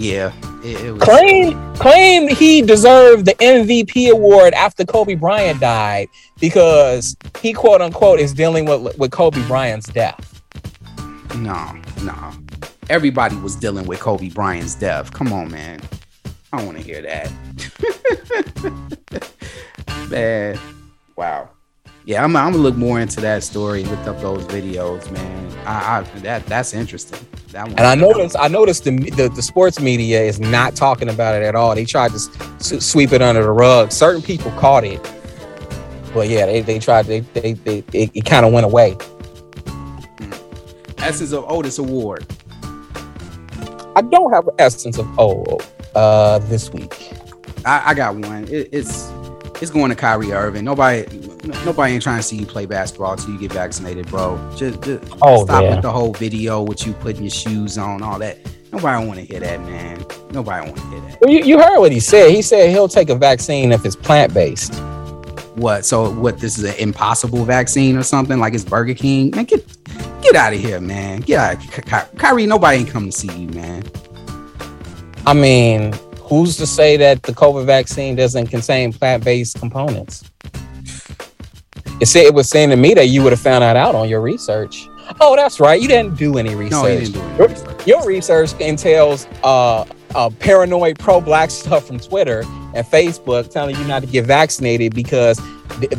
yeah, it, it was. Claimed, claimed he deserved the MVP award after Kobe Bryant died because he quote unquote is dealing with with Kobe Bryant's death. No, no. Everybody was dealing with Kobe Bryant's death. Come on, man. I don't want to hear that. <laughs> man, wow yeah, I'm, I'm, gonna look more into that story, look up those videos, man. I, I that that's interesting. That one. And I noticed, I noticed the, the, the sports media is not talking about it at all. They tried to s- sweep it under the rug. Certain people caught it, but yeah, they, they tried. They they, they it, it kind of went away. Essence of Otis Award. I don't have an essence of oh uh this week. I, I got one. It, it's it's going to Kyrie Irving. Nobody nobody ain't trying to see you play basketball until you get vaccinated, bro. Just, just Oh, stop yeah. with the whole video with you putting your shoes on, all that. Nobody want to hear that, man. Nobody want to hear that. Well, you, you heard what he said. He said he'll take a vaccine if it's plant based. What? So what? This is an impossible vaccine or something? Like it's Burger King? Man, get get out of here, man. Get out. Ky- Ky- Kyrie, nobody ain't come to see you, man. I mean, who's to say that the COVID vaccine doesn't contain plant based components? It said it was saying to me that you would have found that out on your research. Oh, that's right. You didn't do any research. No, didn't do Your- it. Your research entails uh, uh, paranoid pro-black <laughs> stuff from Twitter and Facebook telling you not to get vaccinated because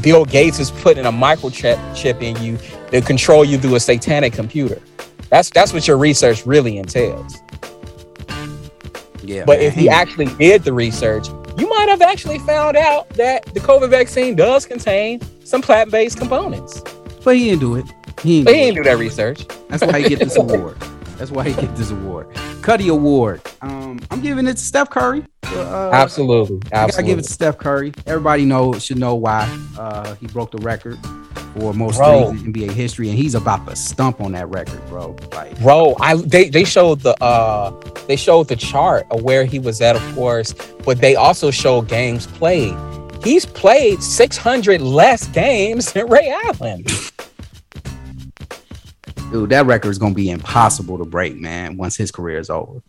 Bill Gates is putting a microchip chip in you to control you through a satanic computer. That's that's what your research really entails. Yeah, But man. if he actually did the research, you might have actually found out that the COVID vaccine does contain some plant-based components. but he didn't do it. He didn't But do he didn't do that research. That's why he get this <laughs> award. That's why he get this award. Cuddy Award. Um, I'm giving it to Steph Curry. Uh, Absolutely, I gotta give it to Steph Curry. Everybody know should know why. Uh, he broke the record for most Bro. threes in NBA history, and he's about to stump on that record, bro. Like, Bro, I they they showed the uh they showed the chart of where he was at, of course, but they also showed games played. He's played 600 less games than Ray Allen. dude, that record is gonna be impossible to break, man. Once his career is over.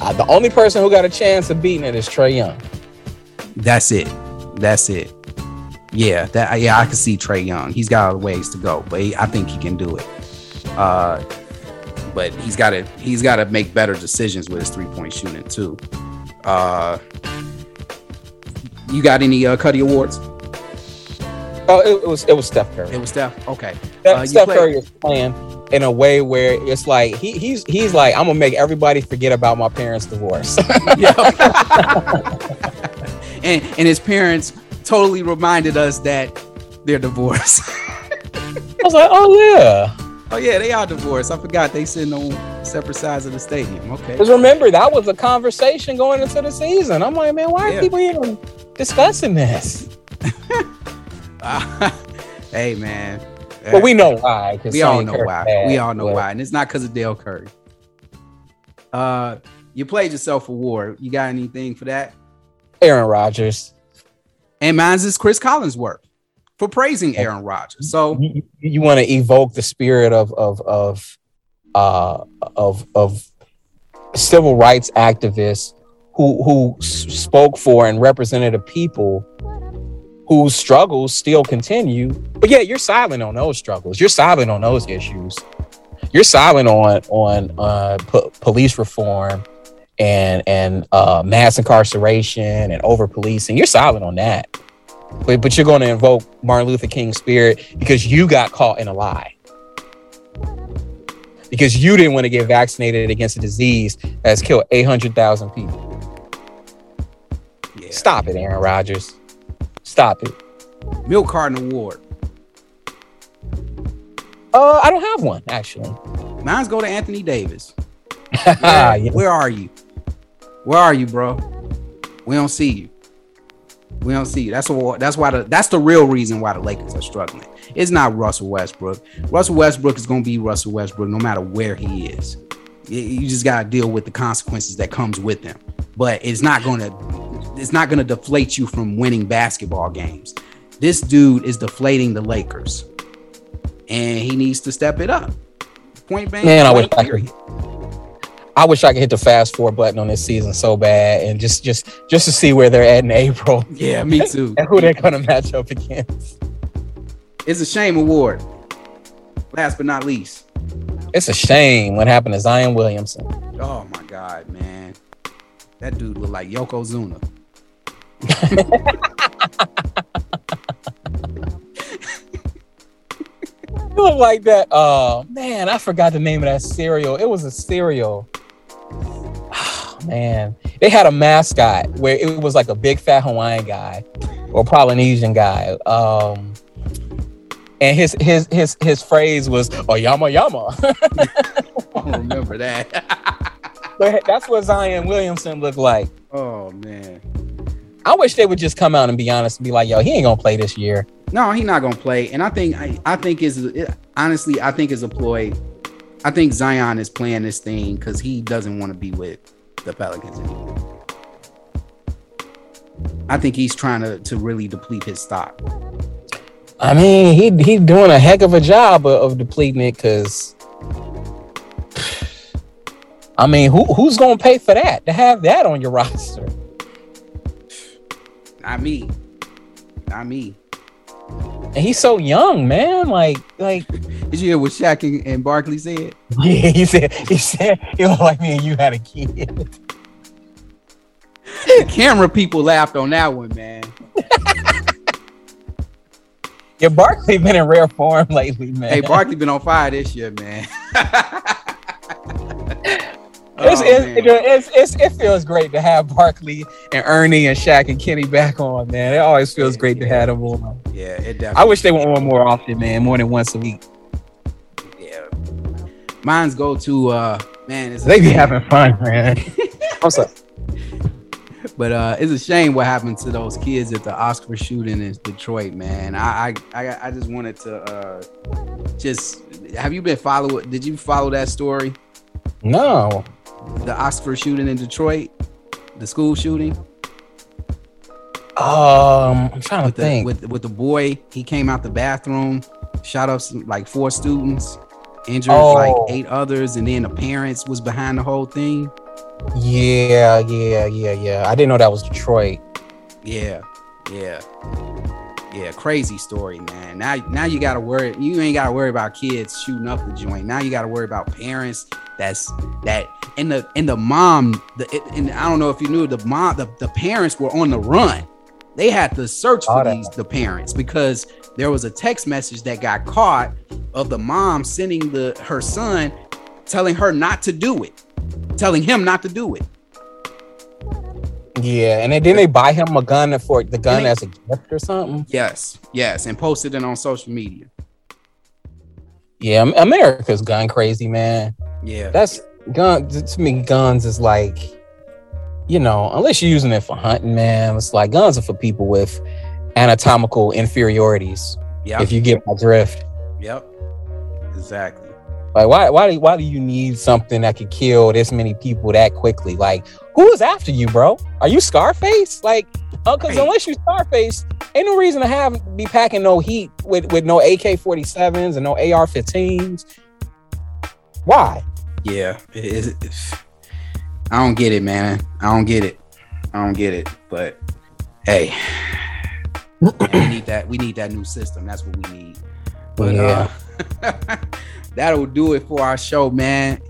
Uh, the only person who got a chance of beating it is Trae Young. That's it. That's it. Yeah, that yeah, I can see Trae Young. He's got a ways to go, but he, I think he can do it. Uh, but he's got to he's got to make better decisions with his three point shooting too. Uh, you got any uh, Cuddy awards? Oh, it, it was it was Steph Curry. It was Steph. Okay. Steph, uh, Steph Curry is playing in a way where it's like he, he's he's like I'm gonna make everybody forget about my parents' divorce. <laughs> <laughs> And and his parents totally reminded us that they're divorced. <laughs> I was like, oh yeah. oh yeah, they are divorced. I forgot they sitting on separate sides of the stadium. Okay. Because remember, that was a conversation going into the season. I'm like, man, why are Yeah. people even discussing this? <laughs> hey man. But we know why. we all know Kirk why. bad, we all know but- why, and it's not because of Dell Curry. Uh, you played yourself a war. You got anything for that? Aaron Rodgers. And mine's is Chris Collinsworth for praising Aaron Rodgers. So You, you want to evoke the spirit of of of uh of of civil rights activists who who spoke for and represented a people whose struggles still continue. But yeah, you're silent on those struggles. You're silent on those issues. You're silent on on uh, po- police reform and and uh, mass incarceration and over policing. You're silent on that. But, but you're going to invoke Martin Luther King's spirit because you got caught in a lie. Because you didn't want to get vaccinated against a disease that's killed 800,000 people. Yeah, Stop it, Aaron Rodgers. Stop it. Milk Carton Award. Uh, I don't have one actually. Mine's go to Anthony Davis. <laughs> Yeah. Where, where are you? Where are you, bro? We don't see you. We don't see you. That's what. That's why the. That's the real reason why the Lakers are struggling. It's not Russell Westbrook. Russell Westbrook is gonna be Russell Westbrook no matter where he is. You- You just gotta deal with the consequences that comes with them. But it's not gonna. It's not gonna deflate you from winning basketball games. This dude is deflating the Lakers, and he needs to step it up. Point blank. Man, I wish I could. I wish I could hit the fast forward button on this season so bad, and just just just to see where they're at in April Yeah, me too. <laughs> and who they're gonna match up against. It's a shame award. Last but not least. It's a shame what happened to Zion Williamson. Oh my God, man. That dude look like Yokozuna. You <laughs> look like that. Uh man, I forgot the name of that cereal. It was a cereal. Oh, <sighs> man, they had a mascot where it was like a big fat Hawaiian guy, or Polynesian guy. Um, and his his his his phrase was "Oh yama yama." <laughs> <laughs> I don't remember that. But that's what Zion Williamson looked like. oh man. I wish they would just come out and be honest and be like, "Yo, he ain't gonna play this year." No, he's not gonna play. And I think I, I think is it, honestly, I think is a ploy. I think Zion is playing this thing because he doesn't want to be with the Pelicans anymore. I think he's trying to to really deplete his stock. I mean, he he doing a heck of a job of, of depleting it because. I mean, who who's gonna pay for that to have that on your <laughs> roster? Not me. Not me. And he's so young, man. Like, like Did you hear what Shaq and, and Barkley said? <laughs> yeah, he said he said he looked like me and you had a kid. The camera people laughed on that one, man. <laughs> Yeah, Barkley been in rare form lately, man. Hey, Barkley been on fire this year, man. It's, Oh, it's, it's, it's, it feels great to have Barkley and Ernie and Shaq and Kenny back on, man. It always feels great to have them on. yeah, it definitely. I wish they went on more often, man, more than once a week. Yeah. Mine's go to uh man, it's They be having fun, man. <laughs> I'm sorry. but uh it's a shame what happened to those kids at the Oxford shooting in Detroit, man. I I I, I just wanted to uh just have you been follow did you follow that story? No. The Oxford shooting in Detroit? The school shooting? Um, I'm trying to the think. with with the boy, he came out the bathroom, shot up some, like four students, injured Oh. like eight others, and then the parents was behind the whole thing. yeah, yeah, yeah, yeah. I didn't know that was Detroit. Yeah, yeah, yeah. Crazy story, man. Now, now you gotta worry. You ain't gotta worry about kids shooting up the joint. Now you gotta worry about parents. That's that. And the and the mom. The and I don't know if you knew the mom. The, the parents were on the run. They had to search for these the parents because there was a text message that got caught of the mom sending the her son, telling her not to do it, telling him not to do it. Yeah, and then didn't they buy him a gun for the gun they- as a gift or something? Yes, yes, and posted it on social media. Yeah, Am- America's gun crazy, man. Yeah. That's gun to me. Guns is like, you know, unless you're using it for hunting, man. It's like guns are for people with anatomical inferiorities. Yeah, If you get my drift, Yep. Exactly. like why why do why do you need something that could kill this many people that quickly? Like who is after you, bro? Are you Scarface? Like, because Right. unless you Scarface, ain't no reason to have be packing no heat with with no AK 47s and no AR 15s. Why? Yeah. It, it, it's- I don't get it, man. I don't get it. I don't get it. But hey, we need that. We need that new system. That's what we need. But Yeah. uh, <laughs> that'll do it for our show, man.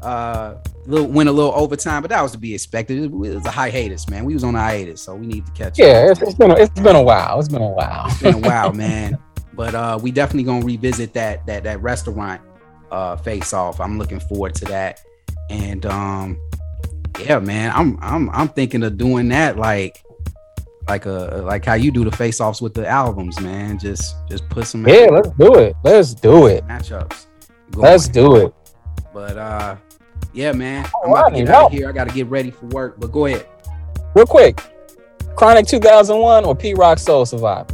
Uh, little went a little overtime, but that was to be expected. It was a hiatus, man. We was on a hiatus, so we need to catch up. Yeah, it's, it's been a, it's been a while. It's been a while. It's been a while, <laughs> man. But uh, we definitely gonna revisit that that that restaurant uh, face off. I'm looking forward to that. And um, yeah, man, I'm I'm I'm thinking of doing that like like a like how you do the face offs with the albums, man. Just just put some Yeah, let's do it. Let's do it. matchups. Let's do it. But uh, yeah, man, I'm about to get out of here. I got to get ready for work. But go ahead. Real quick, Chronic 2001 or Pete Rock Soul Survivor?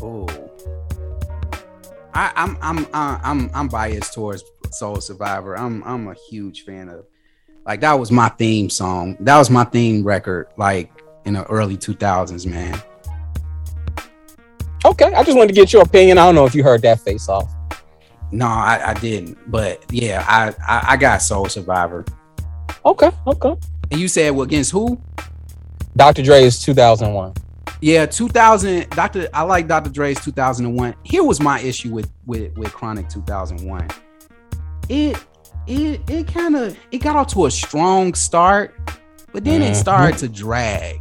Oh, I, I'm I'm uh, I'm I'm biased towards Soul Survivor. I'm I'm a huge fan of. Like that was my theme song. That was my theme record. Like in the early 2000s, man. Okay, I just wanted to get your opinion. I don't know if you heard that face off. No, I, I didn't. But yeah, I, I I got Soul Survivor. Okay, okay. And you said well, against who? Dr. Dre is 2001. Yeah, 2000. Dr. I like Dr. Dre's 2001. Here was my issue with with with Chronic 2001. It it it kind of it got off to a strong start, but then it Mhm. started to drag.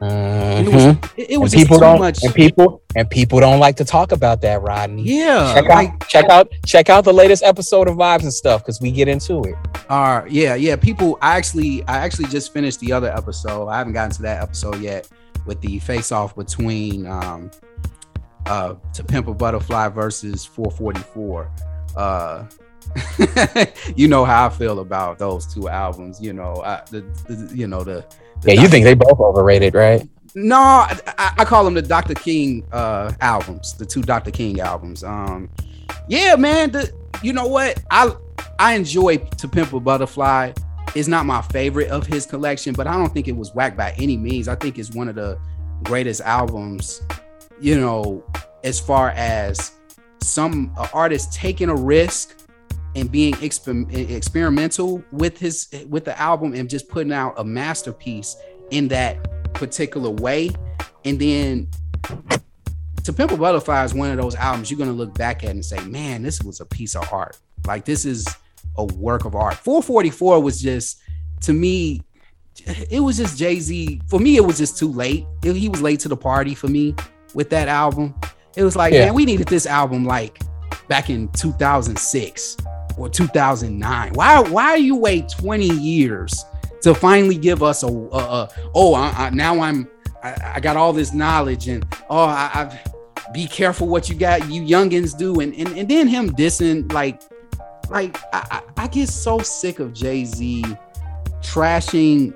And it was, it, it was people too don't much. and people and people don't like to talk about that, Rodney. Yeah, Check like out check out check out the latest episode of Vibes and stuff because we get into it. Uh, yeah, yeah. People, I actually, I actually just finished the other episode. I haven't gotten to that episode yet with the face off between um, uh, To Pimp a Butterfly versus 444. Uh, <laughs> you know how I feel about those two albums. You know, I, the, the you know the. The Yeah, you think they both overrated, right? no, I, I- I call them the Dr. King uh albums, the two Dr. King albums. Um, yeah, man. The you know what I I enjoy To Pimp a Butterfly. It's not my favorite of his collection, but I don't think it was whack by any means. I think it's one of the greatest albums. You know, as far as some uh, artist taking a risk and being exper- experimental with his with the album and just putting out a masterpiece in that particular way. And then to pimp a butterfly is one of those albums you're going to look back at and say man this was a piece of art. Like this is a work of art. 444 was just to me it was just jay-z. For me it was just too late. It- he was late to the party for me with that album. It was like Yeah. man we needed this album like back in 2006 or 2009 why why you wait 20 years to finally give us a, a, a oh I, I, now i'm I, I got all this knowledge and oh I, I be careful what you got you youngins do. And and, and then him dissing like like I, I get so sick of jay-z trashing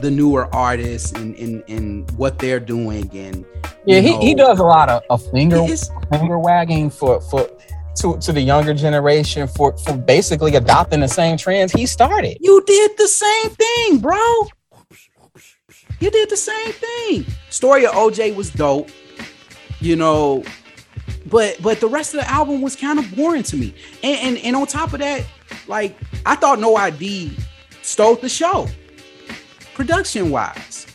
the newer artists and and, and what they're doing and Yeah, he, he does a lot of, of finger finger wagging for for to, to the younger generation for for basically adopting the same trends he started. You did the same thing, bro. You did the same thing. Story of OJ was dope, you know, but but the rest of the album was kind of boring to me. And, and and on top of that, like I thought No ID stole the show, production wise.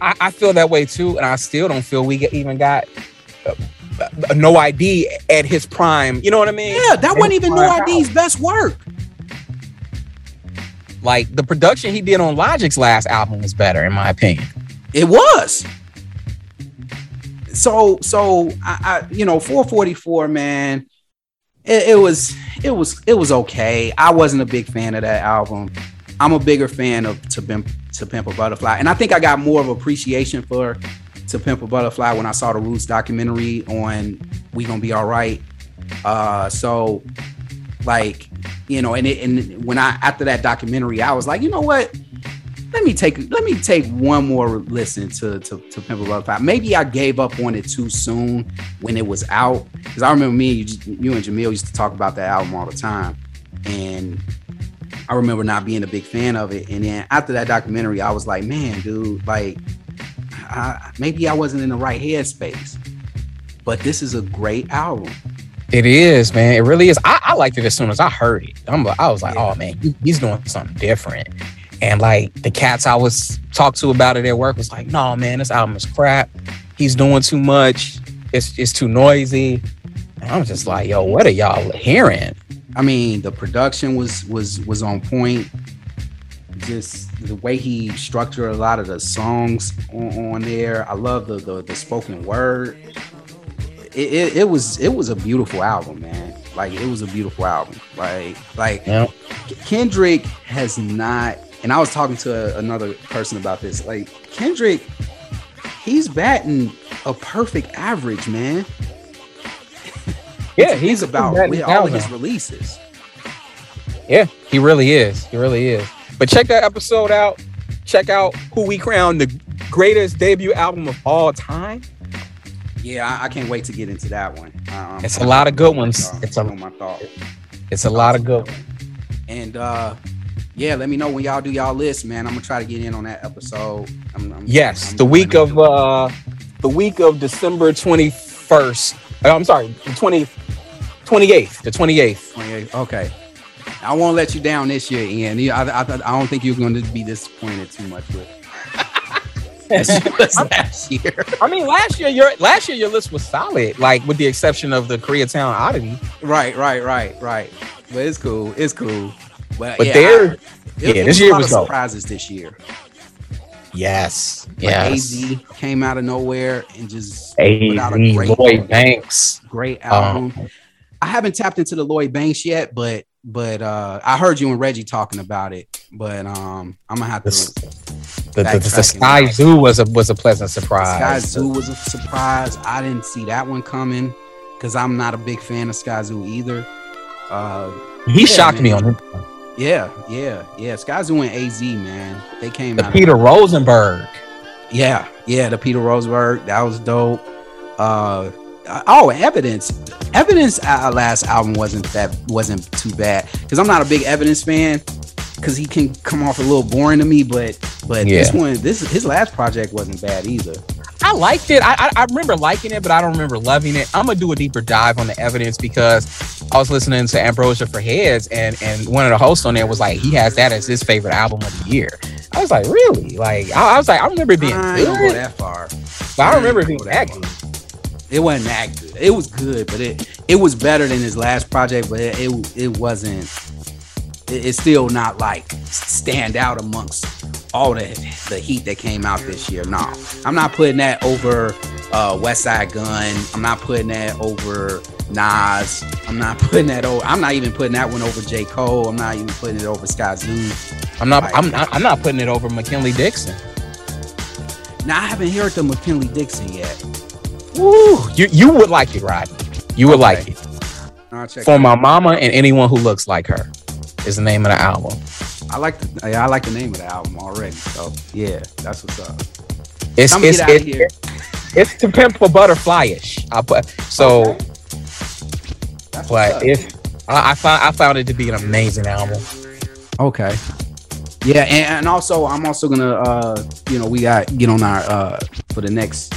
I, I feel that way too, and I still don't feel we get, even got uh, Uh, no ID at his prime. You know what I mean? Yeah, that wasn't even No. ID's best work. Like the production he did on Logic's last album was better, in my opinion. It was. So so I, I you know 444 man it, it was it was it was okay. I wasn't a big fan of that album. I'm a bigger fan of To Pimp To Pimp a Butterfly, and I think I got more of appreciation for To Pimp a Butterfly when I saw the Roots documentary on We Gonna Be All Right. Uh, so like you know, and it, and when I after that documentary, I was like, you know what? Let me take let me take one more listen to to, to Pimp a Butterfly. Maybe I gave up on it too soon when it was out because I remember me, you, you and Jamil used to talk about that album all the time, and I remember not being a big fan of it. And then after that documentary, I was like, man, dude, like, I, maybe I wasn't in the right headspace. But this is a great album. It is, man. It really is. I, I liked it as soon as I heard it. I'm, I was like, Yeah. oh man, he- he's doing something different. And like the cats I was talked to about it at work was like, no, man, this album is crap. He's doing too much. It's it's too noisy. And I'm just like, yo, what are y'all hearing? I mean, the production was was was on point. Just the way he structured a lot of the songs on, on there. I love the, the the spoken word. It, it, it was it was a beautiful album, man. Like it was a beautiful album. Like like? Kendrick has not, and I was talking to another person about this. Like Kendrick, he's batting a perfect average, man. Yeah, He's about with all of his releases. Yeah, he really is. He really is. But check that episode out. Check out who we crowned the greatest debut album of all time. Yeah, I, I can't wait to get into that one. Um, It's a lot of good ones. It's a- my thought. It's a lot of good. And uh, yeah, let me know when y'all do y'all list, man. I'm gonna try to get in on that episode. I'm, I'm, Yes, I'm the week of uh the week of December 21st. Uh, I'm sorry, the 20 28th, the 28th. 28. Okay. I won't let you down this year, Ian. I, I, I don't think you're going to be disappointed too much with <laughs> last year. I mean, last year your last year your list was solid, like with the exception of the Koreatown oddity. Right, right, right, right. But it's cool. It's cool. But, But yeah, there, I- it- yeah, this year lot was dope. surprises this year. Yes. But Yes. AZ came out of nowhere and just AZ, put out a great, Lloyd Banks. great Um, album. I haven't tapped into the Lloyd Banks yet, but but uh I heard you and Reggie talking about it. But um I'm gonna have to The, the, the, Sky now. Zoo was a was a pleasant surprise. Skyzoo was a surprise. I didn't see that one coming because I'm not a big fan of Skyzoo either. Uh He Yeah, shocked me man. on it. yeah, yeah, yeah. Skyzoo and AZ, man. They came The out. Peter Rosenberg. Yeah, yeah, the Peter Rosenberg that was dope. Uh oh, evidence. Evidence our last album wasn't that wasn't too bad because I'm not a big evidence fan because he can come off a little boring to me. But but this one, this his last project wasn't bad either. I liked it. I, I I remember liking it, but I don't remember loving it. I'm gonna do a deeper dive on the evidence because I was listening to Ambrosia for Heads, and and one of the hosts on there was like, he has that as his favorite album of the year. I was like, really? Like, I, I was like, I remember it being I ain't gonna go good, that far. but I don't remember it being gonna that good. It wasn't that good. It was good, but it it was better than his last project. But it it, it wasn't. It, it's still not like stand out amongst all the the heat that came out this year. No, I'm not putting that over uh, Westside Gunn. I'm not putting that over Nas. I'm not <laughs> putting that over. I'm not even putting that one over J Cole. I'm not even putting it over Skyzoo. I'm not. Like- I'm not. I'm not putting it over McKinley Dixon. Now I haven't heard the McKinley Dixon yet. Woo! You you would like it, Rodney. You would Okay. like it. For it my mama and anyone who looks like her is the name of the album. I like the I like the name of the album already. So yeah, that's what's up. It's I'ma it's it's, here. it's to pimp for butterflyish. I put so, That's what's but if I, I found I found it to be an amazing album. Okay. Yeah, and, and also I'm also gonna uh you know we got get on our uh for the next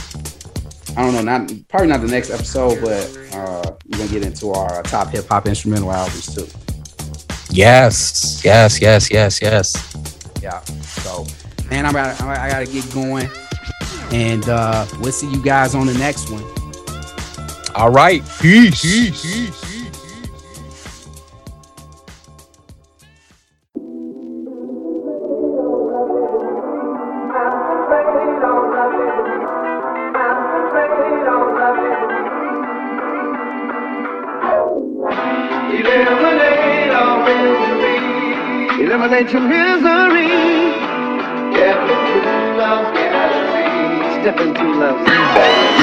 I don't know not probably not the next episode but uh we're gonna get into our top hip hop instrumental albums too. Yes, yes, yes, yes, yes. Yeah. So man, I'm about I gotta get going, and uh we'll see you guys on the next one. All right, peace. Eliminate your misery. Step into love's galaxy. Step into love's